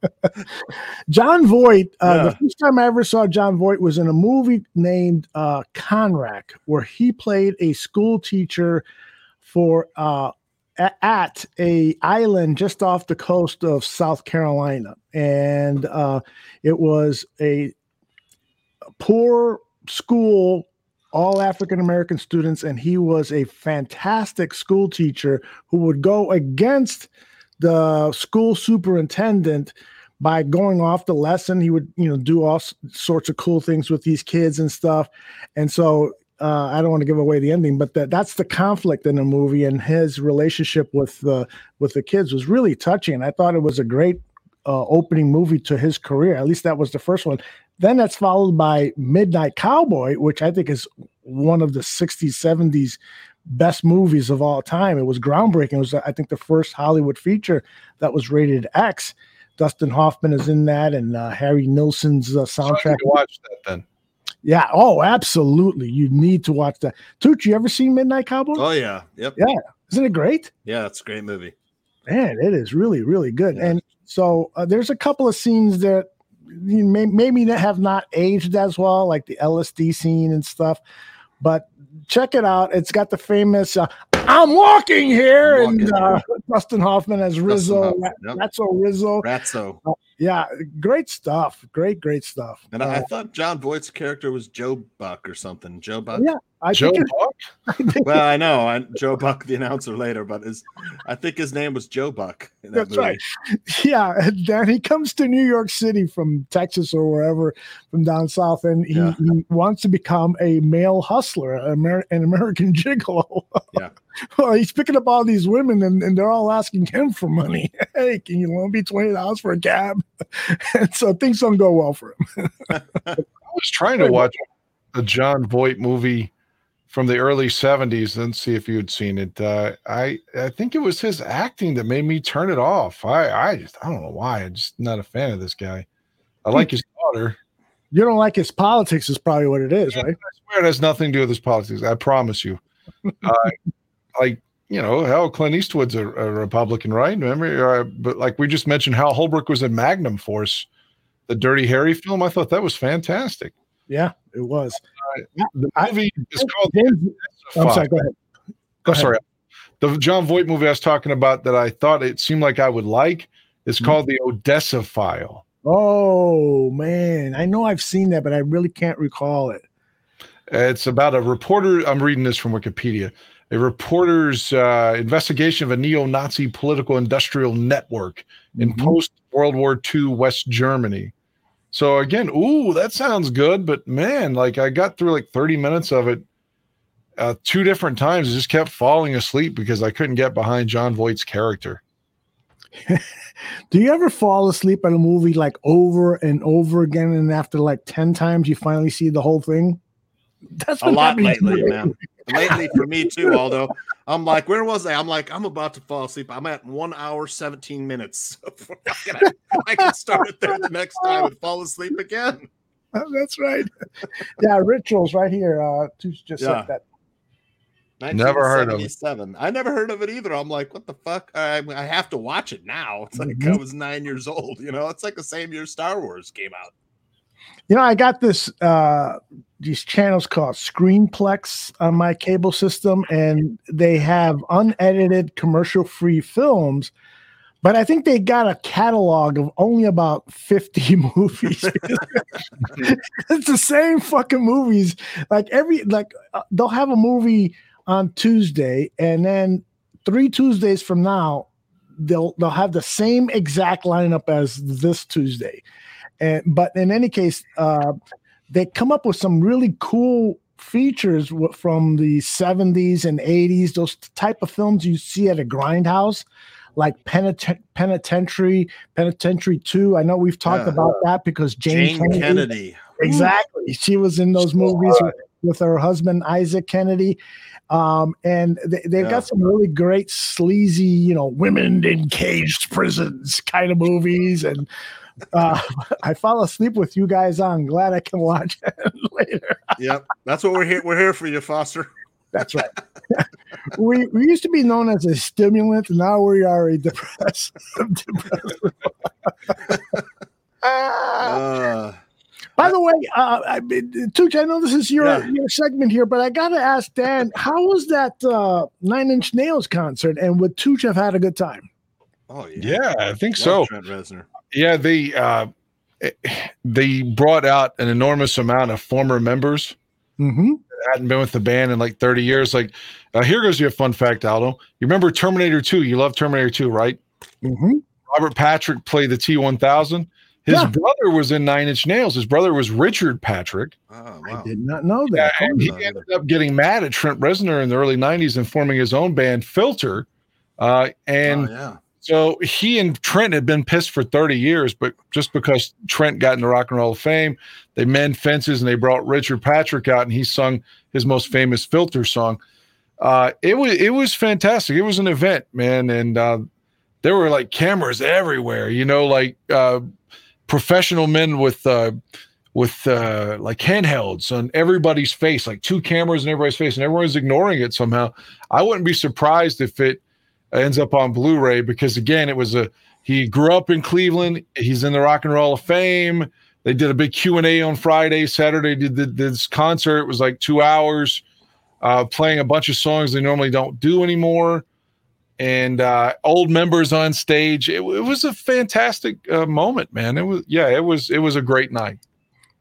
Jon Voight. Uh, Yeah. The first time I ever saw Jon Voight was in a movie named uh, Conrack, where he played a school teacher for uh, at a island just off the coast of South Carolina, and uh, it was a poor school all African American students, and he was a fantastic school teacher who would go against the school superintendent by going off the lesson. He would, you know, do all sorts of cool things with these kids and stuff. And so uh, I don't want to give away the ending, but that that's the conflict in the movie, and his relationship with the with the kids was really touching. And I thought it was a great uh, opening movie to his career. At least that was the first one. Then that's followed by Midnight Cowboy, which I think is one of the 60s, 70s best movies of all time. It was groundbreaking. It was, I think, the first Hollywood feature that was rated X. Dustin Hoffman is in that, and uh, Harry Nilsson's uh, soundtrack. Watch that then. Yeah. Oh, absolutely. You need to watch that. Tooch, you ever seen Midnight Cowboy? Oh yeah, yep, Yeah. Isn't it great? yeah. It's a great movie. Man, it is really, really good. And so uh, there's a couple of scenes that you may, maybe have not aged as well, like the LSD scene and stuff. But check it out. It's got the famous uh, "I'm walking here" and uh, Dustin Hoffman as Rizzo, Hoffman, yep. Ratso Rizzo. Ratso. Uh, yeah, great stuff. Great, great stuff. And I, I Uh, thought Jon Voight's character was Joe Buck or something. Joe Buck. yeah, I Joe think it- well, I know I, Joe Buck, the announcer later, but his, I think his name was Joe Buck. In that That's movie. right. Yeah, and then he comes to New York City from Texas or wherever from down south, and he, Yeah. he wants to become a male hustler, an, Amer- an American gigolo. Yeah. well, he's picking up all these women, and, and they're all asking him for money. Hey, can you loan me twenty dollars for a cab? and so things don't go well for him. I was trying to watch a Jon Voight movie from the early 70s and see if you had seen it. Uh, I I think it was his acting that made me turn it off. I I just I don't know why. I'm just not a fan of this guy. I like his daughter. You don't like his politics, is probably what it is, right? I swear it has nothing to do with his politics. I promise you. Uh, like you know, hell, Clint Eastwood's a, a Republican, right? Remember, uh, but like we just mentioned, Hal Holbrook was in Magnum Force, the Dirty Harry film. I thought that was fantastic. Yeah, it was. The movie is called. I'm sorry. Go ahead. I'm sorry. The Jon Voight movie I was talking about that I thought it seemed like I would like is called The Odessa File. Oh man, I know I've seen that, but I really can't recall it. It's about a reporter. I'm reading this from Wikipedia. A reporter's uh, investigation of a neo Nazi political industrial network in post World War II West Germany. So, again, ooh, that sounds good. But man, like I got through like 30 minutes of it uh, two different times. I just kept falling asleep because I couldn't get behind Jon Voight's character. Do you ever fall asleep at a movie like over and over again, and after like ten times, you finally see the whole thing? That's a lot lately, man. Lately for me too. Although I'm like, where was I? I'm like, I'm about to fall asleep. I'm at one hour seventeen minutes. I can- I can start it there the next time and fall asleep again. That's right. Yeah, rituals right here. Uh, to just Yeah. said that. Never heard of it. 1977. I never heard of it either. I'm like, what the fuck? I, I have to watch it now. It's like Mhm. I was nine years old. You know, it's like the same year Star Wars came out. You know, I got this uh these channels called Screenplex on my cable system, and they have unedited commercial-free films. But I think they got a catalog of only about 50 movies. it's the same fucking movies. Like every like uh, they'll have a movie on Tuesday, and then three Tuesdays from now, they'll they'll have the same exact lineup as this Tuesday. And but in any case, uh, they come up with some really cool features from the 70s and 80s, those type of films you see at a grindhouse, like Penit- Penitentiary, Penitentiary Two. I know we've talked Yeah. about that because Jane, Jayne Kennedy, Kennedy. exactly. She was in those movies with, with her husband Isaac Kennedy. Um, and they, they've Yeah. got some really great sleazy, you know, women in caged prisons kind of movies. And uh, I fall asleep with you guys on. Glad I can watch it later. Yep, that's what we're here. We're here for you, Foster. That's right. we, we used to be known as a stimulant. Now we are a depressant. Uh, By the way, uh, I, Tooch, I know this is your, Yeah. your segment here, but I got to ask Dan, how was that uh, Nine Inch Nails concert? And would Tooch have had a good time? oh Yeah, I think Love so. Trent Reznor. Yeah, they uh, eh, they brought out an enormous amount of former members Mm-hmm. that hadn't been with the band in like 30 years. Like, uh, here goes your fun fact, Aldo. You remember Terminator 2? You love Terminator 2, right? Mm-hmm. Robert Patrick played the T 1000. His Yeah. brother was in Nine Inch Nails. His brother was Richard Patrick. Oh, I did not know that. Yeah, and he ended up getting mad at Trent Reznor in the early 90s and forming his own band, Filter. Uh, and Oh, yeah. So he and Trent had been pissed for 30 years, but just because Trent got in the Rock and Roll of Fame, they mend fences and they brought Richard Patrick out and he sung his most famous Filter song. Uh, it was it was fantastic. It was an event, man, and uh, there were like cameras everywhere. You know, like uh, professional men with uh, with uh, like handhelds on everybody's face, like two cameras in everybody's face, and everyone's ignoring it somehow. I wouldn't be surprised if it ends up on Blu-ray because again, it was a he grew up in Cleveland. He's in the Rock and Roll of Fame. They did a big Q and A on Friday. Saturday did the, this concert. It was like two hours, uh, playing a bunch of songs they normally don't do anymore, and uh, old members on stage. It, it was a fantastic uh, moment, man. It was yeah, it was it was a great night.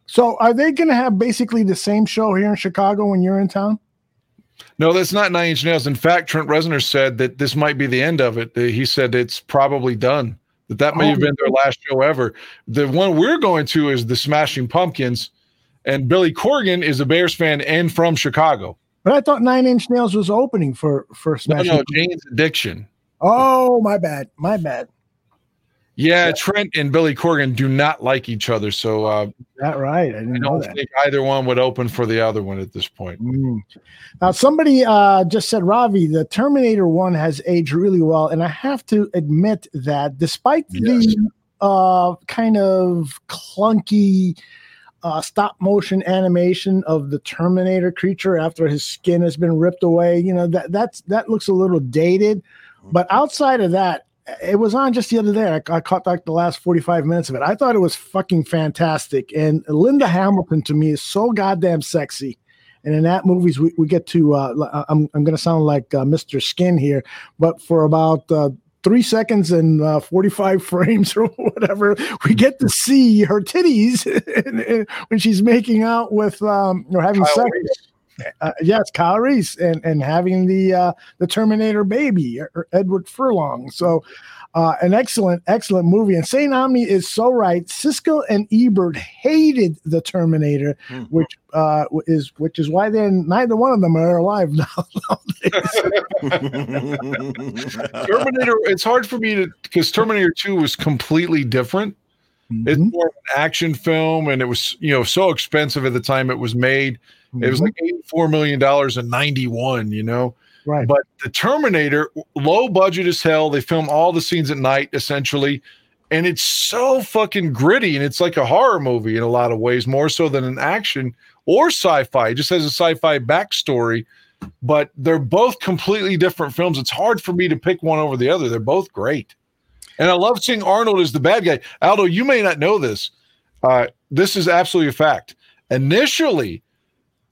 So are they going to have basically the same show here in Chicago when you're in town? No, that's not Nine Inch Nails. In fact, Trent Reznor said that this might be the end of it. He said it's probably done. That that may have oh. been their last show ever. The one we're going to is the Smashing Pumpkins, and Billy Corgan is a Bears fan and from Chicago. But I thought Nine Inch Nails was opening for for No, Smash. no, Jane's Addiction. Oh, my bad. My bad. Yeah, Trent and Billy Corgan do not like each other, so uh, That right. I I don't think either one would open for the other one at this point. Mm. Now, somebody uh, just said, Ravi, the Terminator 1 has aged really well. And I have to admit that despite the uh, kind of clunky uh, stop motion animation of the Terminator creature after his skin has been ripped away, you know, that, that's, that looks a little dated. But outside of that, it was on just the other day. I, I caught like the last 45 minutes of it. I thought it was fucking fantastic. And Linda Hamilton to me is so goddamn sexy. And in that movies, we, we get to, uh, I'm, I'm going to sound like uh, Mr. Skin here, but for about uh, three seconds and uh, 45 frames or whatever, we get to see her titties when she's making out with, um, or having Kyle sex. Reese. Uh, yes, Kyle Reese and, and having the uh, the Terminator baby, er- Edward Furlong. So, uh, an excellent, excellent movie. And Saint Omni is so right. Siskel and Ebert hated the Terminator, which uh, is which is why then neither one of them are alive now. Terminator. It's hard for me to because Terminator Two was completely different. It's Mm-hmm. more of an action film, and it was you know so expensive at the time it was made. It was Mhm. like eighty four million dollars in ninety one. You know, right? But the Terminator, low budget as hell. They film all the scenes at night essentially, and it's so fucking gritty, and it's like a horror movie in a lot of ways, more so than an action or sci-fi. It just has a sci-fi backstory but they're both completely different films. It's hard for me to pick one over the other. They're both great. And I love seeing Arnold as the bad guy. Aldo, you may not know this. Uh, this is absolutely a fact. Initially,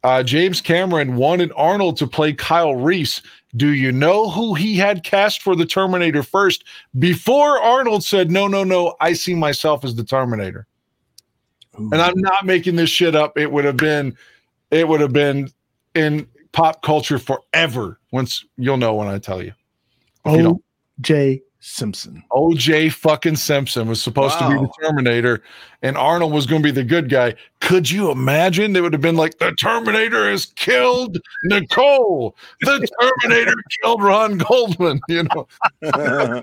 uh, James Cameron wanted Arnold to play Kyle Reese. Do you know who he had cast for the Terminator first? Before Arnold said, No, no, no, I see myself as the Terminator. And I'm not making this shit up. It would have been, it would have been in pop culture forever. Once you'll know when I tell you. O.J. Simpson. OJ fucking Simpson was supposed to be the Terminator, and Arnold was going to be the good guy. Could you imagine? They would have been like, the Terminator has killed Nicole. The Terminator killed Ron Goldman. You know,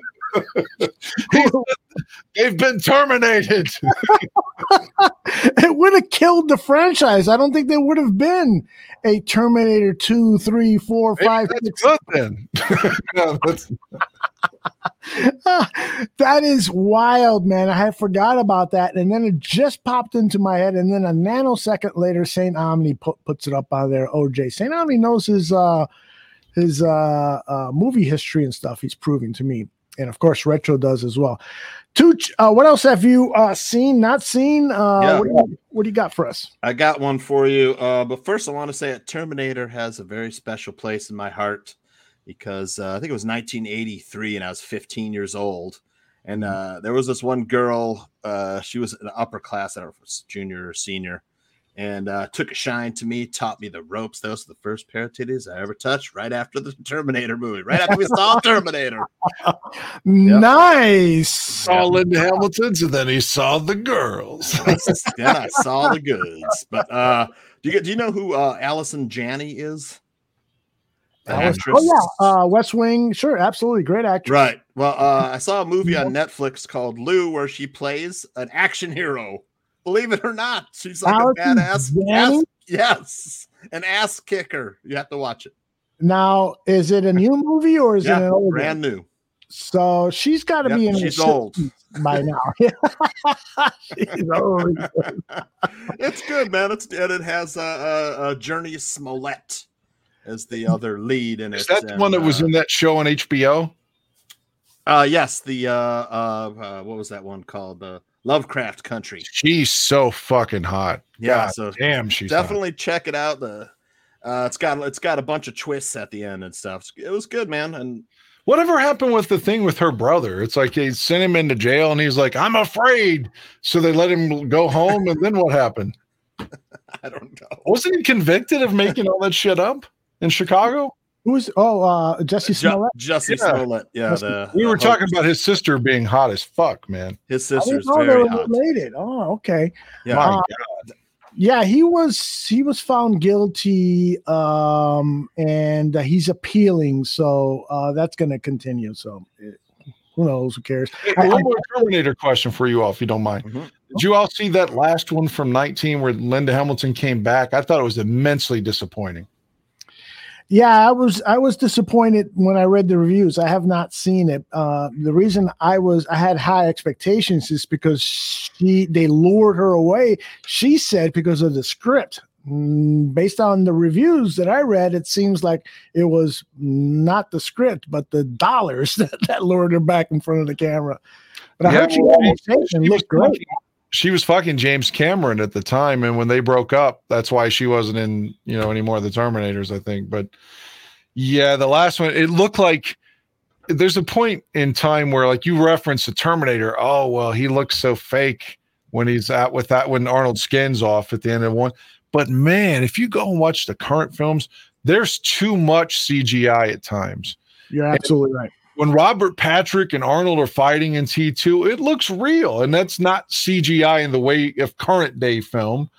They've been terminated. it would have killed the franchise. I don't think there would have been a Terminator 2, 3, 4, 5, That's 6. good then. No, that's- that is wild, man. I had forgot about that. And then it just popped into my head. And then a nanosecond later, St. Omni put, puts it up on there. OJ. St. Omni knows his uh his uh, uh movie history and stuff he's proving to me. And of course, Retro does as well. Tooch, uh, what else have you uh seen, not seen? Uh Yeah. what, do you, what do you got for us? I got one for you. Uh, but first, I want to say that Terminator has a very special place in my heart because uh, I think it was 1983 and I was 15 years old. And uh, there was this one girl, uh, she was an upper class, I don't know if it was junior or senior, and uh, took a shine to me, taught me the ropes. Those are the first pair of titties I ever touched right after the Terminator movie, right after we saw Terminator. Nice. Saw Linda Hamilton's and then he saw the girls. then I saw the goods. But uh, do you? Do you know who uh, Allison Janney is? The Alice- actress. Oh yeah, uh, West Wing. Sure, absolutely, great actress. Right. Well, uh, I saw a movie on Netflix called Lou where she plays an action hero. Believe it or not, she's like Allison a badass. Ass, yes, an ass kicker. You have to watch it. Now, is it a new movie or is Yeah, it an old brand one? new. So she's got to Yep, be in her she's old. by now. she's old. it's good, man. It's and it has a, uh, uh, Jurnee Smollett as the other lead in it. Is that the and, one that was uh, in that show on HBO? Uh, yes, the uh, uh, uh, what was that one called? Uh, Lovecraft Country. She's so fucking hot. Yeah, God so damn, she's hot. definitely check it out. The uh, it's got it's got a bunch of twists at the end and stuff. It was good, man. And Whatever happened with the thing with her brother? It's like they sent him into jail and he's like, I'm afraid. So they let him go home. And then what happened? I don't know. Wasn't he convicted of making all that shit up in Chicago? Who's oh uh Jussie Smollett? Jussie Smollett. Yeah, the, we the were talking host. about his sister being hot as fuck, man. His I sister's didn't they very were hot. related. Oh, okay. Yeah. My Uh, God. yeah, he was he was found guilty, um, and uh, he's appealing. So uh, that's going to continue. So it, who knows? Who cares? Hey, I- one more Terminator question for you all, if you don't mind. Mm-hmm. Did you all see that last one from 19 where Linda Hamilton came back? I thought it was immensely disappointing. Yeah, I was I was disappointed when I read the reviews. I have not seen it. Uh, the reason I was I had high expectations is because she they lured her away. She said because of the script. Mm, Based on the reviews that I read, it seems like it was not the script, but the dollars that, that lured her back in front of the camera. But I Yeah, heard she well, she- she looked great. She was fucking James Cameron at the time, and when they broke up, that's why she wasn't in, you know, any more of the Terminators, I think. But yeah, the last one, it looked like there's a point in time where, like, you reference the Terminator. Oh well, he looks so fake when he's out with that when Arnold skins off at the end of one. But man, if you go and watch the current films, there's too much CGI at times. You're absolutely right. When Robert Patrick and Arnold are fighting in T2, it looks real, and that's not CGI in the way of current day film.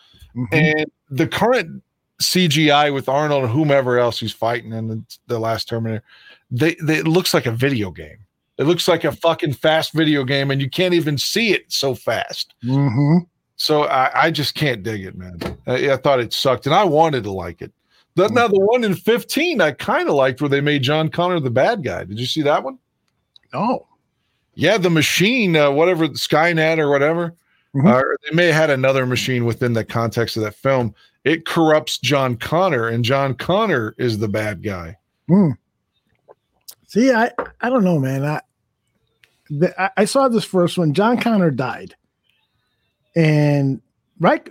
And the current CGI with Arnold and whomever else he's fighting in the, the last Terminator, they, they it looks like a video game. It looks like a fucking fast video game, and you can't even see it so fast. Mm-hmm. So I, I just can't dig it, man. I, I thought it sucked, and I wanted to like it. The, now the one in 15 I kind of liked where they made John Connor the bad guy. Did you see that one? No. Yeah, the machine, uh, whatever Skynet or whatever. Uh, they may have had another machine within the context of that film. It corrupts John Connor, and John Connor is the bad guy. Hmm. See, I I don't know, man. I, the, I I saw this first one. John Connor died, and right.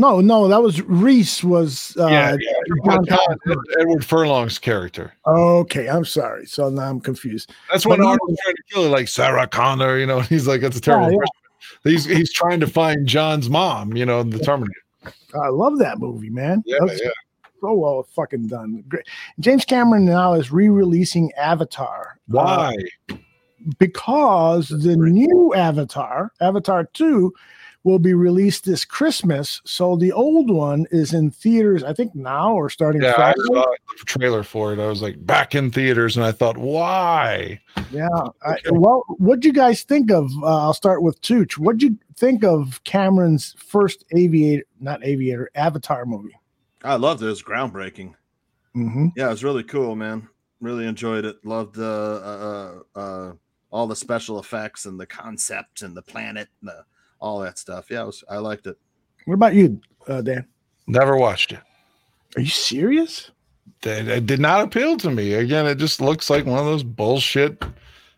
No, no, that was Reese. Was uh, yeah, yeah. John John- Edward Furlong's character. Okay, I'm sorry. So now I'm confused. That's when Arnold's trying to kill her, like Sarah Connor. You know, he's like, that's a terrible. Yeah, yeah. person. He's he's trying to find John's mom. You know, the Terminator. I love that movie, man. Yeah, That's yeah. So well fucking done. Great. James Cameron now is re-releasing Avatar. Uh, Why? because the new Avatar, Avatar 2, will be released this Christmas. So the old one is in theaters, I think now or starting Yeah, I Friday. saw the trailer for it. I was like back in theaters, and I thought, why? Yeah. I, well, what'd you guys think of? Uh, I'll start with Tooch. What'd you think of Cameron's first aviator, not aviator, Avatar movie? I loved it. It was groundbreaking. Mm-hmm. Yeah, it was really cool, man. Really enjoyed it. Loved uh, uh, uh, all the special effects and the concept and the planet and the, all that stuff. Yeah, it was, I liked it. What about you, uh, Dan? Never watched it. Are you serious? It, it did not appeal to me. Again, it just looks like one of those bullshit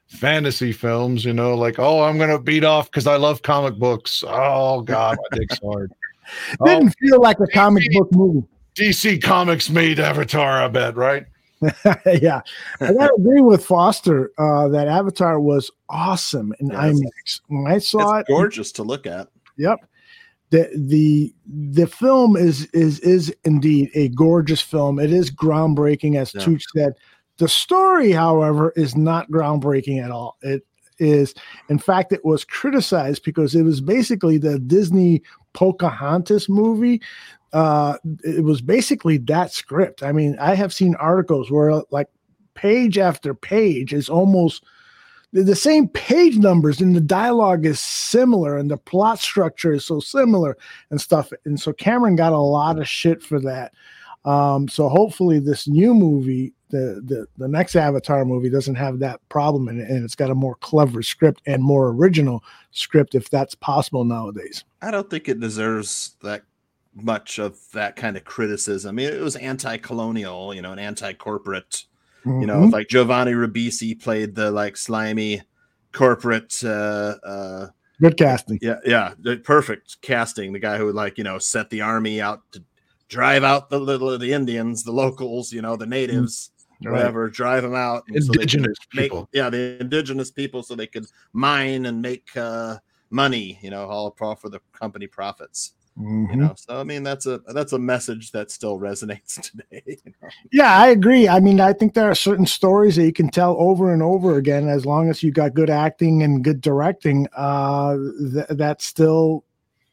fantasy films. You know, like oh, I'm gonna beat off because I love comic books. Oh God, my dick's hard. Didn't feel like a comic book movie. DC Comics made Avatar. I bet, right? yeah, I gotta agree with Foster uh, that Avatar was awesome in it's- IMAX. When I saw It's it, gorgeous to look at. Yep. The the the film is is is indeed a gorgeous film. It is groundbreaking, as Yeah. Tooch said. The story, however, is not groundbreaking at all. It is, in fact, it was criticized because it was basically the Disney Pocahontas movie. Uh, it was basically that script. I mean, I have seen articles where like page after page is almost the, same page numbers and the dialogue is similar and the plot structure is so similar and stuff. And so Cameron got a lot of shit for that. Um, so hopefully this new movie, the, the the next Avatar movie, doesn't have that problem in it, and it's got a more clever script and more original script if that's possible nowadays. I don't think it deserves that much of that kind of criticism. I mean, it was anti-colonial, you know, and anti-corporate. You know, Mhm. like Giovanni Ribisi played the like slimy corporate. Uh, uh, Good casting. yeah, yeah, the perfect casting. The guy who would like you know set the army out to drive out the little the Indians, the locals, you know, the natives. Right. Whatever, drive them out. so Indigenous make- people. yeah, the indigenous people, so they could mine and make uh, money. You know, all for the company profits. You Mhm. know, so I mean, that's a that's a message that still resonates today. you know? Yeah, I agree. I mean, I think there are certain stories that you can tell over and over again as long as you got good acting and good directing. Uh, th- that still,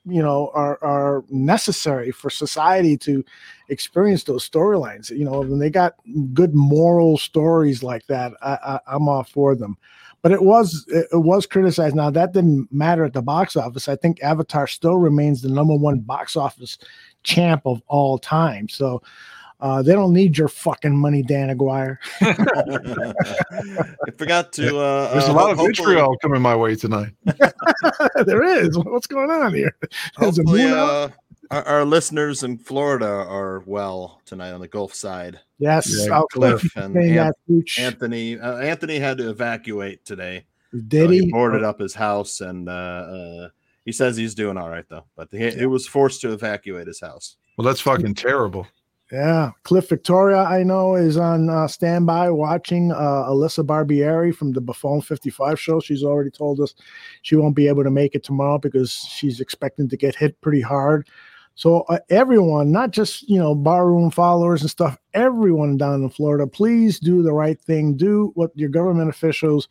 you know, are are necessary for society to experience those storylines. You know, when they got good moral stories like that, I, I, I'm all for them. But it was it it was criticized. Now that didn't matter at the box office. I think Avatar still remains the number one box office champ of all time. So uh, they don't need your fucking money, Dan Aguirre. I forgot to. Uh, There's uh, a lot of hopefully- vitriol coming my way tonight. there is. What's going on here? There's a Hopefully, moon uh, our, our listeners in Florida are well tonight on the Gulf side. Yes, Yeah, Cliff Cliff and saying An- Anthony. Uh, Anthony had to evacuate today. Did So he? boarded up his house, and uh, uh, he says he's doing all right though. But he, it was forced to evacuate his house. Well, that's fucking terrible. Yeah, Cliff Victoria, I know, is on uh, standby watching uh, Alyssa Barbieri from the Buffon 55 show. She's already told us she won't be able to make it tomorrow because she's expecting to get hit pretty hard. So, uh, everyone, not just, you know, barroom followers and stuff, everyone down in Florida, please do the right thing. Do what your government officials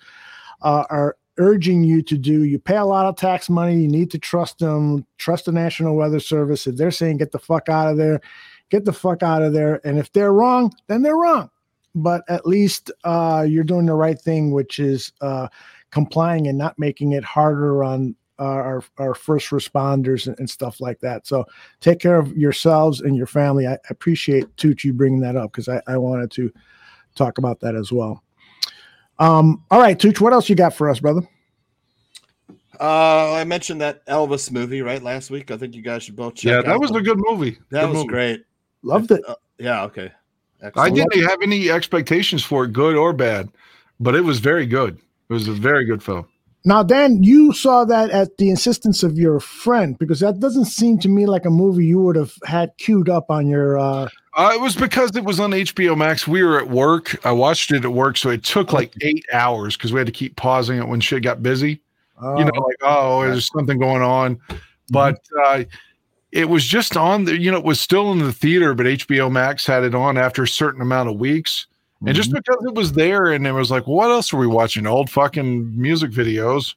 uh, are urging you to do. You pay a lot of tax money. You need to trust them. Trust the National Weather Service. If they're saying get the fuck out of there, get the fuck out of there. And if they're wrong, then they're wrong. But at least uh, you're doing the right thing, which is uh, complying and not making it harder on our, our first responders and, and stuff like that. So take care of yourselves and your family. I appreciate Tooch you bringing that up because I, I wanted to talk about that as well. Um, all right, Tooch, what else you got for us, brother? Uh, I mentioned that Elvis movie right last week. I think you guys should both check. Yeah, that out was the- a good movie. That Good was movie. great. Loved it. Uh, yeah. Okay. I didn't have any expectations for it, good or bad, but it was very good. It was a very good film. Now, Dan, you saw that at the insistence of your friend because that doesn't seem to me like a movie you would have had queued up on your. Uh, Uh, it was because it was on HBO Max. We were at work. I watched it at work, so it took like eight hours because we had to keep pausing it when shit got busy. you know, like oh, there's something going on, but uh, it was just on the. You know, it was still in the theater, but HBO Max had it on after a certain amount of weeks. And just because it was there, and it was like, what else are we watching? Old fucking music videos.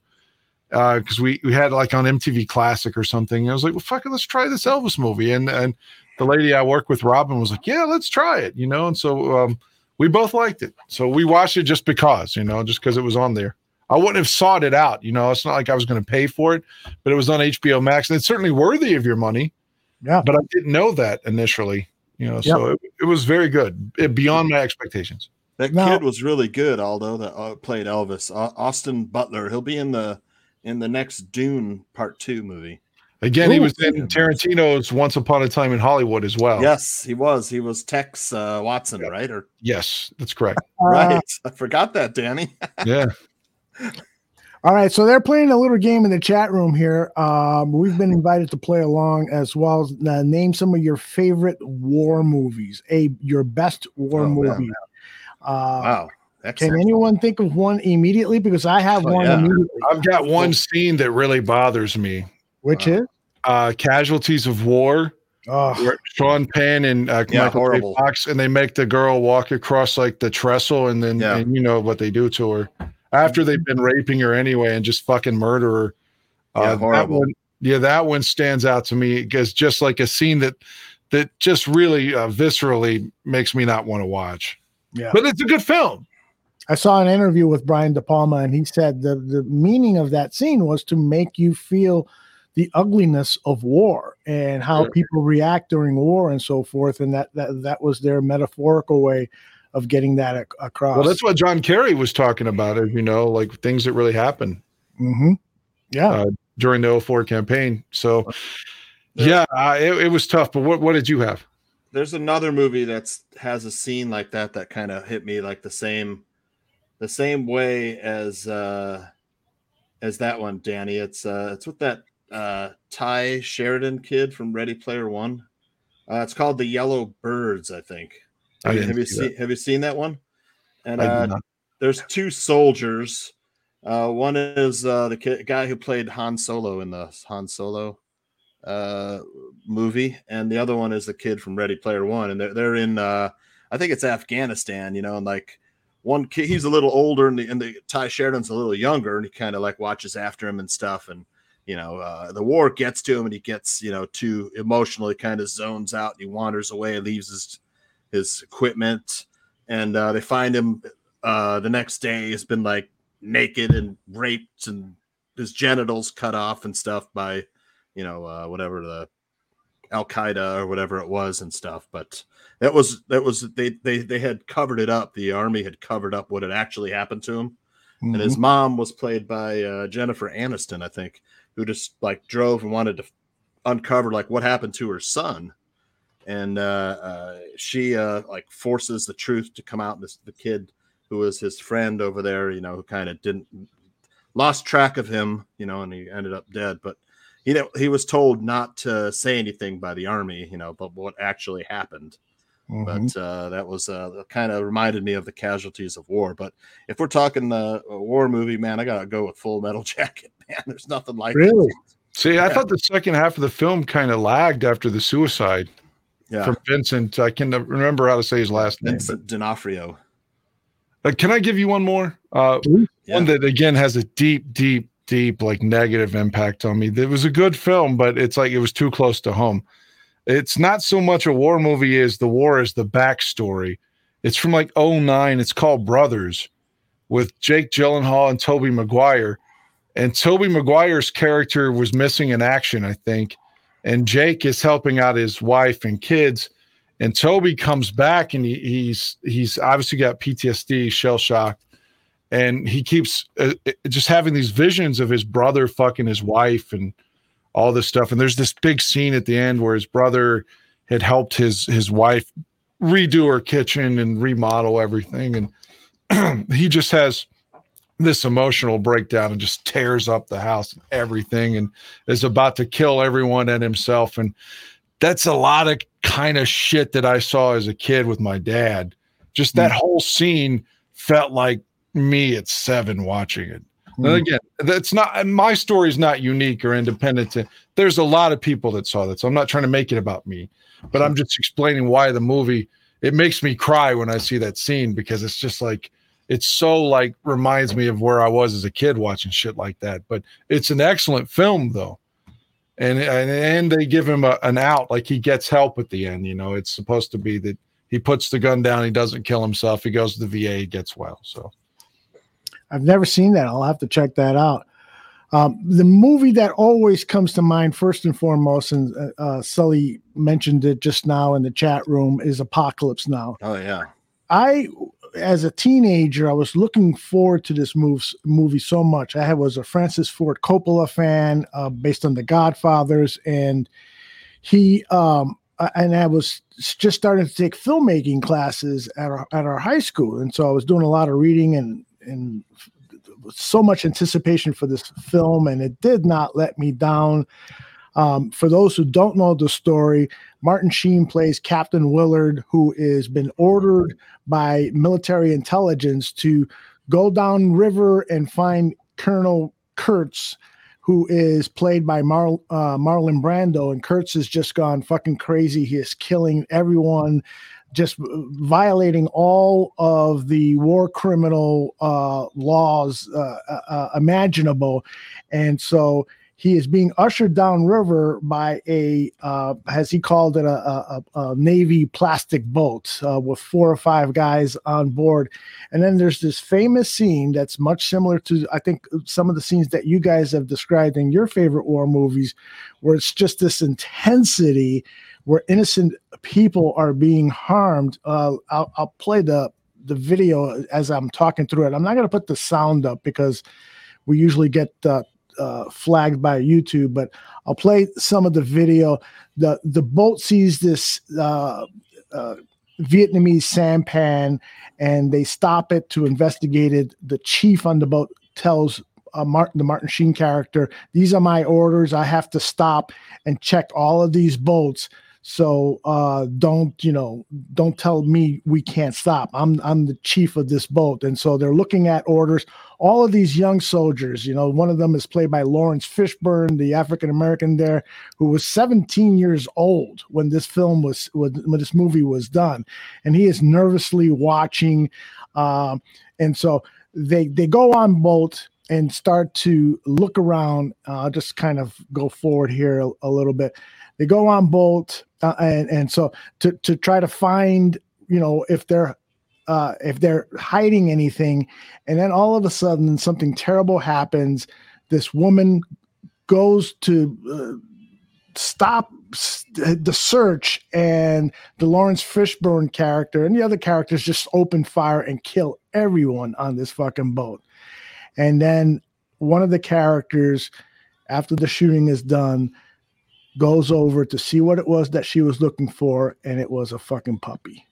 because we we had like on MTV Classic or something. I was like, well, fuck it, let's try this Elvis movie. And and the lady I work with, Robin, was like, yeah, let's try it. You know, and so um, we both liked it. So we watched it just because, you know, just because it was on there. I wouldn't have sought it out. You know, it's not like I was going to pay for it, but it was on HBO Max, and it's certainly worthy of your money. Yeah, but I didn't know that initially. You know, so it, it was very good, it, beyond my expectations. That Now- kid was really good, although that uh, played Elvis. Au- Austin Butler. He'll be in the in the next Dune Part Two movie. Again, he was in Tarantino's Once Upon a Time in Hollywood as well. Yes, he was. He was Tex uh, Watson, right? Or Yes, that's correct. right? I forgot that, Danny. Yeah. All right, so they're playing a little game in the chat room here. Um, we've been invited to play along as well. as uh, name some of your favorite war movies. A your best war Oh, man. movie. Uh, wow. Can Excellent. anyone think of one immediately? Because I have Oh, one yeah. immediately. I've got one scene that really bothers me. Which is uh, Casualties of War. Oh. Sean Penn and uh, Yeah, Michael horrible. Fox, and they make the girl walk across like the trestle, and then Yeah. and you know what they do to her after they've been raping her anyway, and just fucking murder her. Yeah, Uh, that one, yeah, that one stands out to me because just like a scene that that just really uh, viscerally makes me not want to watch. Yeah. But it's a good film. I saw an interview with Brian De Palma, and he said the the meaning of that scene was to make you feel the ugliness of war and how Sure. people react during war and so forth, and that that, that was their metaphorical way of getting that ac- across. Well, that's what John Kerry was talking about, as you know, like things that really happened hmm Yeah. uh, during the 04 campaign. So, yeah, uh, it, it was tough. But what, what did you have? There's another movie that's has a scene like that that kind of hit me like the same the same way as uh as that one, Danny. It's uh it's with that uh Tye Sheridan kid from Ready Player One. Uh, it's called The Yellow Birds, I think. Have you, have you seen that. have you seen that one? And uh, there's two soldiers. Uh, one is uh, the ki- guy who played Han Solo in the Han Solo uh, movie, and the other one is the kid from Ready Player One, and they're they're in uh, I think it's Afghanistan, you know, and like one kid he's a little older, and the, and the Tye Sheridan's a little younger, and he kind of like watches after him and stuff, and you know uh, the war gets to him, and he gets you know too emotionally, kind of zones out, and he wanders away, leaves his his equipment, and uh, they find him uh, the next day. He's been like naked and raped, and his genitals cut off and stuff by you know uh, whatever the Al Qaeda or whatever it was and stuff. But that was that was they they they had covered it up. The army had covered up what had actually happened to him. And his mom was played by uh, Jennifer Aniston, I think, who just like drove and wanted to uncover like what happened to her son. And uh, uh, she uh, like forces the truth to come out. This the kid who was his friend over there, you know, who kind of didn't lost track of him, you know, and he ended up dead. But you know, he was told not to say anything by the army, you know, but what actually happened. But uh, that was uh, kind of reminded me of the casualties of war. But if we're talking uh, a war movie, man, I gotta go with Full Metal Jacket. Man, there's nothing like Really? it. See, I thought the second half of the film kind of lagged after the suicide Yeah. from Vincent. I can never remember how to say his last name. Vincent D'Onofrio. Uh, can I give you one more? Uh, One that again has a deep, deep, deep like negative impact on me. It was a good film, but it's like it was too close to home. It's not so much a war movie as the war is the backstory. It's from like 09. It's called Brothers with Jake Gyllenhaal and Tobey Maguire. And Tobey Maguire's character was missing in action, I think. And Jake is helping out his wife and kids. And Tobey comes back and he, he's he's obviously got PTSD, shell shocked and he keeps uh, uh, just having these visions of his brother fucking his wife and all this stuff. And there's this big scene at the end where his brother had helped his his wife redo her kitchen and remodel everything. And he just has this emotional breakdown and just tears up the house and everything and is about to kill everyone and himself and that's a lot of kind of shit that I saw as a kid with my dad. Just that whole scene felt like me at seven watching it. And Mm. again, that's not and my story is not unique or independent. to- There's a lot of people that saw that. So I'm not trying to make it about me, but I'm just explaining why the movie it makes me cry when I see that scene because it's just like it's so like reminds me of where I was as a kid watching shit like that. But it's an excellent film though. And and, and they give him a, an out, like he gets help at the end. You know, it's supposed to be that he puts the gun down, he doesn't kill himself, he goes to the VA, he gets well. So I've never seen that. I'll have to check that out. Um, the movie that always comes to mind, first and foremost, and uh, uh, Sully mentioned it just now in the chat room, is Apocalypse Now. Oh yeah. I, as a teenager, I was looking forward to this movie so much. I was a Francis Ford Coppola fan, uh, based on The Godfathers, and he, um, and I was just starting to take filmmaking classes at our at our high school, and so I was doing a lot of reading and and so much anticipation for this film, and it did not let me down. Um, for those who don't know the story, Martin Sheen plays Captain Willard, who has been ordered by military intelligence to go down river and find Colonel Kurtz, who is played by Mar- uh, Marlon Brando. And Kurtz has just gone fucking crazy. He is killing everyone just violating all of the war criminal uh, laws uh, uh, imaginable. And so he is being ushered downriver by a, uh, as he called it, a, a, a Navy plastic boat uh, with four or five guys on board. And then there's this famous scene that's much similar to, I think, some of the scenes that you guys have described in your favorite war movies, where it's just this intensity where innocent people are being harmed. Uh, I'll, I'll play the the video as I'm talking through it. I'm not going to put the sound up because we usually get uh, uh, flagged by YouTube, but I'll play some of the video. the The boat sees this uh, uh, Vietnamese sampan, and they stop it to investigate it. The chief on the boat tells uh, Martin, the Martin Sheen character, "These are my orders. I have to stop and check all of these boats." So uh, don't you know? Don't tell me we can't stop. I'm I'm the chief of this boat, and so they're looking at orders. All of these young soldiers, you know, one of them is played by Laurence Fishburne, the African American there, who was 17 years old when this film was when, this movie was done, and he is nervously watching, uh, and so they they go on boat and start to look around. Uh, just kind of go forward here a, a little bit. They go on boat uh, and and so to to try to find you know if they're uh, if they're hiding anything, and then all of a sudden something terrible happens. This woman goes to uh, stop the search, and the Laurence Fishburne character and the other characters just open fire and kill everyone on this fucking boat. And then one of the characters, after the shooting is done, goes over to see what it was that she was looking for, and it was a fucking puppy.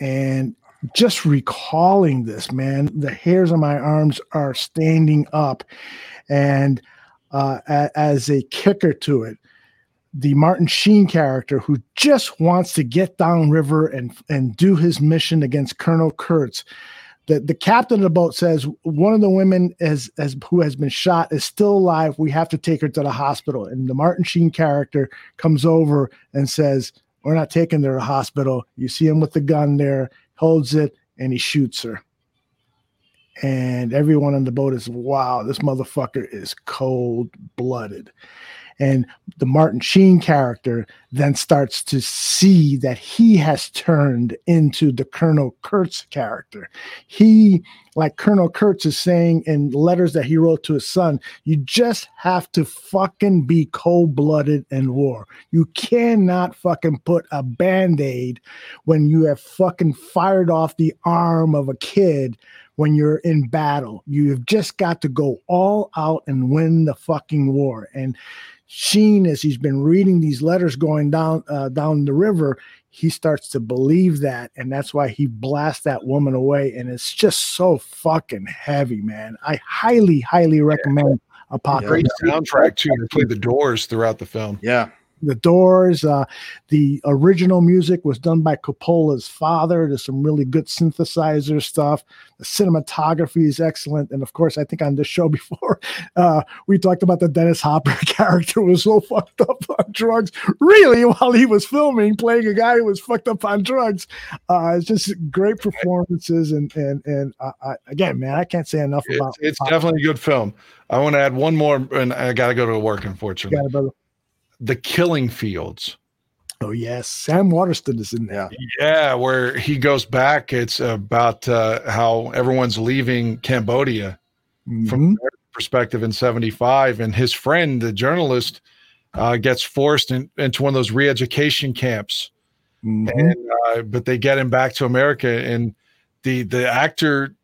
And just recalling this, man, the hairs on my arms are standing up. And uh, as a kicker to it, the Martin Sheen character who just wants to get downriver and and do his mission against Colonel Kurtz the, the captain of the boat says one of the women is, as who has been shot is still alive. We have to take her to the hospital. And the Martin Sheen character comes over and says, We're not taking her to the hospital. You see him with the gun there, holds it, and he shoots her. And everyone on the boat is, wow, this motherfucker is cold blooded. And the Martin Sheen character then starts to see that he has turned into the Colonel Kurtz character. He, like Colonel Kurtz is saying in letters that he wrote to his son, you just have to fucking be cold blooded in war. You cannot fucking put a band aid when you have fucking fired off the arm of a kid when you're in battle. You've just got to go all out and win the fucking war. And Sheen, as he's been reading these letters going down uh, down the river, he starts to believe that, and that's why he blasts that woman away. And it's just so fucking heavy, man. I highly, highly recommend Apocalypse. Great soundtrack too. They play the Doors throughout the film. Yeah, The Doors. Uh, the original music was done by Coppola's father. There's some really good synthesizer stuff. The cinematography is excellent, and of course, I think on this show before uh, we talked about the Dennis Hopper character was so fucked up on drugs. Really, while he was filming, playing a guy who was fucked up on drugs. Uh, it's just great performances, and and and uh, I, again, man, I can't say enough It's, about. it's definitely a good film. I want to add one more, and I got to go to work, unfortunately. Got it, brother. The Killing Fields. Oh yes, Sam Waterston is in there. Yeah, where he goes back. It's about uh, how everyone's leaving Cambodia from their perspective in 75. And his friend, the journalist, uh, gets forced in, into one of those re education camps. And, uh, but they get him back to America. And the, the actor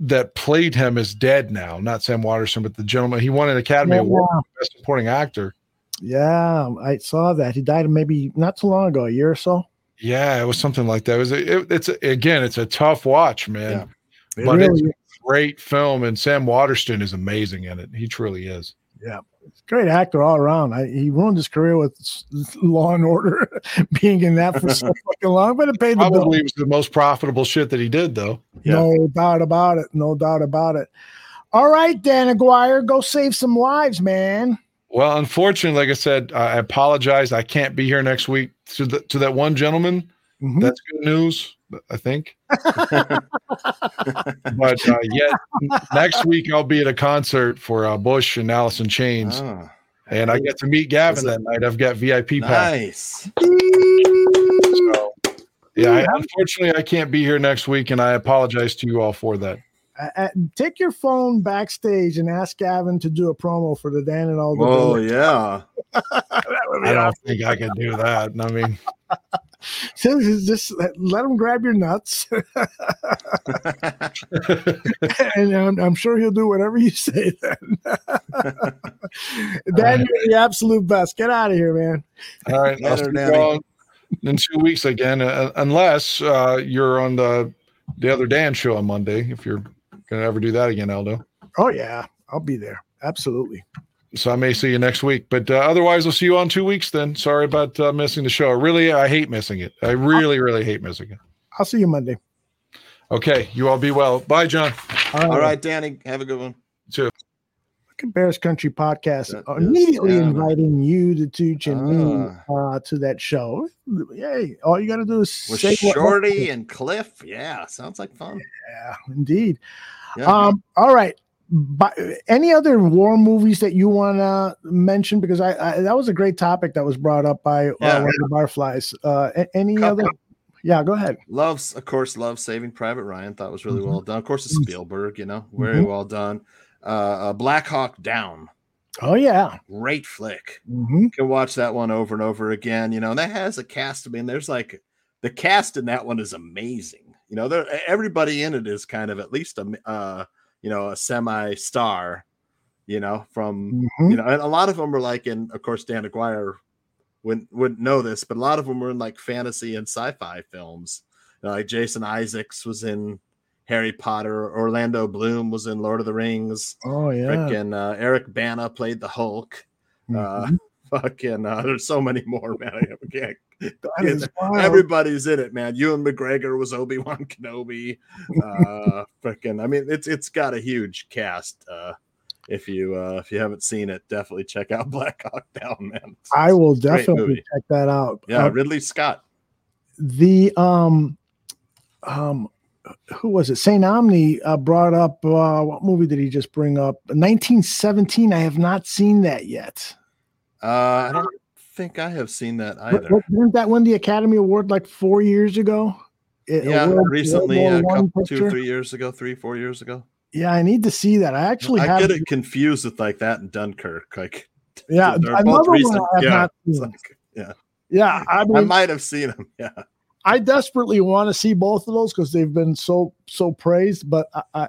that played him is dead now, not Sam Waterston, but the gentleman. He won an Academy Yeah. Award for Best Supporting Actor. Yeah, I saw that. He died maybe not too long ago, a year or so. Yeah, it was something like that. It was a, it, it's a, again, it's a tough watch, man. It But really it's is. a great film, and Sam Waterston is amazing in it. He truly is. Yeah, great actor all around. I, he ruined his career with Law and Order, being in that for so fucking long, but it paid the bill. Probably was the most profitable shit that he did, though. Yeah. No doubt about it. No doubt about it. All right, Dan Aguirre, go save some lives, man. Well, unfortunately, like I said, I apologize. I can't be here next week. To the, to that one gentleman, Mm-hmm. that's good news, I think. but uh, yet next week I'll be at a concert for uh, Bush and Alice in Chains, Ah. and I get to meet Gavin that night. I've got VIP pass. Nice. So, yeah, I, unfortunately, I can't be here next week, and I apologize to you all for that. Uh, uh, take your phone backstage and ask Gavin to do a promo for the Dan and all the. Oh yeah. I don't think I can do that. I mean, just, just let him grab your nuts, and I'm, I'm sure he'll do whatever you say. Then, Dan, you're the absolute best. Get out of here, man. All right, I'll Later, see you in two weeks again, uh, unless uh, you're on the the other Dan show on Monday. If you're gonna ever do that again, Aldo. Oh yeah, I'll be there. Absolutely. So I may see you next week, but uh, otherwise, I'll see you on two weeks. Then sorry about uh, missing the show. Really, I hate missing it. I really, really hate missing it. I'll see you Monday. Okay, you all be well. Bye, John. All right, Danny, have a good one. Too. Look at Bears Country podcast That is- immediately yeah. inviting you, the Tooch, and me Ah. uh, to that show. Yay! All you got to do is With say what- Shorty and Cliff. Yeah, sounds like fun. Yeah, indeed. Yeah. Um, all right. But any other war movies that you want to mention? Because I, I that was a great topic that was brought up by uh, Yeah. one of the barflies. Uh, any other? Yeah, go ahead. Loves, of course, love Saving Private Ryan. Thought was really Mhm. well done. Of course, it's Spielberg. You know, very Mhm. well done. Uh, uh, Black Hawk Down. Oh yeah. Great flick. Mhm. Can watch that one over and over again. You know, and that has a cast. I mean, there's like the cast in that one is amazing. You know, there everybody in it is kind of at least a uh, you know a semi star. You know, from Mhm. you know, and a lot of them are like in, of course, Dan Aguirre wouldn't wouldn't know this, but a lot of them were in like fantasy and sci-fi films. You know, like Jason Isaacs was in Harry Potter. Orlando Bloom was in Lord of the Rings. Oh yeah. Frickin' uh, Eric Bana played the Hulk. Uh, fucking, uh, there's so many more, man. I can't. That is wild. Everybody's in it, man. Ewan McGregor was Obi Wan Kenobi. Uh, freaking, I mean, it's it's got a huge cast. Uh, if you uh, if you haven't seen it, definitely check out Black Hawk Down, man. It's- I will it's a great definitely check that out. Yeah, Uh, Ridley Scott. the um um who was it saint omni uh, brought up uh what movie did he just bring up 1917 i have not seen that yet Uh, I don't think I have seen that either. didn't that win the academy award like four years ago It- Yeah, World- recently, World a couple, two, three years ago, three, four years ago. yeah i need to see that i actually I get it confused with like that and Dunkirk. Like, yeah they're another both one recent. i have Yeah, not seen. like- yeah. yeah i I might have seen them. Yeah. I desperately want to see both of those because they've been so so praised. But I, I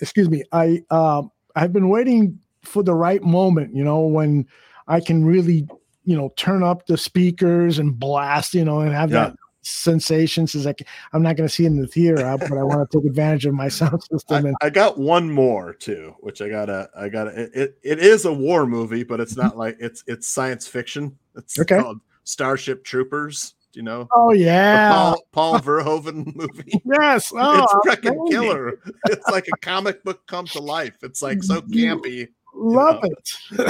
excuse me, I um I've been waiting for the right moment. You know when I can really you know turn up the speakers and blast. You know and have Yeah. that sensation. Since like I'm not going to see in the theater, but I want to take advantage of my sound system. and I got one more too, which I gotta, I gotta. It, it, it is a war movie, but it's not like it's it's science fiction It's Okay. called Starship Troopers. You know? Oh yeah. Paul, Paul Verhoeven movie. Yes. Oh, it's freaking killer. It's like a comic book come to life. It's like so campy. Love it.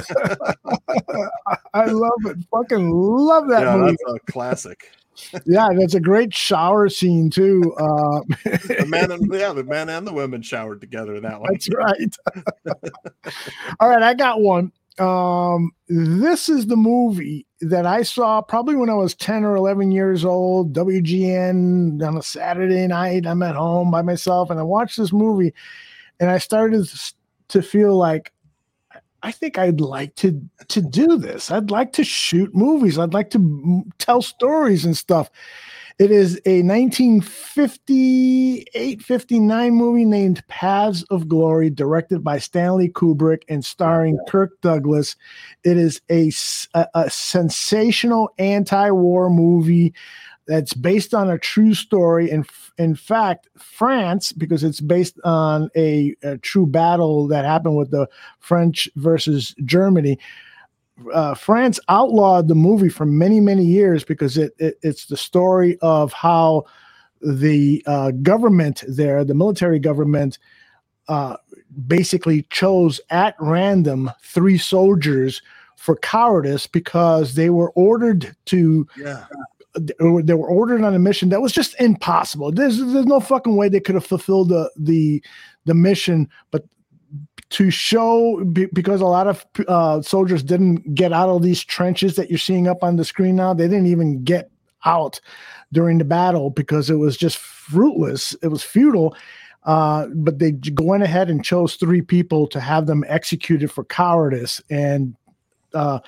I love it. Fucking love that yeah, movie. that's a classic. yeah, that's a great shower scene too. Uh, The men and yeah, the men and the women showered together in that one. That's right. All right, I got one. Um, this is the movie that I saw probably when I was 10 or 11 years old, WGN on a Saturday night. I'm at home by myself and I watched this movie and I started to feel like I think I'd like to to do this. I'd like to shoot movies. I'd like to m- tell stories and stuff. It is a 1958 59 movie named Paths of Glory, directed by Stanley Kubrick and starring Kirk Douglas. It is a a sensational anti war movie that's based on a true story. And in fact, France, because it's based on a, a true battle that happened with the French versus Germany, uh, France outlawed the movie for many, many years because it, it it's the story of how the uh, government there, the military government, uh, basically chose at random three soldiers for cowardice because they were ordered to Yeah. They were ordered on a mission that was just impossible. There's there's no fucking way they could have fulfilled the the the mission, but to show because a lot of uh, soldiers didn't get out of these trenches that you're seeing up on the screen now. They didn't even get out during the battle because it was just fruitless. It was futile. Uh, but they went ahead and chose three people to have them executed for cowardice. And uh,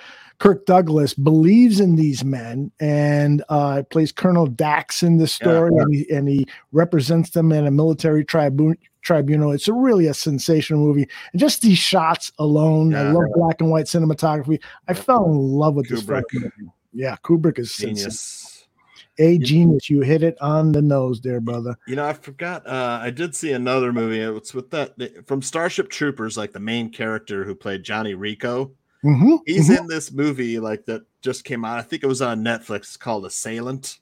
Kirk Douglas believes in these men and uh, plays Colonel Dax in this story, and, he, and he represents them in a military tribu- tribunal. It's a really a sensational movie, and just these shots alone. I Yeah. love black and white cinematography. I fell in love with this Kubrick. fucking movie. Yeah, Kubrick is. Genius. A genius. You hit it on the nose there, brother. You know, I forgot. Uh, I did see another movie. It's with that from Starship Troopers, like the main character who played Johnny Rico. Mhm, He's mhm. in this movie like that just came out. I think it was on Netflix. It's called Assailant,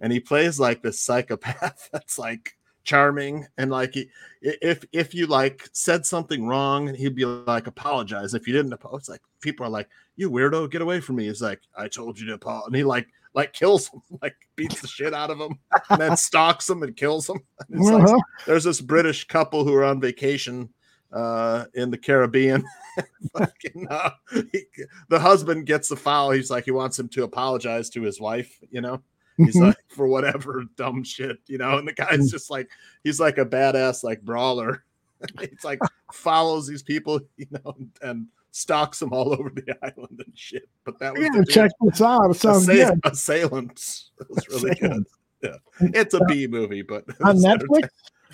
and he plays like this psychopath that's like charming and like he, if if you like said something wrong, he'd be like apologize. If you didn't, apo- it's like people are like, "You weirdo, get away from me." He's like, "I told you to apologize," and he like like kills him, like beats the shit out of him, and then stalks him and kills him. And Uh-huh. there's this British couple who are on vacation uh, in the Caribbean. Fucking, uh, he- the husband gets the foul. He's like, he wants him to apologize to his wife, you know. He's Mhm. like, for whatever dumb shit, you know. And the guy's just like, he's like a badass, like brawler. It's like follows these people, you know, and, and stalks them all over the island and shit. But that was Yeah, check this out. It sounds good. Assailants. It was really good. Yeah. It's a B movie, but On Netflix?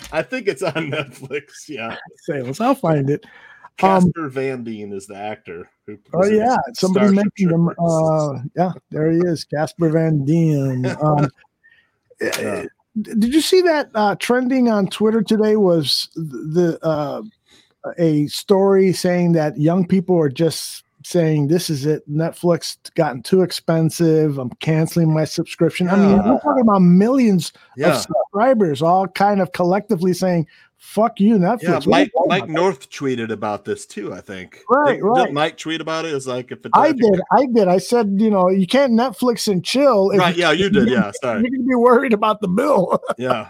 I think it's on Netflix. Yeah. Sales. I'll find it. Um, Casper Van Dien is the actor. Who Oh yeah, somebody Starship mentioned him. Uh, yeah, there he is, Casper Van Dien. Um, Yeah. Did you see that uh, trending on Twitter today? Was the uh, a story saying that young people are just saying this is it. Netflix gotten too expensive. I'm canceling my subscription. I mean, Yeah. we're talking about millions Yeah. of subscribers, all kind of collectively saying, "Fuck you, Netflix." Yeah, you Mike Mike? North tweeted about this too. I think. Right, Didn't- right. didn't Mike tweet about it. It's like if it I did. I did. I said, you know, you can't Netflix and chill. Right, yeah, you did, yeah, sorry. You're gonna be worried about the bill. Yeah.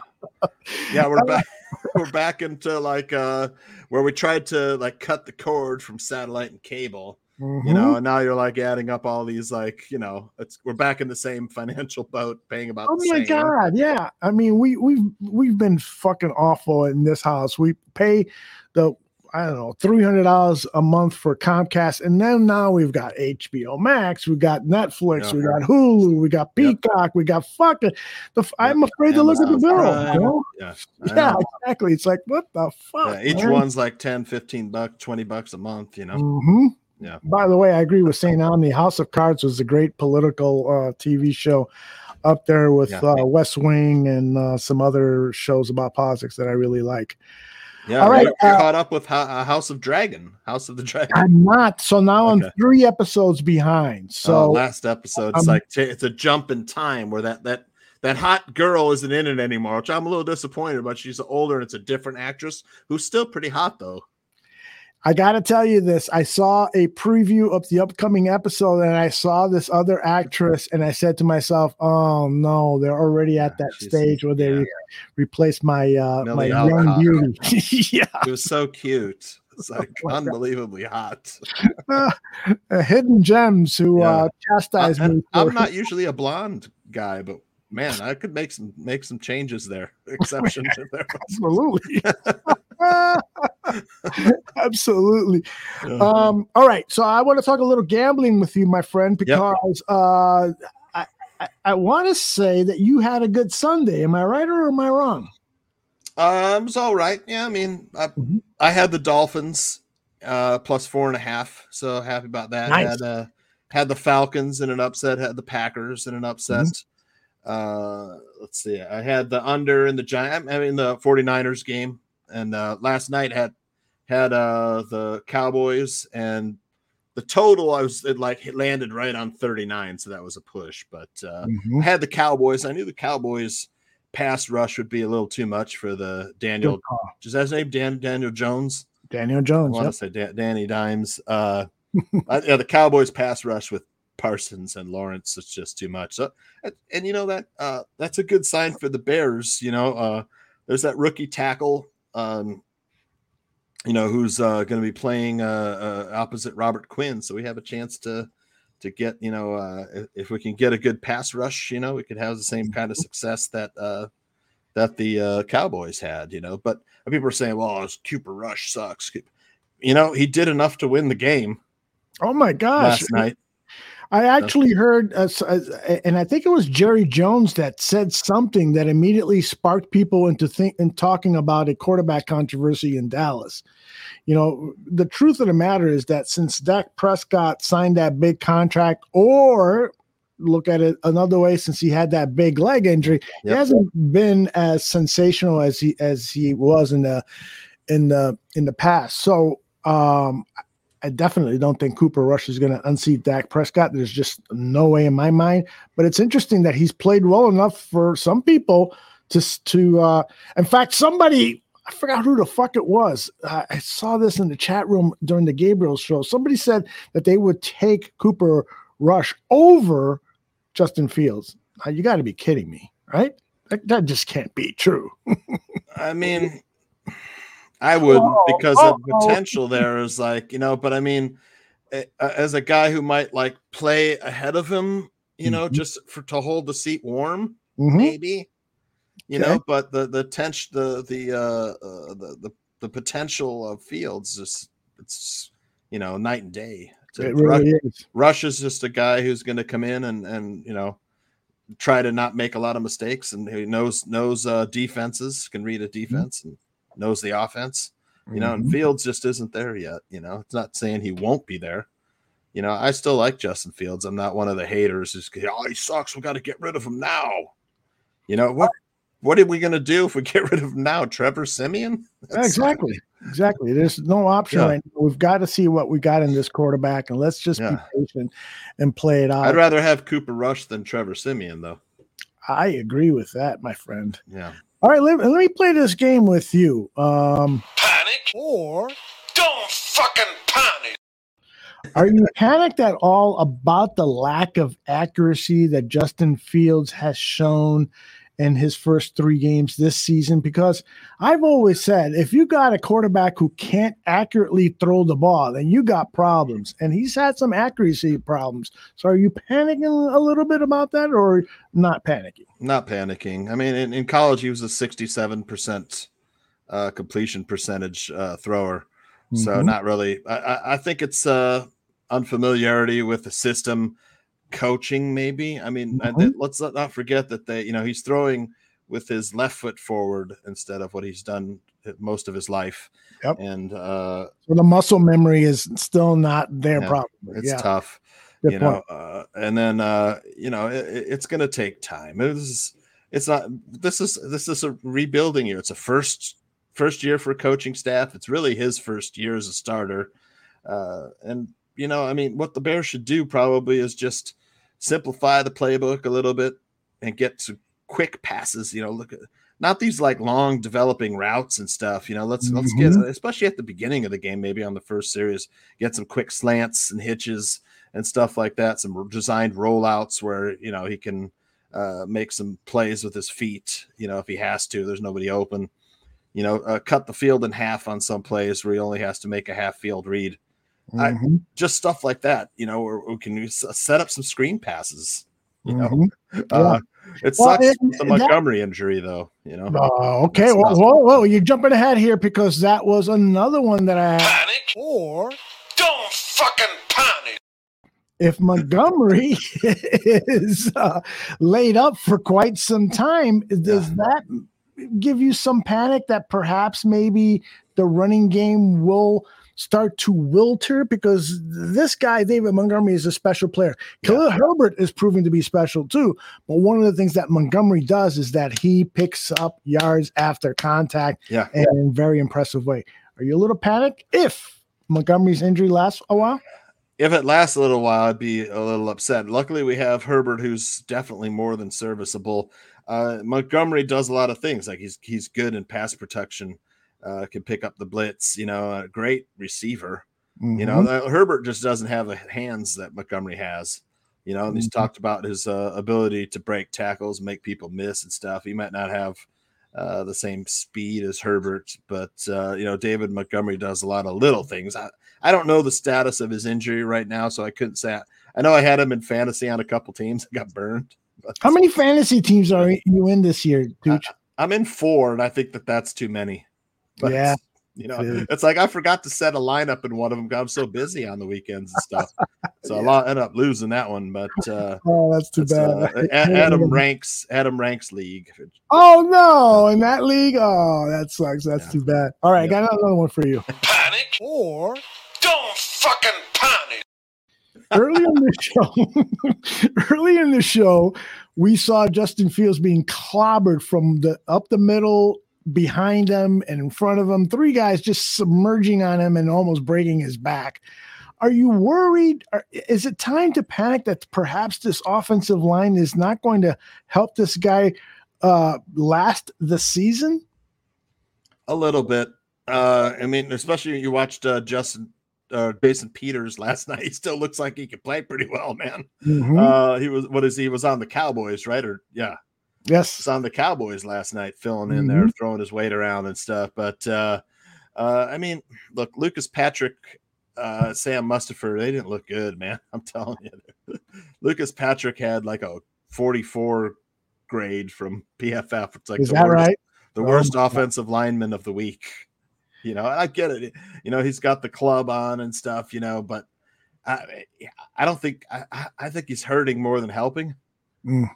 Yeah, we're back we're back into like uh where we tried to like cut the cord from satellite and cable. You Mhm. know, and now you're like adding up all these like, you know, it's we're back in the same financial boat, paying about Oh my same. god, yeah. I mean, we we've we've been fucking awful in this house. We pay the I don't know three hundred dollars a month for Comcast, and then now we've got HBO Max, we got Netflix, we got Hulu, we got Peacock, we got fucking. The I'm afraid to look at the bill. You know? Yeah. Yeah, exactly. It's like what the fuck. Yeah, each man? one's like 10, 15 bucks, 20 bucks a month, you know. hmm Yeah. By the way, I agree with St. Omni. House of Cards was a great political uh, TV show up there with Yeah. uh, West Wing and uh, some other shows about politics that I really like. Yeah, All right, you're, uh, caught up with Ho- uh, House of Dragon. House of the Dragon. I'm not. So now Okay. I'm three episodes behind. So So last episode, it's um, like t- it's a jump in time where that that that hot girl isn't in it anymore, which I'm a little disappointed. But she's older and it's a different actress who's still pretty hot though. I got to tell you this. I saw a preview of the upcoming episode and I saw this other actress and I said to myself, "Oh no, they're already at that stage where they re- replace my uh my young beauty." yeah. It was so cute. It's like Oh unbelievably hot. Uh, hidden gems who uh chastise I, me. am not usually a blonde guy, but man, I could make some make some changes there. Exception to there. Absolutely. Absolutely. Um, all right. So I want to talk a little gambling with you, my friend, because uh, I, I, I want to say that you had a good Sunday. Am I right or am I wrong? Um, it's all right. Yeah, I mean, I, Mm-hmm. I had the Dolphins uh plus four and a half, so happy about that. Nice. Had uh, had the Falcons in an upset, had the Packers in an upset. Mm-hmm. Uh, let's see, I had the under in the Giant, I mean the 49ers game, and uh, last night had had uh the Cowboys and the total I was it like it landed right on 39, so that was a push. But uh, Mhm. I had the Cowboys. I knew the Cowboys pass rush would be a little too much for the Daniel. Is that his name? Dan Daniel Jones. Daniel Jones. I want yep. to say Dan, Danny Dimes. Uh, I- yeah, the Cowboys pass rush with Parsons and Lawrence. It's just too much. So, and, and you know that uh, that's a good sign for the Bears. You know, uh, there's that rookie tackle. Um, you know who's uh, going to be playing uh, uh, opposite Robert Quinn. So we have a chance to to get you know uh, if, if we can get a good pass rush, you know, we could have the same kind of success that uh, that the uh, Cowboys had. You know, but people are saying, well, Cooper Rush sucks. You know, he did enough to win the game Oh my gosh. last night. I actually heard, uh, uh, and I think it was Jerry Jones that said something that immediately sparked people into think and talking about a quarterback controversy in Dallas. You know, the truth of the matter is that since Dak Prescott signed that big contract, or look at it another way, since he had that big leg injury, he hasn't been as sensational as he as he was in the in the in the past. So um I definitely don't think Cooper Rush is going to unseat Dak Prescott. There's just no way in my mind. But it's interesting that he's played well enough for some people to to. Uh, in fact, somebody I forgot who the fuck it was. Uh, I saw this in the chat room during the Gabriel show. Somebody said that they would take Cooper Rush over Justin Fields. Now, you got to be kidding me, right? That, that just can't be true. I mean, I wouldn't Oh, because oh, the oh. potential there is like, you know, but I mean, as a guy who might like play ahead of him, you know, Mhm. just for to hold the seat warm, Mhm. maybe, you Okay. know, but the the tension, the the uh, uh the, the the potential of Fields is it's you know night and day. To- It really Rush, is. Rush is just a guy who's going to come in and and you know try to not make a lot of mistakes and he knows knows uh, defenses, can read a defense and knows the offense. You know, and Mhm. Fields just isn't there yet. You know, it's not saying he won't be there. You know, I still like Justin Fields. I'm not one of the haters who's oh he sucks. We got to get rid of him now. You know what? What are we going to do if we get rid of him now? Trevor Siemian? That's- exactly. Exactly. There's no option Yeah. right now. We've got to see what we got in this quarterback and let's just Yeah. be patient and play it out. I'd rather have Cooper Rush than Trevor Siemian, though. I agree with that, my friend. Yeah. All right, let, let me play this game with you. Um, Panic or don't fucking panic. are you panicked at all about the lack of accuracy that Justin Fields has shown in his first three games this season? Because I've always said if you got a quarterback who can't accurately throw the ball, then you got problems. And he's had some accuracy problems. So are you panicking a little bit about that or not panicking? Not panicking. I mean, in, in college, he was a 67% uh, completion percentage uh, thrower. So Mhm. not really. I, I, I think it's uh, unfamiliarity with the system, coaching maybe. I mean, and Mhm. let's not forget that they, you know, he's throwing with his left foot forward instead of what he's done most of his life. Yep. And uh, So the muscle memory is still not there, yeah, probably. It's yeah. tough, Good you know. Uh, and then uh, you know it, it- it's going to take time. It is. It's not. This is this is a rebuilding year. It's a first first year for coaching staff. It's really his first year as a starter. Uh, and, you know, I mean, what the Bears should do probably is just simplify the playbook a little bit and get some quick passes. You know, look at not these like long developing routes and stuff. You know, let's let's get Mhm. especially at the beginning of the game, maybe on the first series, get some quick slants and hitches and stuff like that. Some designed rollouts where you know he can uh, make some plays with his feet. You know, if he has to, there's nobody open. You know, uh, cut the field in half on some plays where he only has to make a half field read. I, Mhm. just stuff like that, you know, or we can s- set up some screen passes. You know, Mhm. uh, Yeah. it Well, sucks it- with the that- Montgomery injury, though. You know, Uh, okay, well, whoa, whoa, you're jumping ahead here because that was another one that I had. Or don't fucking panic. If Montgomery is uh, laid up for quite some time, does that give you some panic that perhaps maybe the running game will start to wilter? Because this guy, David Montgomery, is a special player. Khalil Herbert is proving to be special too. But one of the things that Montgomery does is that he picks up yards after contact Yeah. in a very impressive way. Are you a little panicked if Montgomery's injury lasts a while? if it lasts a little while, I'd be a little upset. Luckily, we have Herbert, who's definitely more than serviceable. Uh, Montgomery does a lot of things. Like he's he's good in pass protection, uh, can pick up the blitz. You know, a great receiver. You know, Mhm. Herbert just doesn't have the hands that Montgomery has. You know, and he's Mhm. talked about his uh, ability to break tackles, make people miss and stuff. He might not have uh, the same speed as Herbert, but uh, you know, David Montgomery does a lot of little things. I, I don't know the status of his injury right now, so I couldn't say. I know I had him in fantasy on a couple teams. I got burned. How many fantasy teams are you in this year, Tooch? I'm in four, and I think that that's too many. But, Yeah. You know, Yeah. it's like I forgot to set a lineup in one of them. 'cause I'm so busy on the weekends and stuff. So I lo- ended up losing that one. But uh, Oh, that's too it's, uh, bad. A- Adam ranks Adam ranks league. Oh no, in that league. Oh, that sucks. That's too bad. All right, I got another one for you. Panic. Or don't fucking panic. Early in the show, early in the show, we saw Justin Fields being clobbered from the up the middle, behind him, and in front of him. Three guys just submerging on him and almost breaking his back. Are you worried? Is it time to panic that perhaps this offensive line is not going to help this guy uh, last the season? A little bit. Uh, I mean, especially you watched uh, Justin uh, Jason Peters last night. He still looks like he could play pretty well, man. Mhm. Uh, he was what is he He was on the Cowboys, right? Or yeah, Yes, was on the Cowboys last night, filling in there, Mhm. throwing his weight around and stuff. But uh, uh, I mean, look, Lucas Patrick, uh, Sam Mustipher, they didn't look good, man. I'm telling you, Lucas Patrick had like a 44 grade from PFF. It's like Is the that worst, right? the Oh worst God. offensive lineman of the week. You know, I get it. You know, he's got the club on and stuff. You know, but I, I don't think I, I- I think he's hurting more than helping. Mm.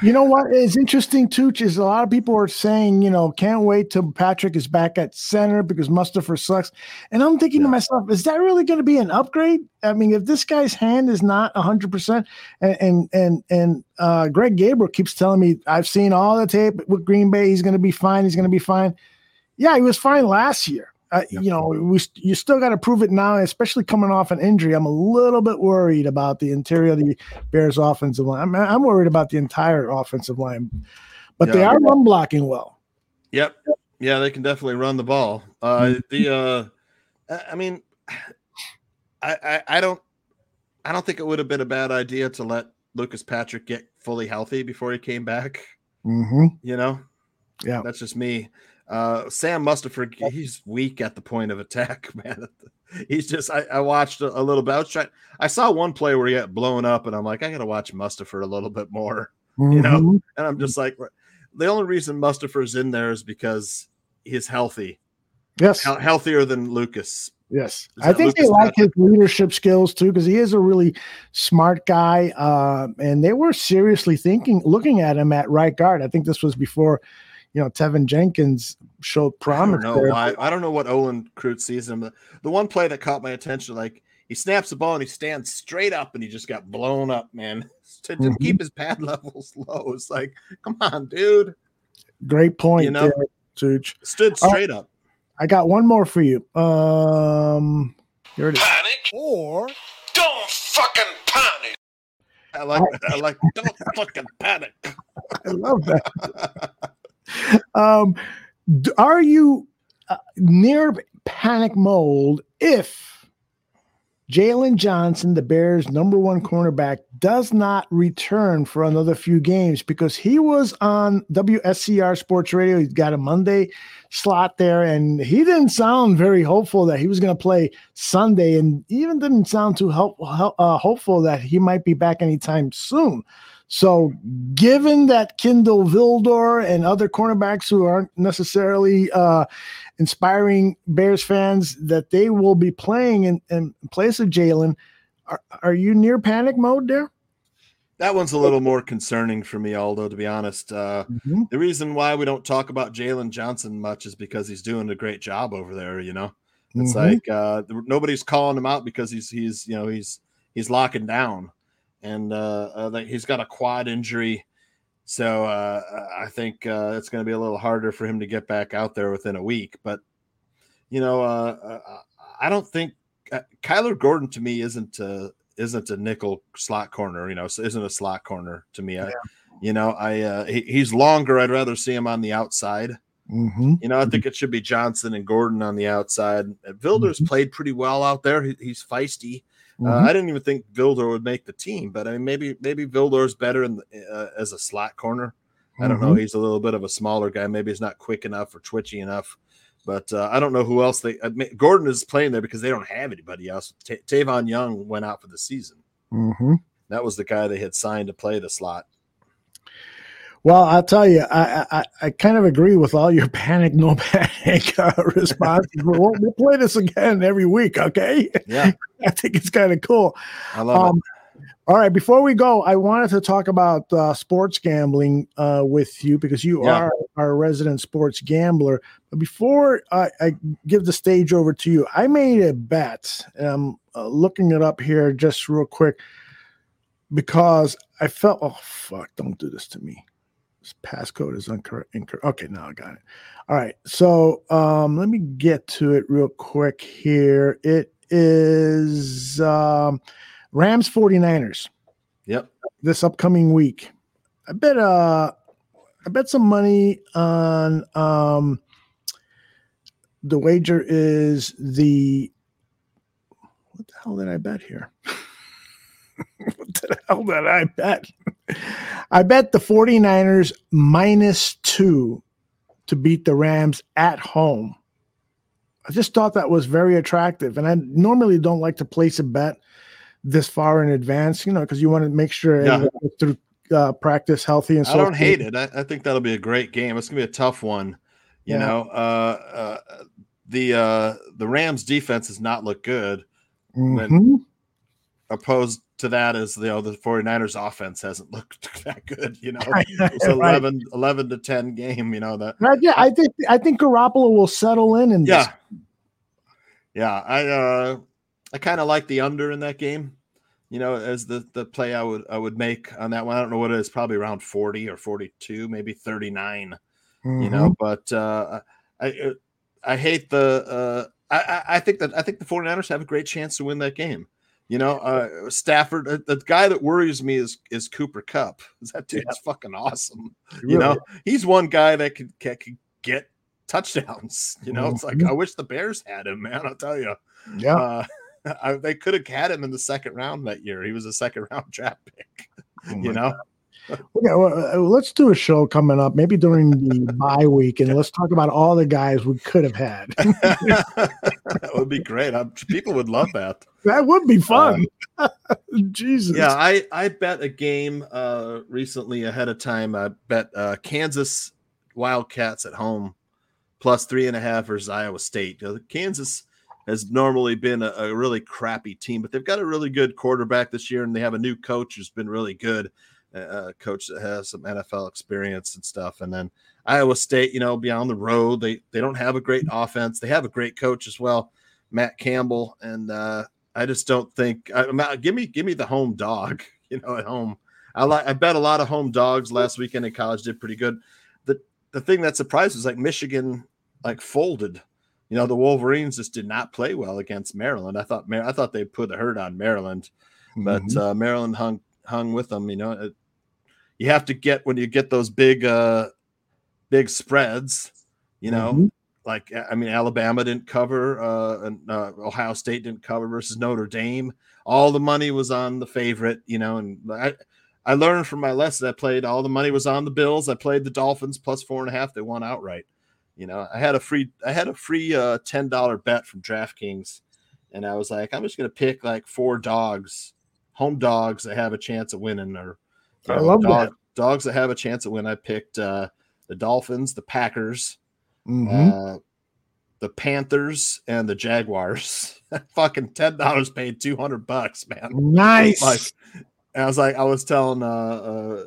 You know what is interesting, Tooch, is a lot of people are saying, you know, can't wait till Patrick is back at center because Mustipher sucks. And I'm thinking to myself, is that really going to be an upgrade? I mean, if this guy's hand is not 100%, and and and, and uh, Greg Gabriel keeps telling me, I've seen all the tape with Green Bay, he's going to be fine, he's going to be fine. Yeah, he was fine last year. Uh, You know, we you still got to prove it now, especially coming off an injury. I'm a little bit worried about the interior of the Bears' offensive line. I'm, I'm worried about the entire offensive line, but they Yeah. are run blocking well. Yep. Yeah, they can definitely run the ball. Uh, the uh, I I mean, I, I I don't I don't think it would have been a bad idea to let Lucas Patrick get fully healthy before he came back. Mm-hmm. You know, yeah, that's just me. Uh, Sam Mustipher, he's weak at the point of attack, man. He's just I, I watched a, a little bit. I was trying. I saw one play where he got blown up, and I'm like, I got to watch Mustipher a little bit more. You know, Mhm. and I'm just like, the only reason Mustipher's in there is because he's healthy. Yes. Hel- healthier than Lucas. Yes, I think they like his leadership skills too because he is a really smart guy. Uh, and they were seriously thinking, looking at him at right guard. I think this was before, you know, Teven Jenkins showed I promise. don't know there. why. I don't know what Olin Crute sees him. The, the one play that caught my attention, like he snaps the ball and he stands straight up and he just got blown up, man. To, to Mhm. keep his pad levels low. It's like, come on, dude. Great point. You know? there. Such. Stood Oh, straight up. I got one more for you. Um, here it is. Panic or Don't fucking panic. I like I like don't fucking panic. I love that. Um, are you uh, near panic mode if Jaylon Johnson, the Bears' number one cornerback, does not return for another few games because he was on WSCR Sports Radio. He's got a Monday slot there, and he didn't sound very hopeful that he was going to play Sunday, and even didn't sound too help, uh, hopeful that he might be back anytime soon. So, given that Kindle Vildor and other cornerbacks who aren't necessarily uh, inspiring Bears fans, that they will be playing in, in place of Jaylon, are, are you near panic mode there? That one's a little more concerning for me, Aldo, to be honest. Uh, Mm-hmm. The reason why we don't talk about Jaylon Johnson much is because he's doing a great job over there. You know, it's Mhm. like uh, nobody's calling him out because he's he's you know he's he's locking down, and uh, uh, he's got a quad injury, so uh, I think uh, it's going to be a little harder for him to get back out there within a week. But you know, uh, uh, I don't think uh, Kyler Gordon to me isn't uh, isn't a nickel slot corner. You know, isn't a slot corner to me. I, you know, I uh, he, he's longer. I'd rather see him on the outside. Mm-hmm. You know, I think it should be Johnson and Gordon on the outside. Uh, Vildor's played pretty well out there. He, he's feisty. Uh, Mhm. I didn't even think Vildor would make the team, but I mean, maybe maybe Vildor's better in the, uh, as a slot corner. I don't know. Mhm. He's a little bit of a smaller guy. Maybe he's not quick enough or twitchy enough. But uh, I don't know who else they. I mean, Gordon is playing there because they don't have anybody else. Ta Tavon Young went out for the season. Mm-hmm. That was the guy they had signed to play the slot. Well, I'll tell you, I, I I kind of agree with all your panic, no panic uh, responses. we'll, we'll play this again every week, okay? Yeah, I think it's kind of cool. I love it. All right, before we go, I wanted to talk about uh, sports gambling uh, with you because you Yeah. are our resident sports gambler. But before I, I give the stage over to you, I made a bet. and I'm uh, looking it up here just real quick because I felt, oh, fuck, don't do this to me. This passcode is incorrect. incorrect. Okay, now I got it. All right. So um, let me get to it real quick here. It is um, Rams 49ers. Yep. This upcoming week. I bet uh I bet some money on um the wager is the what the hell did I bet here? what the hell did I bet? I bet the 49ers minus two to beat the Rams at home. I just thought that was very attractive. And I normally don't like to place a bet this far in advance, you know, because you want to make sure Yeah. through uh, practice healthy and so I don't hate it. I, I think that'll be a great game. It's gonna be a tough one. You Yeah. know, uh, uh, the uh, the Rams defense has not looked good. Mhm. Opposed to that is you know the 49ers offense hasn't looked that good. You know, it's Right. 11, 11 to 10 game, you know, that Right, yeah, I think I think Garoppolo will settle in and yeah. Yeah, I uh I kind of like the under in that game. You know, as the the play I would I would make on that one. I don't know what it is, probably around 40 or 42, maybe 39. You know, but uh I I hate the uh I I- I think that I think the 49ers have a great chance to win that game. You know, uh Stafford, uh, the guy that worries me is is Cooper Kupp. That dude's fucking awesome. You know, he's one guy that could, can could get touchdowns. You know, it's like Mhm. I wish the Bears had him, man. I'll tell you. Yeah. Uh, I, they could have had him in the second round that year. He was a second round draft pick. you know, Okay, well, uh, let's do a show coming up, maybe during the bye week, and let's talk about all the guys we could have had. that would be great. I'm, people would love that. that would be fun. Jesus. Yeah, I I bet a game uh recently ahead of time. I bet uh Kansas Wildcats at home plus three and a half versus Iowa State. Kansas has normally been a, a really crappy team, but they've got a really good quarterback this year, and they have a new coach who's been really good. Uh, A coach that has some NFL experience and stuff. And then Iowa State, you know, be on the road. They they don't have a great offense. They have a great coach as well, Matt Campbell. And uh, I just don't think. I, Matt, give me give me the home dog. You know, at home. I like. I bet a lot of home dogs last weekend in college did pretty good. The the thing that surprised was like Michigan like folded. You know, the Wolverines just did not play well against Maryland. I thought Mar- I thought they put the hurt on Maryland, but Mhm. uh, Maryland hung hung with them. You know, it, you have to get when you get those big uh big spreads. You know, Mhm. like I mean, Alabama didn't cover, uh, and uh, Ohio State didn't cover versus Notre Dame. All the money was on the favorite. You know, and I. I learned from my lesson. I played all the money was on the Bills. I played the Dolphins plus four and a half. They won outright. You know, I had a free I had a free uh, ten dollar bet from DraftKings, and I was like, I'm just gonna pick like four dogs, home dogs that have a chance of winning, or I love dog- that. dogs that have a chance of winning. I picked uh, the Dolphins, the Packers, Mhm. uh, the Panthers, and the Jaguars. Fucking ten dollars paid two hundred bucks, man. Nice. Like, and I was like, I was telling uh, uh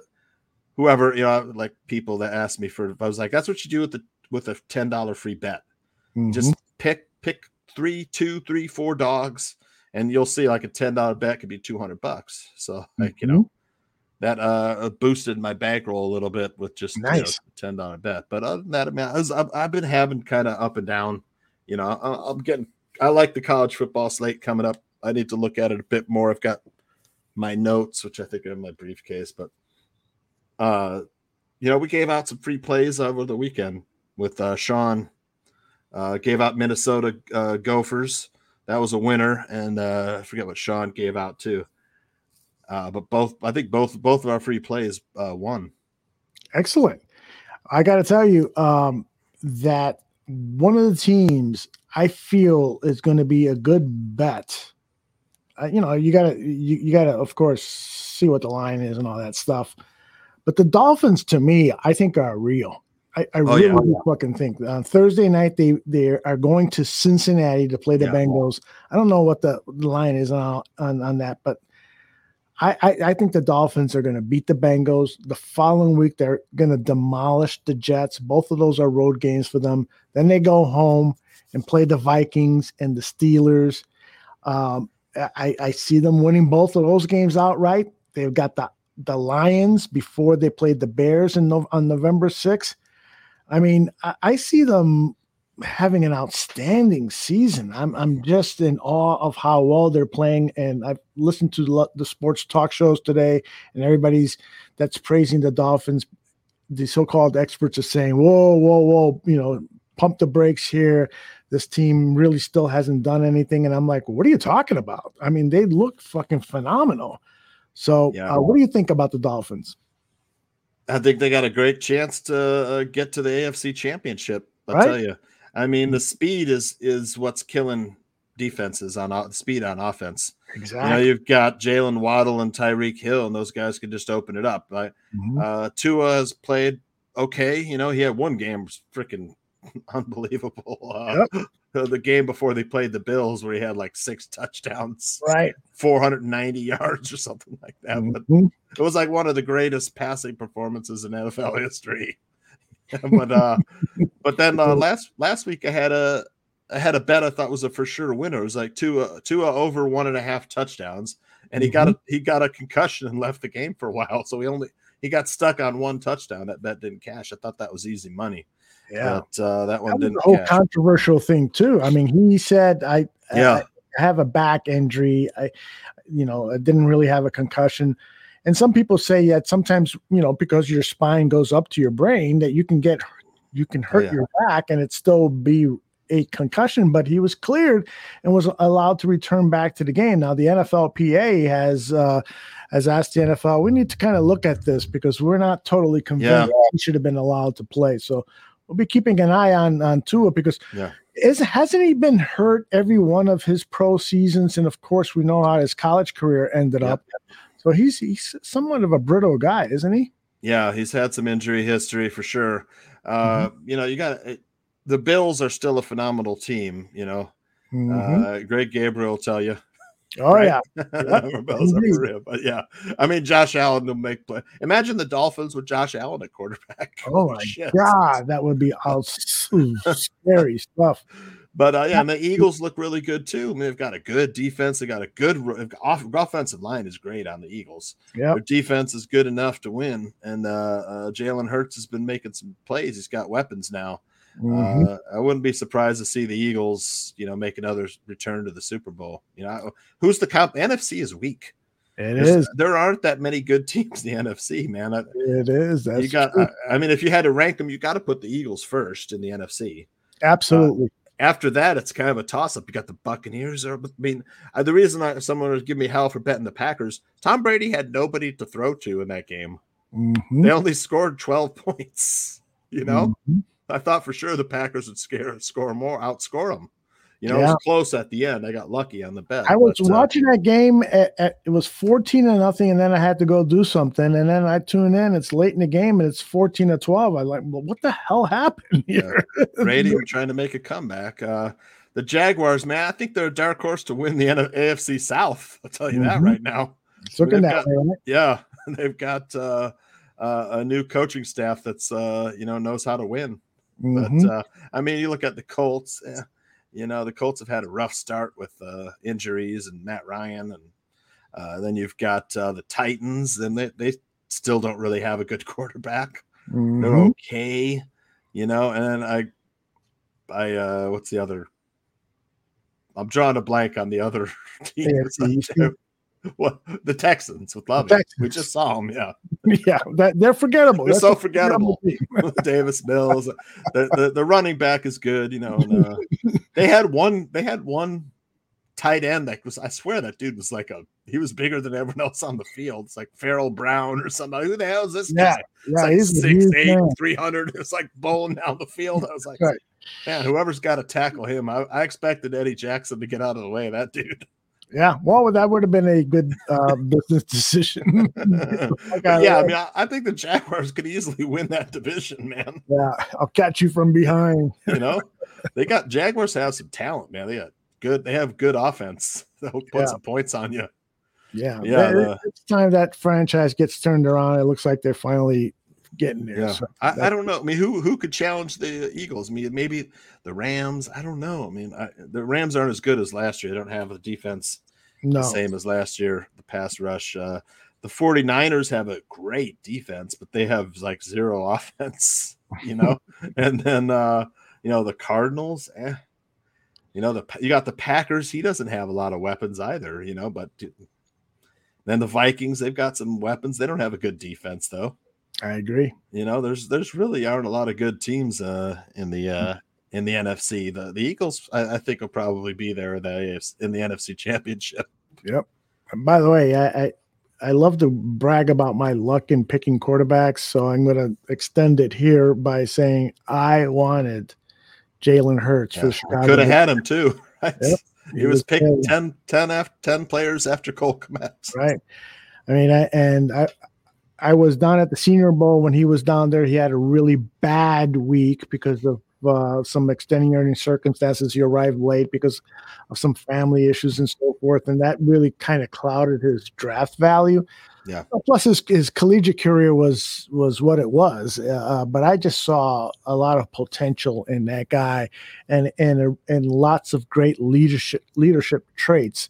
whoever you know, like people that asked me for. I was like, that's what you do with the with a ten dollar free bet. Just Mhm. pick pick three, two, three, four dogs, and you'll see like a ten dollar bet could be two hundred bucks. So like you know that uh boosted my bankroll a little bit with just you know, ten dollar bet. But other than that, I mean, I was, I've, I've been having kind of up and down. You know, I, I'm getting. I like the college football slate coming up. I need to look at it a bit more. I've got my notes, which I think are in my briefcase, but uh, you know, we gave out some free plays over the weekend with uh, Sean. Uh, gave out Minnesota uh, Gophers. That was a winner, and uh, I forget what Sean gave out too. Uh, but both, I think both both of our free plays uh, won. Excellent. I got to tell you um, that one of the teams I feel is going to be a good bet. Uh, you know, you got to you, you got to of course see what the line is and all that stuff. But the Dolphins, to me, I think are real. I, I Oh, really yeah. do fucking think on Thursday night they they are going to Cincinnati to play the Yeah. Bengals. I don't know what the, the line is on on, on that, but I, I, I think the Dolphins are going to beat the Bengals. The following week, they're going to demolish the Jets. Both of those are road games for them. Then they go home and play the Vikings and the Steelers. Um, I, I see them winning both of those games outright. They've got the, the Lions before they played the Bears in no, on November 6th. I mean, I, I see them having an outstanding season. I'm I'm just in awe of how well they're playing, and I've listened to the sports talk shows today, and everybody's that's praising the Dolphins. The so-called experts are saying, "Whoa, whoa, whoa!" You know, pump the brakes here. This team really still hasn't done anything, and I'm like, "What are you talking about?" I mean, they look fucking phenomenal. So, Yeah. uh, what do you think about the Dolphins? I think they got a great chance to uh, get to the AFC Championship. I'll Right? tell you. I mean, the speed is is what's killing defenses on speed on offense. Exactly. You know, you've got Jaylen Waddle and Tyreek Hill, and those guys can just open it up. Right? Mhm. Uh, Tua has played okay. You know, he had one game freaking unbelievable. Uh, The game before they played the Bills, where he had like six touchdowns, Right. 490 yards or something like that. But Mhm. it was like one of the greatest passing performances in NFL history. but uh, but then uh, last last week I had a I had a bet I thought was a for sure winner. It was like two uh, two uh, over one and a half touchdowns, and he got a he got a concussion and left the game for a while. So he only he got stuck on one touchdown. That bet didn't cash. I thought that was easy money. Yeah. but uh, that one That was didn't a whole cash. controversial thing too. I mean, he said I, Yeah. I have a back injury. I, you know, I didn't really have a concussion. And some people say that sometimes, you know, because your spine goes up to your brain, that you can get, you can hurt yeah. your back and it still be a concussion. But he was cleared and was allowed to return back to the game. Now the NFLPA has uh, has asked the NFL, we need to kind of look at this because we're not totally convinced Yeah. he should have been allowed to play. So we'll be keeping an eye on on Tua because Yeah. is hasn't he been hurt every one of his pro seasons? And of course, we know how his college career ended up. So he's he's somewhat of a brittle guy, isn't he? Yeah, he's had some injury history for sure. Uh, Mm-hmm. You know, you got the Bills are still a phenomenal team. You know, Mhm. uh, Greg Gabriel will tell you. Oh right? yeah, Bills are for real. But yeah, I mean, Josh Allen will make play. Imagine the Dolphins with Josh Allen at quarterback. Oh my shit. god, that would be all scary stuff. But uh, yeah, and the Eagles look really good too. I mean, they've got a good defense. They got a good off, offensive line is great on the Eagles. Yep. Their defense is good enough to win, and uh, uh, Jalen Hurts has been making some plays. He's got weapons now. Mhm. Uh, I wouldn't be surprised to see the Eagles, you know, make another return to the Super Bowl. You know, who's the comp? NFC is weak. It There's- is. There aren't that many good teams in the NFC, man. I- It is. That's you got. I, I mean, if you had to rank them, you got to put the Eagles first in the NFC. absolutely. After that, it's kind of a toss up. You got the Buccaneers. Or, I mean, uh, the reason I, someone would give me hell for betting the Packers, Tom Brady had nobody to throw to in that game. Mhm. They only scored 12 points. You know, Mhm. I thought for sure the Packers would scare, score more, outscore them. You know, it was close at the end. I got lucky on the bet. I was but, uh, watching that game. At, at, it was fourteen to nothing, and then I had to go do something. And then I tune in. It's late in the game, and it's fourteen to twelve. I like, well, what the hell happened here? Brady trying to make a comeback. Uh, the Jaguars, man, I think they're a dark horse to win the AFC South. I'll tell you that Mhm. right now. It's looking that got- way, right? Yeah, they've got uh, uh, a new coaching staff that's uh, you know knows how to win. Mhm. But uh, I mean, you look at the Colts. eh, you know, the Colts have had a rough start with uh, injuries and Matt Ryan, and uh, then you've got uh, the Titans, and they they still don't really have a good quarterback. They're Mhm. okay, you know. And I, I uh, what's the other? I'm drawing a blank on the other team. What the Texans with Lovie? Texans. We just saw them. Yeah, yeah, that, they're forgettable. they're That's so a forgettable. Davis Mills, the, the the running back is good. You know, and, uh, they had one. They had one tight end that was. I swear that dude was like a. He was bigger than everyone else on the field. It's like Pharaoh Brown or somebody. Who the hell is this Yeah, guy? yeah, it's like he's six huge eight, man. 300. It's like bowling down the field. I was like, Right. man, whoever's got to tackle him. I, I expected Eddie Jackson to get out of the way of that dude. Yeah, well, that would have been a good uh, business decision. Yeah, I mean, I, I think the Jaguars could easily win that division, man. yeah, I'll catch you from behind. You know, they got Jaguars have some talent, man. They got good. They have good offense. They'll put Yeah. some points on you. Yeah, Yeah, It- the- it's time that franchise gets turned around. It looks like they're finally getting there. Yeah, So I, I don't know. I mean, who who could challenge the Eagles? I mean, maybe the Rams. I don't know. I mean, I, the Rams aren't as good as last year. They don't have a defense No. the same as last year. The pass rush. Uh, the 49ers have a great defense, but they have like zero offense. You know, and then uh, you know the Cardinals. Eh, you know the you got the Packers. He doesn't have a lot of weapons either. You know, but then the Vikings. They've got some weapons. They don't have a good defense though. I agree. You know, there's there's really aren't a lot of good teams uh, in the uh, in the NFC. The the Eagles, I, I think, will probably be there in the AFC, in the NFC Championship. Yep. And by the way, I, I I love to brag about my luck in picking quarterbacks, so I'm going to extend it here by saying I wanted Jalen Hurts for the Chicago. Could have had him too. Right? Yep. He, He was was picked good. 10, 10, after, 10 players after Cole Kmet. right? I mean, I, and I, I was down at the Senior Bowl when he was down there. He had a really bad week because of uh, some extenuating circumstances. He arrived late because of some family issues and so forth, and that really kind of clouded his draft value. Yeah. Plus, his, his collegiate career was was what it was, uh, but I just saw a lot of potential in that guy, and and and lots of great leadership leadership traits.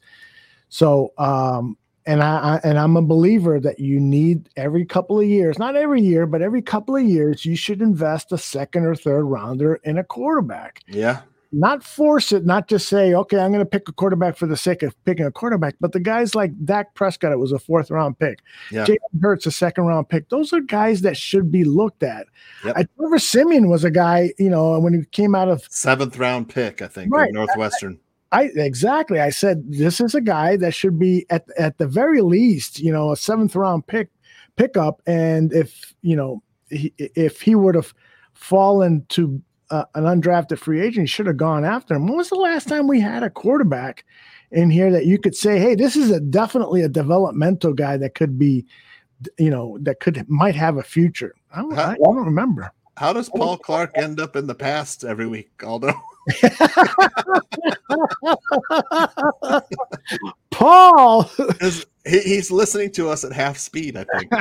So, um, and I, I and I'm a believer that you need every couple of years, not every year, but every couple of years, you should invest a second or third rounder in a quarterback. Yeah. Not force it, not just say, okay, I'm going to pick a quarterback for the sake of picking a quarterback. But the guys like Dak Prescott, it was a fourth round pick. Yeah. Jalen Hurts, a second round pick. Those are guys that should be looked at. Yep. I, Trevor Siemian was a guy, you know, when he came out of Seventh round pick, I think, Right. Northwestern. I exactly. I said this is a guy that should be at at the very least, you know, a seventh round pick pickup. And if you know, he, if he would have fallen to uh, an undrafted free agent, he should have gone after him. When was the last time we had a quarterback in here that you could say, "Hey, this is a definitely a developmental guy that could be, you know, that could might have a future." I don't, I, I don't remember. How does Paul Clark end up in the past every week, Aldo? Paul, he, he's listening to us at half speed, I think.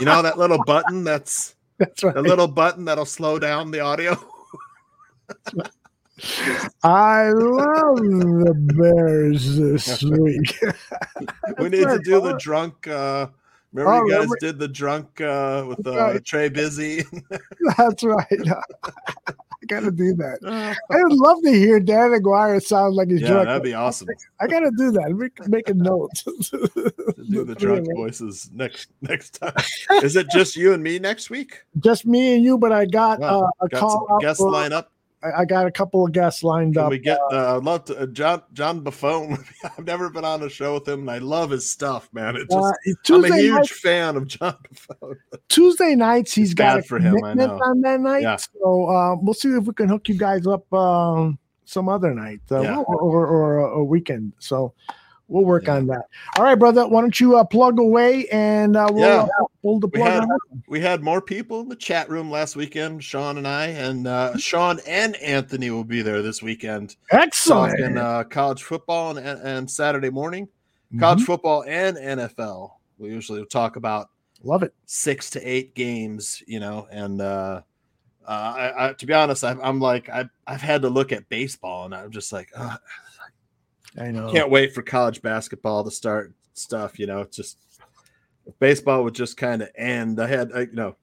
you know that little button that's that's right. the little button that'll slow down the audio. I love the Bears this week. we need to do the drunk. Uh, remember, Oh, you guys remember- did the drunk uh, with uh, Right. Trey Busy. That's right. I gotta do that. I would love to hear Dan Aguirre sound like he's yeah, drunk. that'd be awesome. I gotta do that. Make, make a note. Do the drunk voices next next time. Is it just you and me next week? Just me and you, but I got Wow. uh, a Got call guest for- lineup? I, I got a couple of guests lined Can up. we get? Uh, I'd love to. Uh, John John Buffone. I've never been on a show with him, and I love his stuff, man. It just, Uh, I'm a huge night- fan of John Buffone. Tuesday nights, he's It's got bad a for him, I know. on that night. Yeah. So uh, we'll see if we can hook you guys up um, some other night uh, Yeah. or, or, or a weekend. So we'll work on that. All right, brother. Why don't you uh, plug away and uh, we'll Yeah. uh, pull the We plug had we had more people in the chat room last weekend. Sean and I, and uh, Sean and Anthony will be there this weekend. Excellent. Talking uh, college football and, and Saturday morning, college Mhm. football and NFL. We usually talk about Love it. six to eight games, you know, and uh, uh, I, I, to be honest, I'm, I'm like I've, I've had to look at baseball, and I'm just like, uh, I know. can't wait for college basketball to start stuff. You know, it's just baseball would just kind of end. I had, I, you know,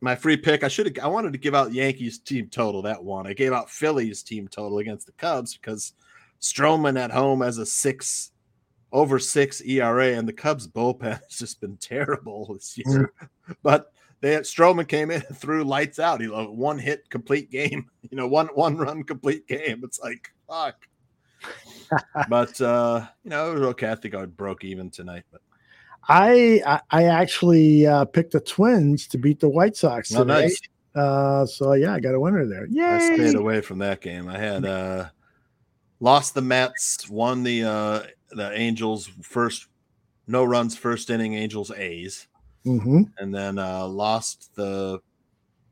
my free pick. I should have. I wanted to give out Yankees team total that one. I gave out Phillies team total against the Cubs because Stroman at home has a six over six ERA, and the Cubs bullpen has just been terrible this year. Mm. But they had Stroman came in and threw lights out. He like, one hit complete game. You know, one one run complete game. It's like fuck. But uh, you know, it was okay. I think I broke even tonight. But I I, I actually uh, picked the Twins to beat the White Sox Oh, nice. Uh, so yeah, I got a winner there. I stayed away from that game. I had uh lost the Mets, won the uh the Angels first no runs first inning Angels A's, Mhm. and then uh lost the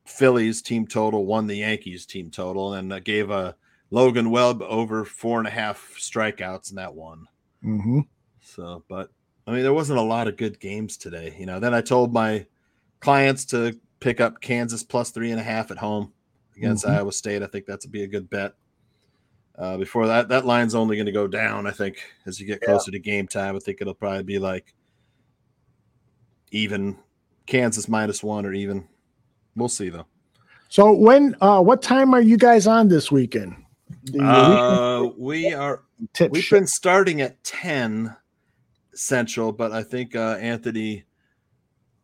Phillies team total, won the Yankees team total, and uh, gave a Logan Webb over four and a half strikeouts in that one. Mhm. So, but I mean, there wasn't a lot of good games today. You know, then I told my clients to pick up Kansas plus three and a half at home against Mhm. Iowa State. I think that's be a good bet. Uh, before that, that line's only going to go down. I think as you get closer to game time, I think it'll probably be like even Kansas minus one or even. We'll see though. So when uh, what time are you guys on this weekend? The Uh, we are. Tip we've show. been starting at ten central, but I think uh, Anthony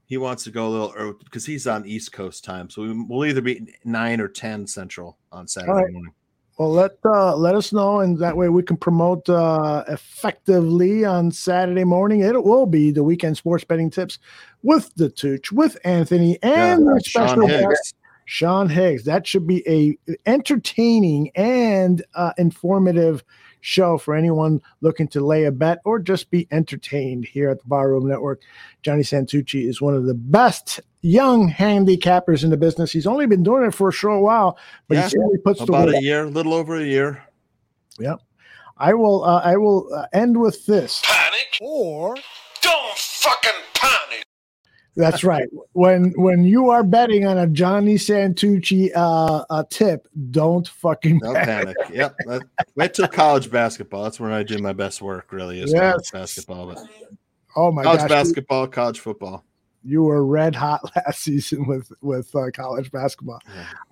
he wants to go a little early because he's on East Coast time. So we, we'll either be nine or ten central on Saturday right. morning. Well, let uh, let us know, and that way we can promote uh, effectively on Saturday morning. It will be the weekend sports betting tips with the Tooch, with Anthony, and Yeah, the special guest, Sean Higgs. That should be a entertaining and uh, informative show for anyone looking to lay a bet or just be entertained here at the Barroom Network. Johnny Santucci is one of the best young handicappers in the business. He's only been doing it for a short while, but Yeah, he certainly puts the about work a year, a little over a year. Yep. I will. Uh, I will uh, end with this. Panic or don't fucking panic. That's right. When when you are betting on a Johnny Santucci uh, uh tip, don't fucking No panic. panic. yep. That, wait till college basketball. That's where I do my best work. Really is Yes. college basketball. But Oh my god. college gosh, basketball, college football. you were red hot last season with with uh, college basketball.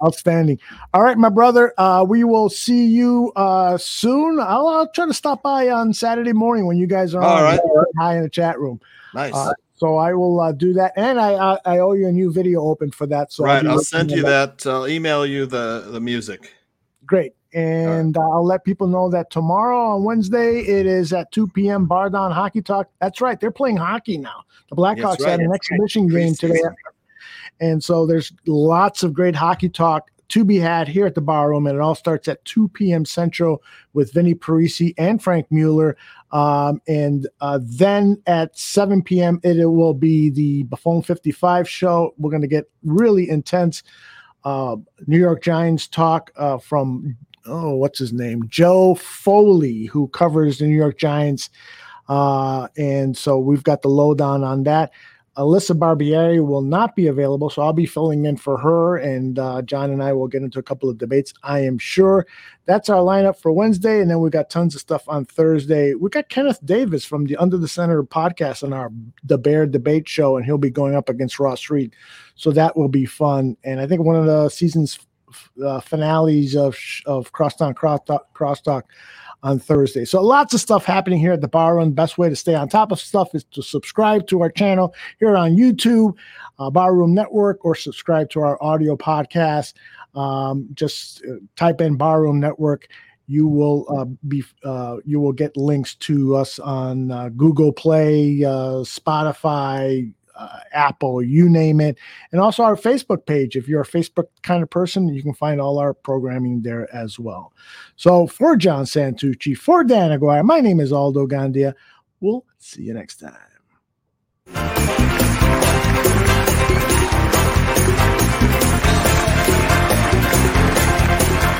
Outstanding. All right, my brother. Uh, we will see you uh, soon. I'll, I'll try to stop by on Saturday morning when you guys are All on. right. Hi in the chat room. Nice. So I will uh, do that, and I, I I owe you a new video open for that. So right. be I'll send you that. I'll email you the the music. Great. And uh, I'll let people know that tomorrow on Wednesday it is at 2 p.m. Bar Down Hockey Talk. That's right, they're playing hockey now. The Blackhawks right. had an exhibition game today, and so there's lots of great hockey talk to be had here at the Bar Room, and it all starts at 2 p.m. Central with Vinny Parisi and Frank Mueller. Um, and uh, then at 7 p.m. it, it will be the Buffone 55 show. We're going to get really intense uh, New York Giants talk uh, from oh, what's his name? Joe Foley, who covers the New York Giants. Uh, and so we've got the lowdown on that. Alyssa Barbieri will not be available, so I'll be filling in for her, and uh, John and I will get into a couple of debates. I am sure. That's our lineup for Wednesday, and then we got tons of stuff on Thursday. We got Kenneth Davis from the Under the Center podcast on our the Bear Debate Show, and he'll be going up against Ross Reed, so that will be fun. And I think one of the season's uh, finales of of Crosstalk Crosstalk Crosstalk on Thursday. So lots of stuff happening here at the Bar Room. Best way to stay on top of stuff is to subscribe to our channel here on YouTube, uh, Bar Room Network, or subscribe to our audio podcast. Um, just uh, type in Bar Room Network. You will uh, be uh, you will get links to us on uh, Google Play, uh, Spotify, uh, Apple, you name it, and also our Facebook page. If you're a Facebook kind of person, you can find all our programming there as well. So for John Santucci, for Dan Aguirre, my name is Aldo Gandia. We'll see you next time.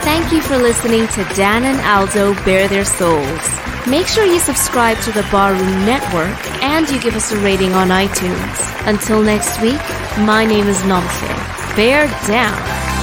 Thank you for listening to Dan and Aldo Bare Their Souls. Make sure you subscribe to the Barroom Network and you give us a rating on iTunes. Until next week, my name is Nomse. Bear down.